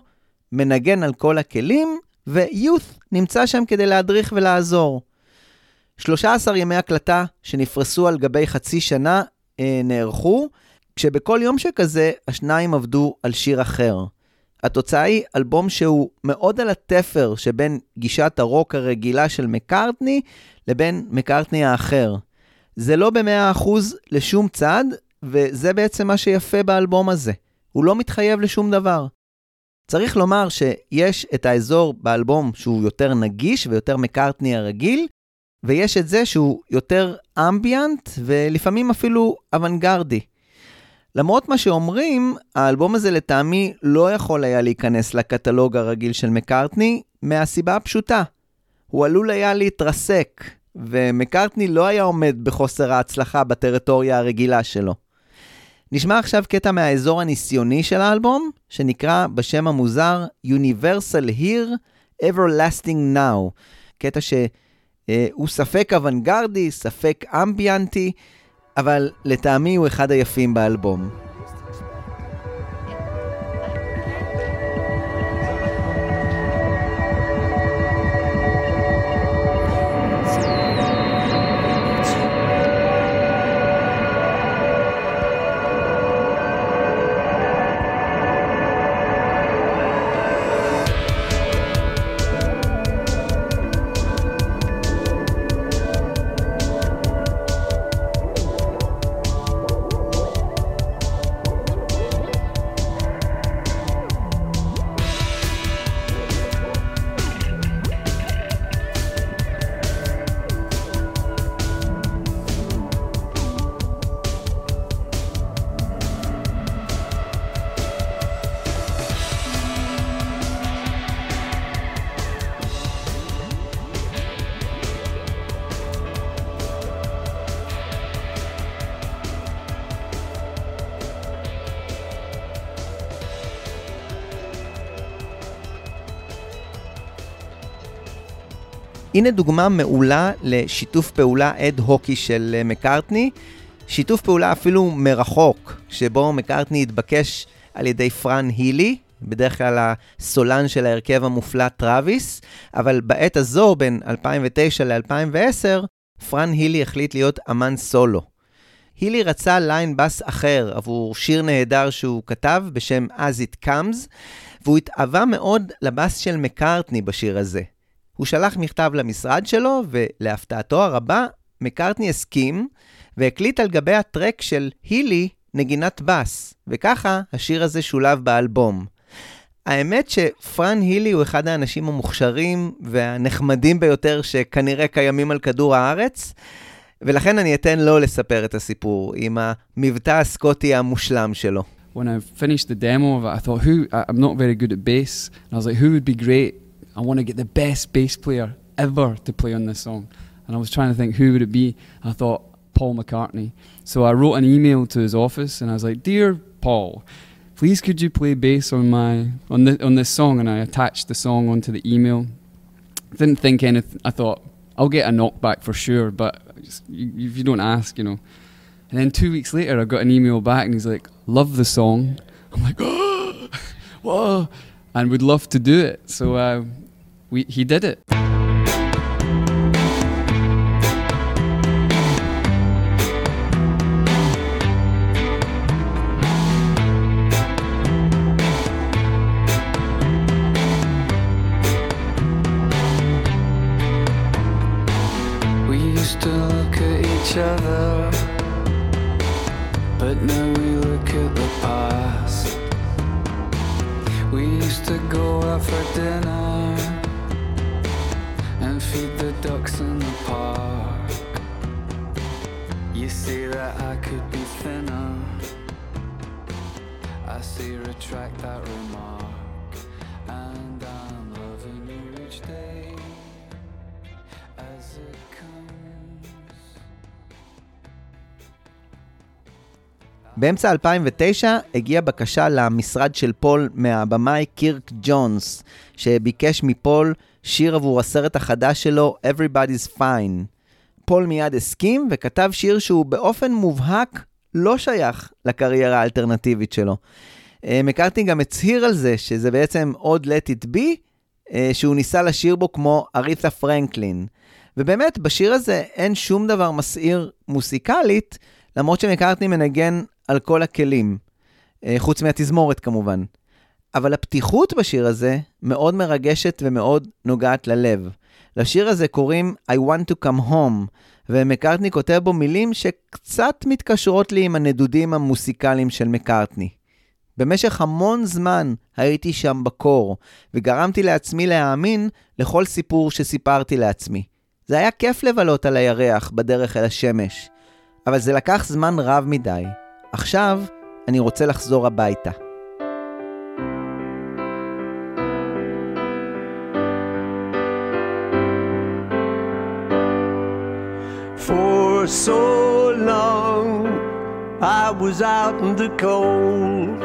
מנגן על כל הכלים, ויות' נמצא שם כדי להדריך ולעזור. 13 ימי הקלטה שנפרסו על גבי חצי שנה אה, נערכו, כשבכל יום שכזה השניים עבדו על שיר אחר. התוצאה היא אלבום שהוא מאוד על התפר שבין גישת הרוק הרגילה של מקארטני לבין מקארטני האחר. זה לא במאה אחוז לשום צד, וזה בעצם מה שיפה באלבום הזה. הוא לא מתחייב לשום דבר. צריך לומר שיש את האזור באלבום שהוא יותר נגיש ויותר מקארטני הרגיל, ויש את זה שהוא יותר אמביאנט ולפעמים אפילו אוונגרדי. למרות מה שאומרים, האלבום הזה לטעמי לא יכול היה להיכנס לקטלוג הרגיל של מקארטני, מהסיבה הפשוטה. הוא עלול היה להתרסק, ומקארטני לא היה עומד בחוסר ההצלחה בטריטוריה הרגילה שלו. נשמע עכשיו קטע מהאזור הניסיוני של האלבום, שנקרא בשם המוזר Universal Here, Everlasting Now. קטע שהוא ספק אוונגרדי, ספק אמביאנטי, אבל לטעמי הוא אחד היפים באלבום. הנה דוגמה מעולה לשיתוף פעולה אד-הוקי של אה, מקארטני, שיתוף פעולה אפילו מרחוק, שבו מקארטני התבקש על ידי פרן הילי, בדרך כלל הסולן של ההרכב המופלא טראביס, אבל בעת הזו, בין 2009 ל-2010, פרן הילי החליט להיות אמן סולו. הילי רצה ליין בס אחר עבור שיר נהדר שהוא כתב בשם As It Comes, והוא התאווה מאוד לבס של מקארטני בשיר הזה. הוא שלח מכתב למשרד שלו, ולהפתעתו הרבה, מקארטני הסכים, והקליט על גבי הטרק של הילי נגינת בס, וככה השיר הזה שולב באלבום. האמת שפרן הילי הוא אחד האנשים המוכשרים והנחמדים ביותר שכנראה קיימים על כדור הארץ, ולכן אני אתן לו לספר את הסיפור עם המבטא הסקוטי המושלם שלו. When I finished the demo of it, I thought, who, I'm not very good at bass. And I was like, who would be great? I want to get the best bass player ever to play on this song. And I was trying to think, who would it be? I thought, Paul McCartney. So I wrote an email to his office and I was like, Dear Paul, please could you play bass on my on the, on this song? And I attached the song onto the email. Didn't think anything. I thought I'll get a knockback for sure, but just, you, if you don't ask, you know. And then two weeks later, I got an email back, and he's like, "Love the song." I'm like, "Oh, whoa!" and would love to do it. So uh, we he did it. We used to look at each other, but now we look at the past. We used to go out for dinner and feed the ducks in the park. You say that I could be thinner. I say retract that remark, and I'm loving you each day as it comes. באמצע 2009 הגיעה בקשה למשרד של פול מהבמאי קירק ג'ונס, שביקש מפול שיר עבור הסרט החדש שלו Everybody's Fine. פול מיד הסכים וכתב שיר שהוא באופן מובהק לא שייך לקריירה האלטרנטיבית שלו. אה, מקארטני גם הצהיר על זה שזה בעצם עוד Let It Be, אה, שהוא ניסה לשיר בו כמו ארית'ה פרנקלין. ובאמת, בשיר הזה אין שום דבר מסעיר מוסיקלית, למרות שמקארטני מנגן על כל הכלים, אה, חוץ מהתזמורת כמובן. אבל הפתיחות בשיר הזה מאוד מרגשת ומאוד נוגעת ללב. לשיר הזה קוראים I want to come home, ומקארטני כותב בו מילים שקצת מתקשרות לי עם הנדודים המוסיקליים של מקארטני. במשך המון זמן הייתי שם בקור, וגרמתי לעצמי להאמין לכל סיפור שסיפרתי לעצמי. זה היה כיף לבלות על הירח בדרך אל השמש, אבל זה לקח זמן רב מדי. עכשיו אני רוצה לחזור הביתה. So long I was out in the cold,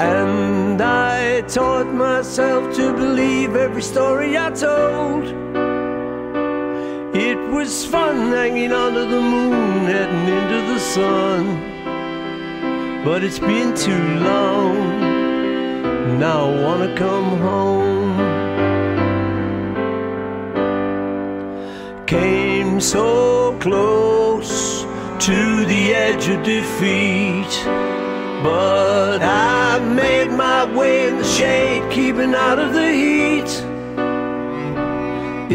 and I taught myself to believe every story I told. It was fun hanging under the moon, heading into the sun. But it's been too long. Now I wanna come home. Came so close to the edge of defeat. But I made my way in the shade, keeping out of the heat.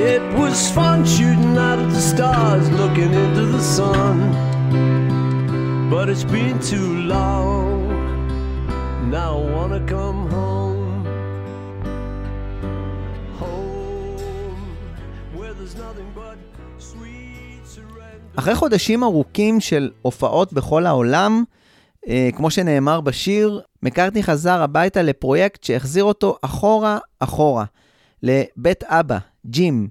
It was fun shooting out at the stars, looking into the sun. But it's been too long. Now I wanna come home. אחרי חודשים ארוכים של הופעות בכל העולם, אה, כמו שנאמר בשיר, מקארטני חזר הביתה לפרויקט שהחזיר אותו אחורה אחורה, לבית אבא, ג'ים.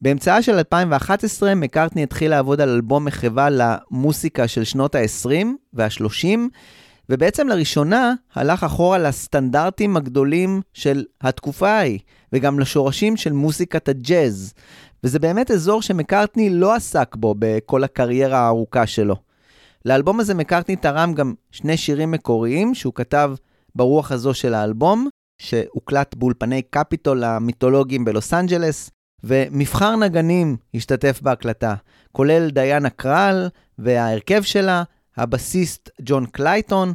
באמצעה של 2011 מקארטני התחיל לעבוד על אלבום מחווה למוסיקה של שנות ה-20 וה-30, ובעצם לראשונה הלך אחורה לסטנדרטים הגדולים של התקופה ההיא, וגם לשורשים של מוסיקת הג'אז. וזה באמת אזור שמקארטני לא עסק בו בכל הקריירה הארוכה שלו. לאלבום הזה מקארטני תרם גם שני שירים מקוריים שהוא כתב ברוח הזו של האלבום, שהוקלט באולפני קפיטול המיתולוגיים בלוס אנג'לס, ומבחר נגנים השתתף בהקלטה, כולל דיאנה קרל וההרכב שלה, הבסיסט ג'ון קלייטון,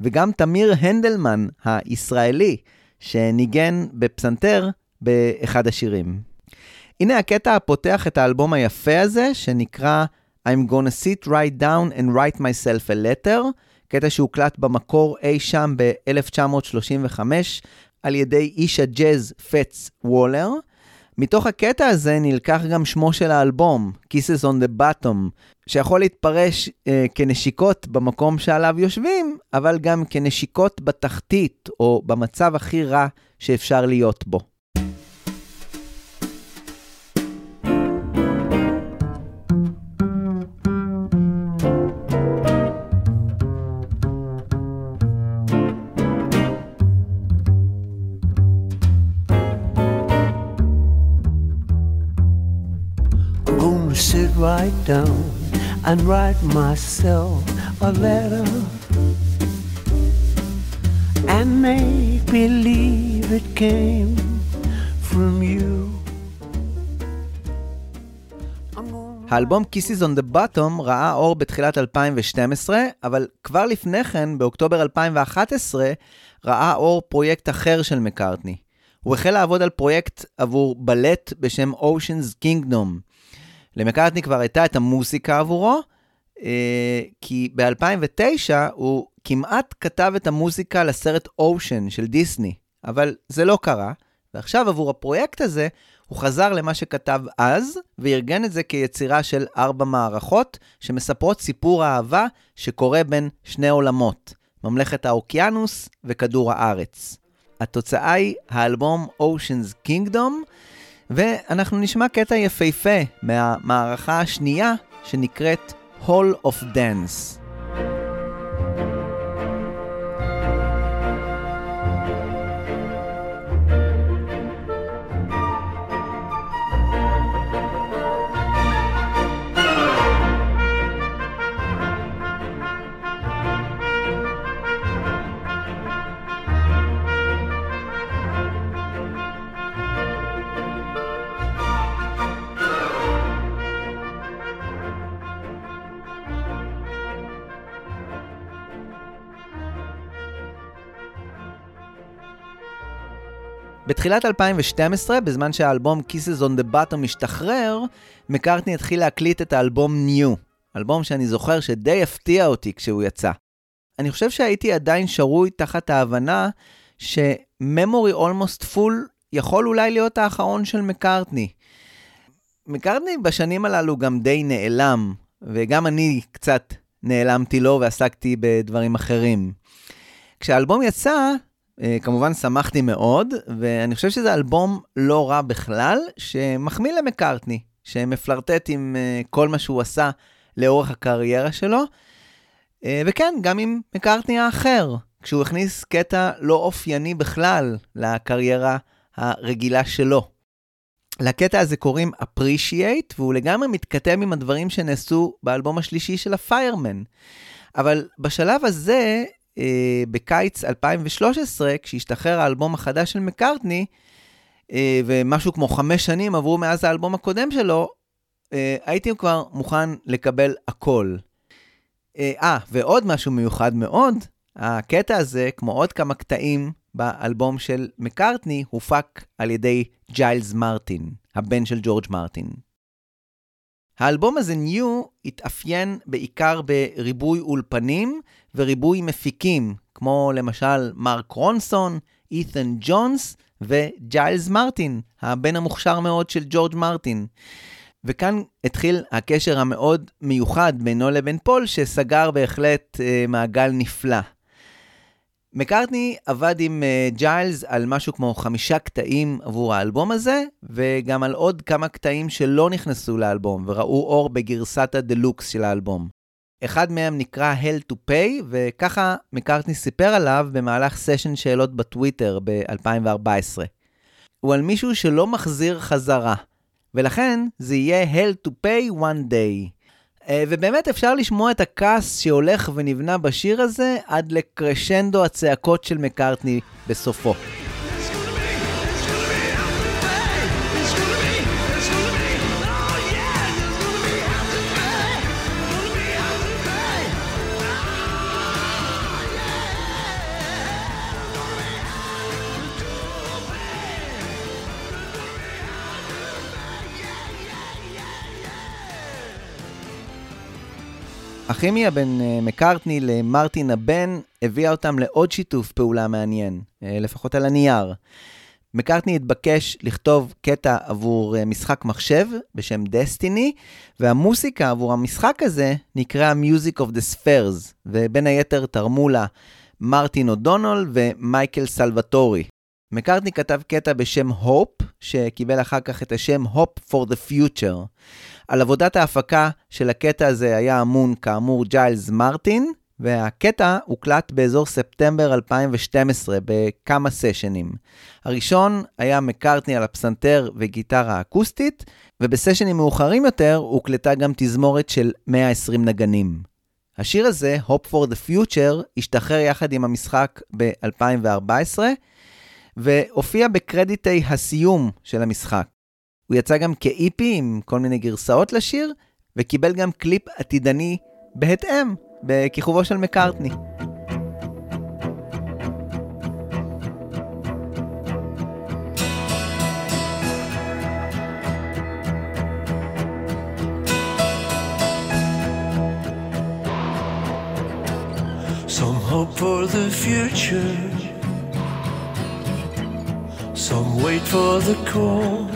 וגם תמיר הנדלמן הישראלי, שניגן בפסנתר באחד השירים. הנה הקטע הפותח את האלבום היפה הזה, שנקרא I'm gonna sit right down and write myself a letter, קטע שהוקלט במקור אי שם ב-1935 על ידי איש הג'אז פץ וולר. מתוך הקטע הזה נלקח גם שמו של האלבום, Kisses on the Bottom, שיכול להתפרש אה, כנשיקות במקום שעליו יושבים, אבל גם כנשיקות בתחתית, או במצב הכי רע שאפשר להיות בו. Down and write myself a letter and make believe it came from you. האלבום Kisses on the Bottom ראה אור בתחילת 2012, אבל כבר לפני כן, באוקטובר 2011, ראה אור פרויקט אחר של מקארטני. הוא החל לעבוד על פרויקט עבור בלט בשם Ocean's Kingdom. למקארטני כבר הייתה את המוסיקה עבורו, אה, כי ב-2009 הוא כמעט כתב את המוזיקה לסרט Ocean של דיסני, אבל זה לא קרה, ועכשיו עבור הפרויקט הזה הוא חזר למה שכתב אז, וארגן את זה כיצירה של ארבע מערכות, שמספרות סיפור אהבה שקורה בין שני עולמות, ממלכת האוקיינוס וכדור הארץ. התוצאה היא האלבום Ocean's Kingdom, ואנחנו נשמע קטע יפהפה מהמערכה השנייה שנקראת Hall of Dance. בתחילת 2012, בזמן שהאלבום Kisses on the Bottom משתחרר, מקארטני התחיל להקליט את האלבום New, אלבום שאני זוכר שדי הפתיע אותי כשהוא יצא. אני חושב שהייתי עדיין שרוי תחת ההבנה ש-Memory Almost Full יכול אולי להיות האחרון של מקארטני. מקארטני בשנים הללו גם די נעלם, וגם אני קצת נעלמתי לו ועסקתי בדברים אחרים. כשהאלבום יצא, כמובן שמחתי מאוד, ואני חושב שזה אלבום לא רע בכלל, שמחמיא למקארטני, שמפלרטט עם אה, כל מה שהוא עשה לאורך הקריירה שלו, אה, וכן, גם עם מקארטני האחר, כשהוא הכניס קטע לא אופייני בכלל לקריירה הרגילה שלו. לקטע הזה קוראים Appreciate, והוא לגמרי מתכתב עם הדברים שנעשו באלבום השלישי של הפיירמן. אבל בשלב הזה, אה, בקיץ 2013, כשהשתחרר האלבום החדש של מקארטני, אה, ומשהו כמו חמש שנים עברו מאז האלבום הקודם שלו, אה, הייתי כבר מוכן לקבל הכל. אה, אה, ועוד משהו מיוחד מאוד, הקטע הזה, כמו עוד כמה קטעים באלבום של מקארטני, הופק על ידי ג'יילס מרטין, הבן של ג'ורג' מרטין. האלבום הזה, New, התאפיין בעיקר בריבוי אולפנים וריבוי מפיקים, כמו למשל מרק רונסון, אית'ן ג'ונס וג'יילס מרטין, הבן המוכשר מאוד של ג'ורג' מרטין. וכאן התחיל הקשר המאוד מיוחד בינו לבין פול, שסגר בהחלט אה, מעגל נפלא. מקארטני עבד עם uh, ג'יילס על משהו כמו חמישה קטעים עבור האלבום הזה, וגם על עוד כמה קטעים שלא נכנסו לאלבום וראו אור בגרסת הדלוקס של האלבום. אחד מהם נקרא Hell to Pay, וככה מקארטני סיפר עליו במהלך סשן שאלות בטוויטר ב-2014. הוא על מישהו שלא מחזיר חזרה, ולכן זה יהיה Hell to Pay one day. אה, ובאמת אפשר לשמוע את הכעס שהולך ונבנה בשיר הזה עד לקרשנדו הצעקות של מקארטני בסופו. הכימיה בין אה, מקארטני למרטין הבן הביאה אותם לעוד שיתוף פעולה מעניין, אה, לפחות על הנייר. מקארטני התבקש לכתוב קטע עבור אה, משחק מחשב בשם דסטיני, והמוסיקה עבור המשחק הזה נקרא Music of the Spheres, ובין היתר תרמו לה מרטין אודונול ומייקל סלווטורי. מקארטני כתב קטע בשם הופ, שקיבל אחר כך את השם הופ for the future. על עבודת ההפקה של הקטע הזה היה אמון כאמור ג'יילס מרטין, והקטע הוקלט באזור ספטמבר 2012 בכמה סשנים. הראשון היה מקארטני על הפסנתר וגיטרה אקוסטית, ובסשנים מאוחרים יותר הוקלטה גם תזמורת של 120 נגנים. השיר הזה, Hope for the Future, השתחרר יחד עם המשחק ב-2014, והופיע בקרדיטי הסיום של המשחק. הוא יצא גם כ-EP עם כל מיני גרסאות לשיר, וקיבל גם קליפ עתידני בהתאם, בכיכובו של מקארטני. Some hope for the future. Some wait for the call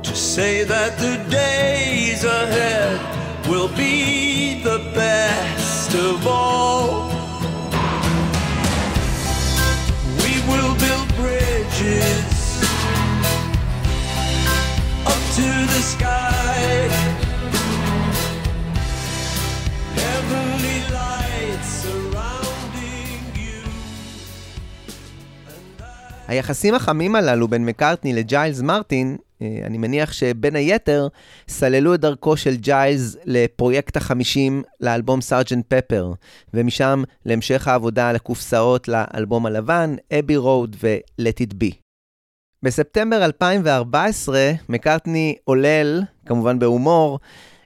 to say that the days ahead will be the best of all. We will build bridges up to the sky. היחסים החמים הללו בין מקארטני לג'יילס מרטין, אה, אני מניח שבין היתר סללו את דרכו של ג'יילס לפרויקט החמישים לאלבום סארג'נט פפר, ומשם להמשך העבודה על הקופסאות לאלבום הלבן, אבי רוד ו-Let It Be. בספטמבר 2014, מקארטני עולל, כמובן בהומור,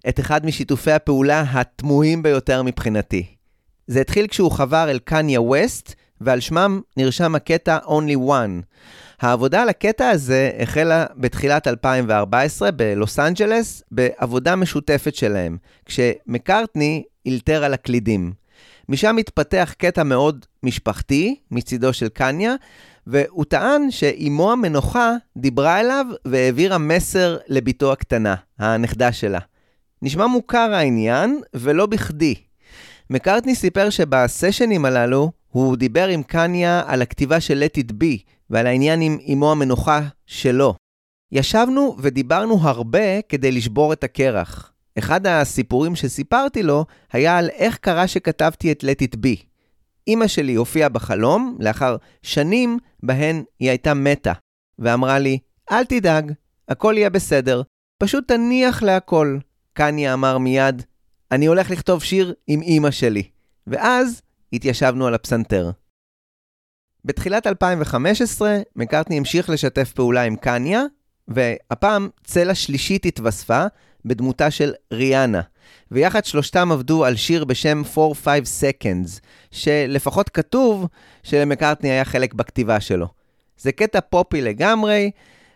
את אחד משיתופי הפעולה התמוהים ביותר מבחינתי. זה התחיל כשהוא חבר אל קניה ווסט, ועל שמם נרשם הקטע Only One. העבודה על הקטע הזה החלה בתחילת 2014 בלוס אנג'לס, בעבודה משותפת שלהם, כשמקארטני אילתר על הקלידים. משם התפתח קטע מאוד משפחתי מצידו של קניה, והוא טען שאימו המנוחה דיברה אליו והעבירה מסר לבתו הקטנה, הנכדה שלה. נשמע מוכר העניין, ולא בכדי. מקארטני סיפר שבסשנים הללו הוא דיבר עם קניה על הכתיבה של Let It Be ועל העניין עם אמו המנוחה שלו. ישבנו ודיברנו הרבה כדי לשבור את הקרח. אחד הסיפורים שסיפרתי לו היה על איך קרה שכתבתי את Let It Be. אימא שלי הופיעה בחלום לאחר שנים בהן היא הייתה מתה, ואמרה לי, אל תדאג, הכל יהיה בסדר, פשוט תניח להכל. קניה אמר מיד, אני הולך לכתוב שיר עם אימא שלי. ואז התיישבנו על הפסנתר. בתחילת 2015, מקארטני המשיך לשתף פעולה עם קניה, והפעם צלע שלישית התווספה בדמותה של ריאנה. ויחד שלושתם עבדו על שיר בשם 4-5 Seconds, שלפחות כתוב שלמקארטני היה חלק בכתיבה שלו. זה קטע פופי לגמרי,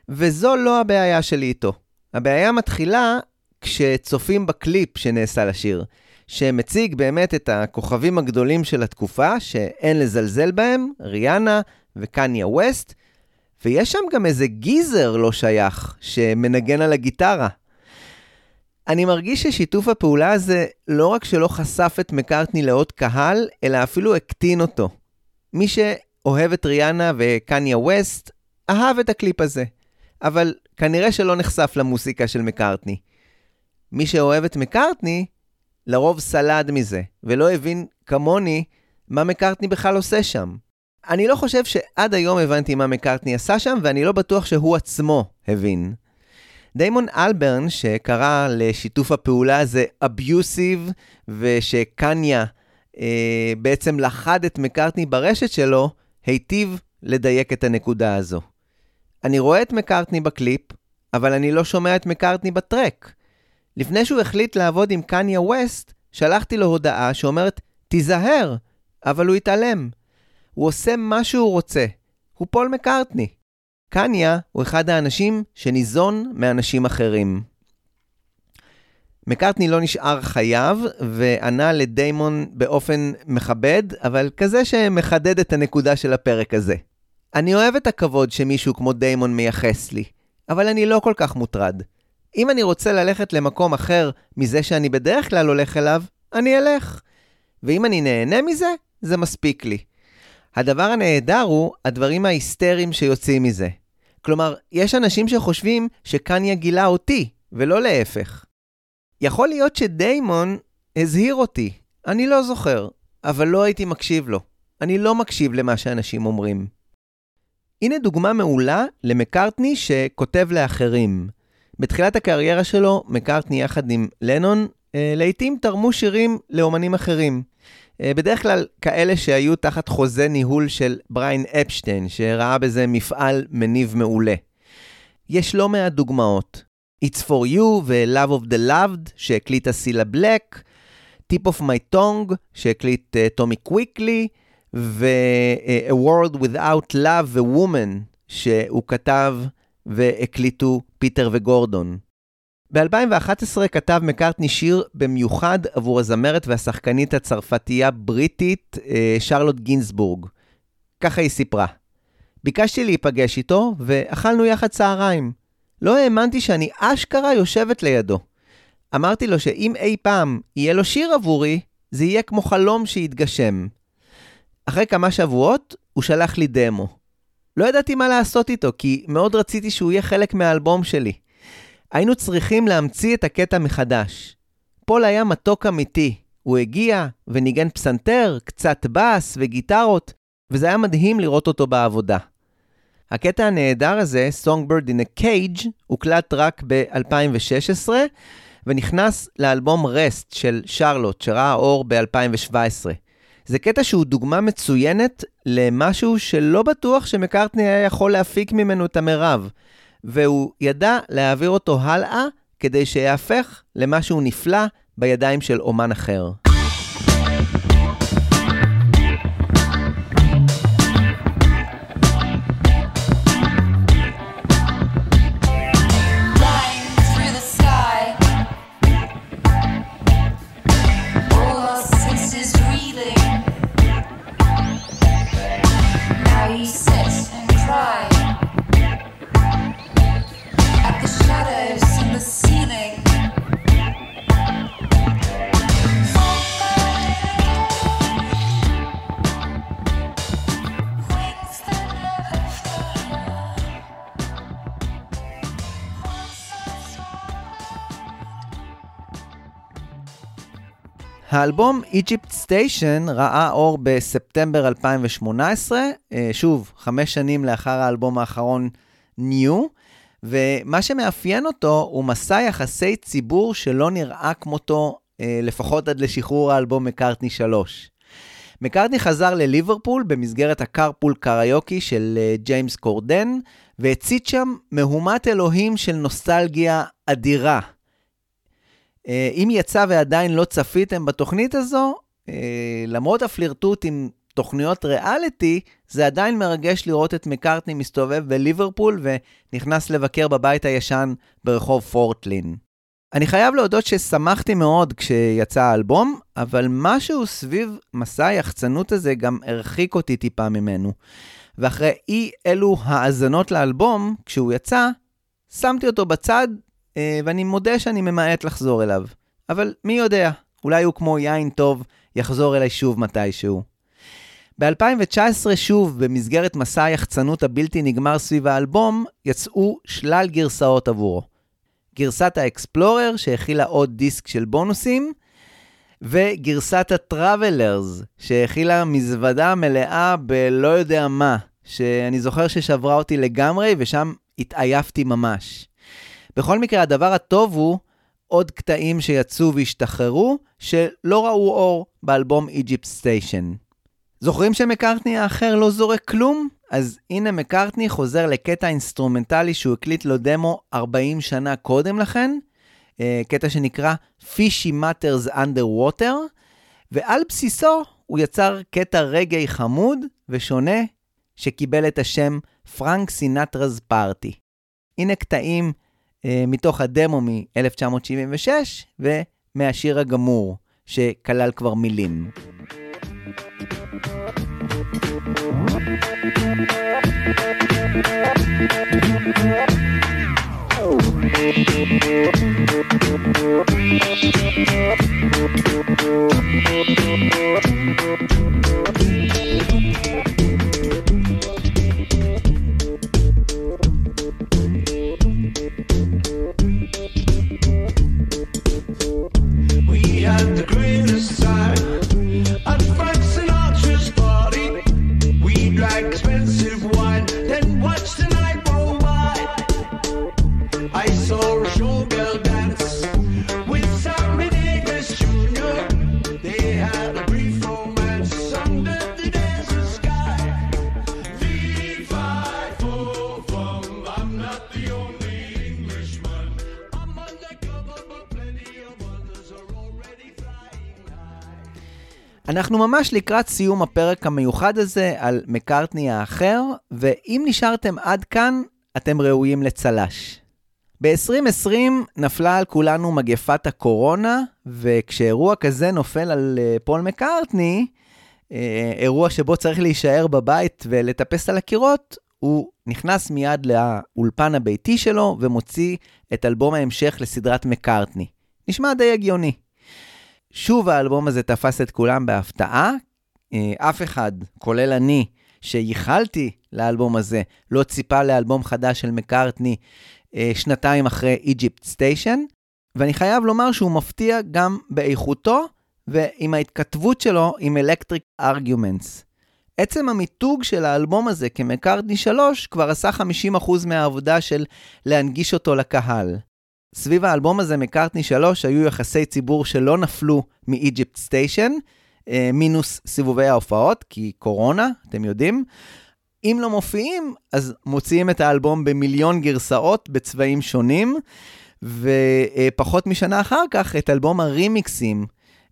וזו לא הבעיה שלי איתו. הבעיה מתחילה כשצופים בקליפ שנעשה לשיר, שמציג באמת את הכוכבים הגדולים של התקופה, שאין לזלזל בהם, ריאנה וקניה ווסט, ויש שם גם איזה גיזר לא שייך, שמנגן על הגיטרה. אני מרגיש ששיתוף הפעולה הזה לא רק שלא חשף את מקארטני לעוד קהל, אלא אפילו הקטין אותו. מי שאוהב את ריאנה וקניה ווסט, אהב את הקליפ הזה, אבל כנראה שלא נחשף למוסיקה של מקארטני. מי שאוהב את מקארטני, לרוב סלד מזה, ולא הבין כמוני מה מקארטני בכלל עושה שם. אני לא חושב שעד היום הבנתי מה מקארטני עשה שם, ואני לא בטוח שהוא עצמו הבין. דיימון אלברן, שקרא לשיתוף הפעולה הזה אביוסיב, ושקניה אה, בעצם לכד את מקארטני ברשת שלו, היטיב לדייק את הנקודה הזו. אני רואה את מקארטני בקליפ, אבל אני לא שומע את מקארטני ב-track. לפני שהוא החליט לעבוד עם קניה ווסט, שלחתי לו הודעה שאומרת, תיזהר, אבל הוא התעלם. הוא עושה מה שהוא רוצה. הוא פול מקארטני. קניה הוא אחד האנשים שניזון מאנשים אחרים. מקארטני לא נשאר חייב, וענה לדיימון באופן מכבד, אבל כזה שמחדד את הנקודה של הפרק הזה. אני אוהב את הכבוד שמישהו כמו דיימון מייחס לי, אבל אני לא כל כך מוטרד. אם אני רוצה ללכת למקום אחר מזה שאני בדרך כלל הולך אליו, אני אלך. ואם אני נהנה מזה, זה מספיק לי. הדבר הנהדר הוא הדברים ההיסטריים שיוצאים מזה. כלומר, יש אנשים שחושבים שקניה גילה אותי, ולא להפך. יכול להיות שדיימון הזהיר אותי, אני לא זוכר, אבל לא הייתי מקשיב לו. אני לא מקשיב למה שאנשים אומרים. הנה דוגמה מעולה למקארטני שכותב לאחרים. בתחילת הקריירה שלו, מקארטני יחד עם לנון, אה, לעתים תרמו שירים לאומנים אחרים. אה, בדרך כלל כאלה שהיו תחת חוזה ניהול של בריין אפשטיין, שראה בזה מפעל מניב מעולה. יש לא מעט דוגמאות. It's for you ו-Love of the Loved, שהקליטה סילה בלק, Tip of my tongue, שהקליט טומי uh, קוויקלי, ו-A World Without Love ו-Woman, שהוא כתב והקליטו פיטר וגורדון. ב-2011 כתב מקארטני שיר במיוחד עבור הזמרת והשחקנית הצרפתייה בריטית אה, שרלוט גינסבורג. ככה היא סיפרה. ביקשתי להיפגש איתו, ואכלנו יחד צהריים. לא האמנתי שאני אשכרה יושבת לידו. אמרתי לו שאם אי פעם יהיה לו שיר עבורי, זה יהיה כמו חלום שיתגשם. אחרי כמה שבועות, הוא שלח לי דמו. לא ידעתי מה לעשות איתו, כי מאוד רציתי שהוא יהיה חלק מהאלבום שלי. היינו צריכים להמציא את הקטע מחדש. פול היה מתוק אמיתי. הוא הגיע וניגן פסנתר, קצת בס וגיטרות, וזה היה מדהים לראות אותו בעבודה. הקטע הנהדר הזה, Songbird in a Cage, הוקלט רק ב-2016, ונכנס לאלבום רסט של שרלוט, שראה אור ב-2017. זה קטע שהוא דוגמה מצוינת למשהו שלא בטוח שמקארטני היה יכול להפיק ממנו את המרב, והוא ידע להעביר אותו הלאה כדי שיהפך למשהו נפלא בידיים של אומן אחר. האלבום Egypt Station ראה אור בספטמבר 2018, אה, שוב, חמש שנים לאחר האלבום האחרון New, ומה שמאפיין אותו הוא מסע יחסי ציבור שלא נראה כמותו, אה, לפחות עד לשחרור האלבום מקארטני 3. מקארטני חזר לליברפול במסגרת הקרפול קריוקי של אה, ג'יימס קורדן, והצית שם מהומת אלוהים של נוסטלגיה אדירה. אה, אם יצא ועדיין לא צפיתם בתוכנית הזו, אה, למרות הפלירטוט עם תוכניות ריאליטי, זה עדיין מרגש לראות את מקארטני מסתובב בליברפול ונכנס לבקר בבית הישן ברחוב פורטלין. אני חייב להודות ששמחתי מאוד כשיצא האלבום, אבל משהו סביב מסע היחצנות הזה גם הרחיק אותי טיפה ממנו. ואחרי אי אלו האזנות לאלבום, כשהוא יצא, שמתי אותו בצד, ואני מודה שאני ממעט לחזור אליו. אבל מי יודע, אולי הוא כמו יין טוב, יחזור אליי שוב מתישהו. ב-2019 שוב, במסגרת מסע היחצנות הבלתי נגמר סביב האלבום, יצאו שלל גרסאות עבורו. גרסת האקספלורר, שהכילה עוד דיסק של בונוסים, וגרסת הטראבלרס, שהכילה מזוודה מלאה בלא יודע מה, שאני זוכר ששברה אותי לגמרי, ושם התעייפתי ממש. בכל מקרה, הדבר הטוב הוא עוד קטעים שיצאו והשתחררו, שלא ראו אור באלבום Egypt Station. זוכרים שמקארטני האחר לא זורק כלום? אז הנה מקארטני חוזר לקטע אינסטרומנטלי שהוא הקליט לו דמו 40 שנה קודם לכן, אה, קטע שנקרא Fishy Matters Underwater, ועל בסיסו הוא יצר קטע רגעי חמוד ושונה שקיבל את השם פרנק סינטרז פארטי. הנה קטעים מתוך הדמו מ-1976 ומהשיר הגמור, שכלל כבר מילים. We had expensive wine, then watched the night roll by. I saw a showgirl אנחנו ממש לקראת סיום הפרק המיוחד הזה על מקארטני האחר, ואם נשארתם עד כאן, אתם ראויים לצל"ש. ב-2020 נפלה על כולנו מגפת הקורונה, וכשאירוע כזה נופל על אה, פול מקארטני, אה, אירוע שבו צריך להישאר בבית ולטפס על הקירות, הוא נכנס מיד לאולפן הביתי שלו ומוציא את אלבום ההמשך לסדרת מקארטני. נשמע די הגיוני. שוב האלבום הזה תפס את כולם בהפתעה. אה, אף אחד, כולל אני, שייחלתי לאלבום הזה, לא ציפה לאלבום חדש של מקארטני אה, שנתיים אחרי Egypt Station, ואני חייב לומר שהוא מפתיע גם באיכותו ועם ההתכתבות שלו עם Electric Arguments. עצם המיתוג של האלבום הזה כמקארטני 3 כבר עשה 50% מהעבודה של להנגיש אותו לקהל. סביב האלבום הזה, מקארטני 3, היו יחסי ציבור שלא נפלו מ-Egypt Station, אה, מינוס סיבובי ההופעות, כי קורונה, אתם יודעים. אם לא מופיעים, אז מוציאים את האלבום במיליון גרסאות בצבעים שונים, ופחות משנה אחר כך את אלבום הרימיקסים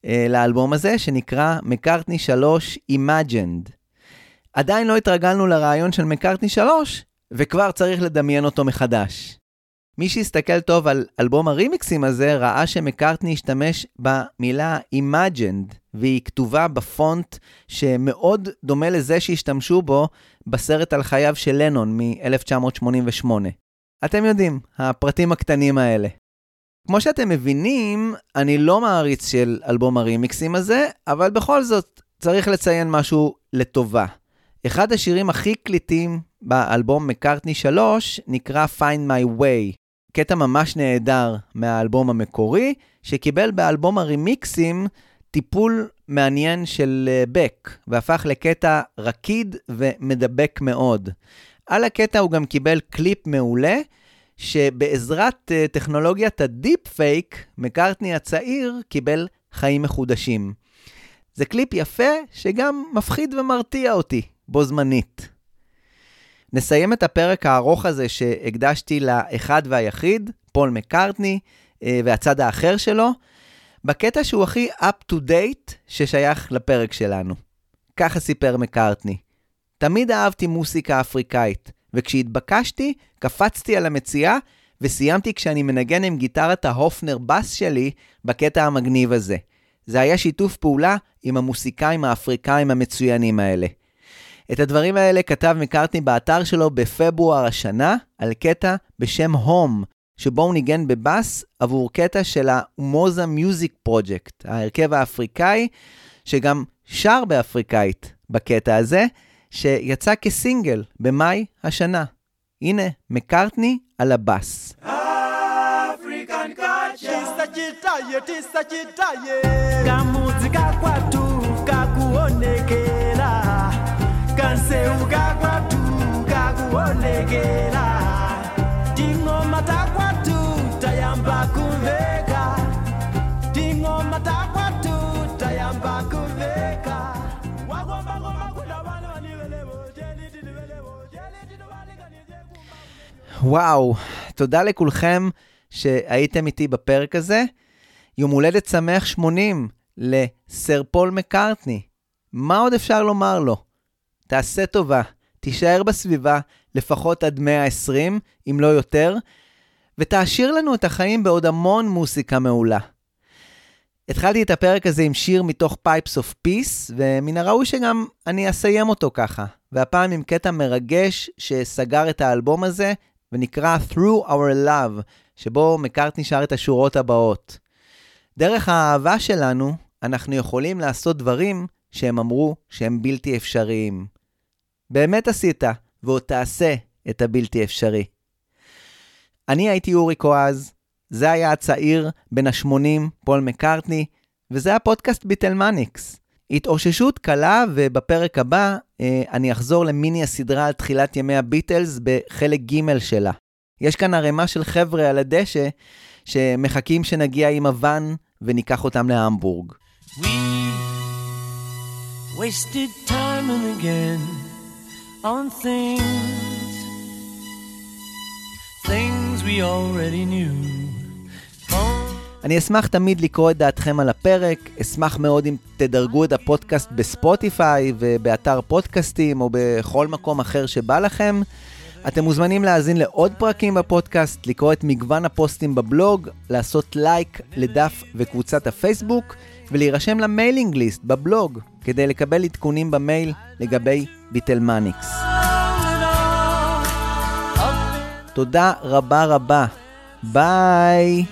אה, לאלבום הזה, שנקרא מקארטני 3 Imagined. עדיין לא התרגלנו לרעיון של מקארטני 3, וכבר צריך לדמיין אותו מחדש. מי שהסתכל טוב על אלבום הרימיקסים הזה, ראה שמקארטני השתמש במילה Imagined, והיא כתובה בפונט שמאוד דומה לזה שהשתמשו בו בסרט על חייו של לנון מ-1988. אתם יודעים, הפרטים הקטנים האלה. כמו שאתם מבינים, אני לא מעריץ של אלבום הרימיקסים הזה, אבל בכל זאת, צריך לציין משהו לטובה. אחד השירים הכי קליטים באלבום מקארטני 3 נקרא Find My Way, קטע ממש נהדר מהאלבום המקורי, שקיבל באלבום הרימיקסים טיפול מעניין של אה, בק, והפך לקטע רקיד ומדבק מאוד. על הקטע הוא גם קיבל קליפ מעולה, שבעזרת אה, טכנולוגיית ה deep fake, מקארטני הצעיר קיבל חיים מחודשים. זה קליפ יפה שגם מפחיד ומרתיע אותי בו זמנית. נסיים את הפרק הארוך הזה שהקדשתי לאחד והיחיד, פול מקארטני, אה, והצד האחר שלו, בקטע שהוא הכי up to date ששייך לפרק שלנו. ככה סיפר מקארטני. תמיד אהבתי מוסיקה אפריקאית, וכשהתבקשתי, קפצתי על המציאה, וסיימתי כשאני מנגן עם גיטרת ההופנר בס שלי בקטע המגניב הזה. זה היה שיתוף פעולה עם המוסיקאים האפריקאים המצוינים האלה. את הדברים האלה כתב מקארטני באתר שלו בפברואר השנה, על קטע בשם הום, שבו הוא ניגן בבאס עבור קטע של ה-Umoza Music Project, ההרכב האפריקאי, שגם שר באפריקאית בקטע הזה, שיצא כסינגל במאי השנה. הנה, מקארטני על הבאס. African וואו, תודה לכולכם שהייתם איתי בפרק הזה. יום הולדת שמח 80 לסר פול מקארטני. מה עוד אפשר לומר לו? תעשה טובה, תישאר בסביבה לפחות עד 120, אם לא יותר, ותעשיר לנו את החיים בעוד המון מוסיקה מעולה. התחלתי את הפרק הזה עם שיר מתוך Pipes of Peace, ומן הראוי שגם אני אסיים אותו ככה, והפעם עם קטע מרגש שסגר את האלבום הזה, ונקרא Through Our Love, שבו מקארטני שר את השורות הבאות. דרך האהבה שלנו, אנחנו יכולים לעשות דברים שהם אמרו שהם בלתי אפשריים. באמת עשית, ועוד תעשה את הבלתי אפשרי. אני הייתי אורי קואז, זה היה הצעיר בן ה-80, פול מקארטני, וזה הפודקאסט ביטלמניקס. התאוששות קלה, ובפרק הבא אה, אני אחזור למיני הסדרה על תחילת ימי הביטלס בחלק ג' שלה. יש כאן ערימה של חבר'ה על הדשא שמחכים שנגיע עם הוואן וניקח אותם להמבורג. Wasted time and again on things, things we already knew. אני אשמח תמיד לקרוא את דעתכם על הפרק, אשמח מאוד אם תדרגו את הפודקאסט בספוטיפיי ובאתר פודקאסטים או בכל מקום אחר שבא לכם. אתם מוזמנים להאזין לעוד פרקים בפודקאסט, לקרוא את מגוון הפוסטים בבלוג, לעשות לייק לדף וקבוצת הפייסבוק, ולהירשם ל mailing list בבלוג, כדי לקבל עדכונים במייל לגבי ביטלמניקס. תודה רבה רבה. ביי.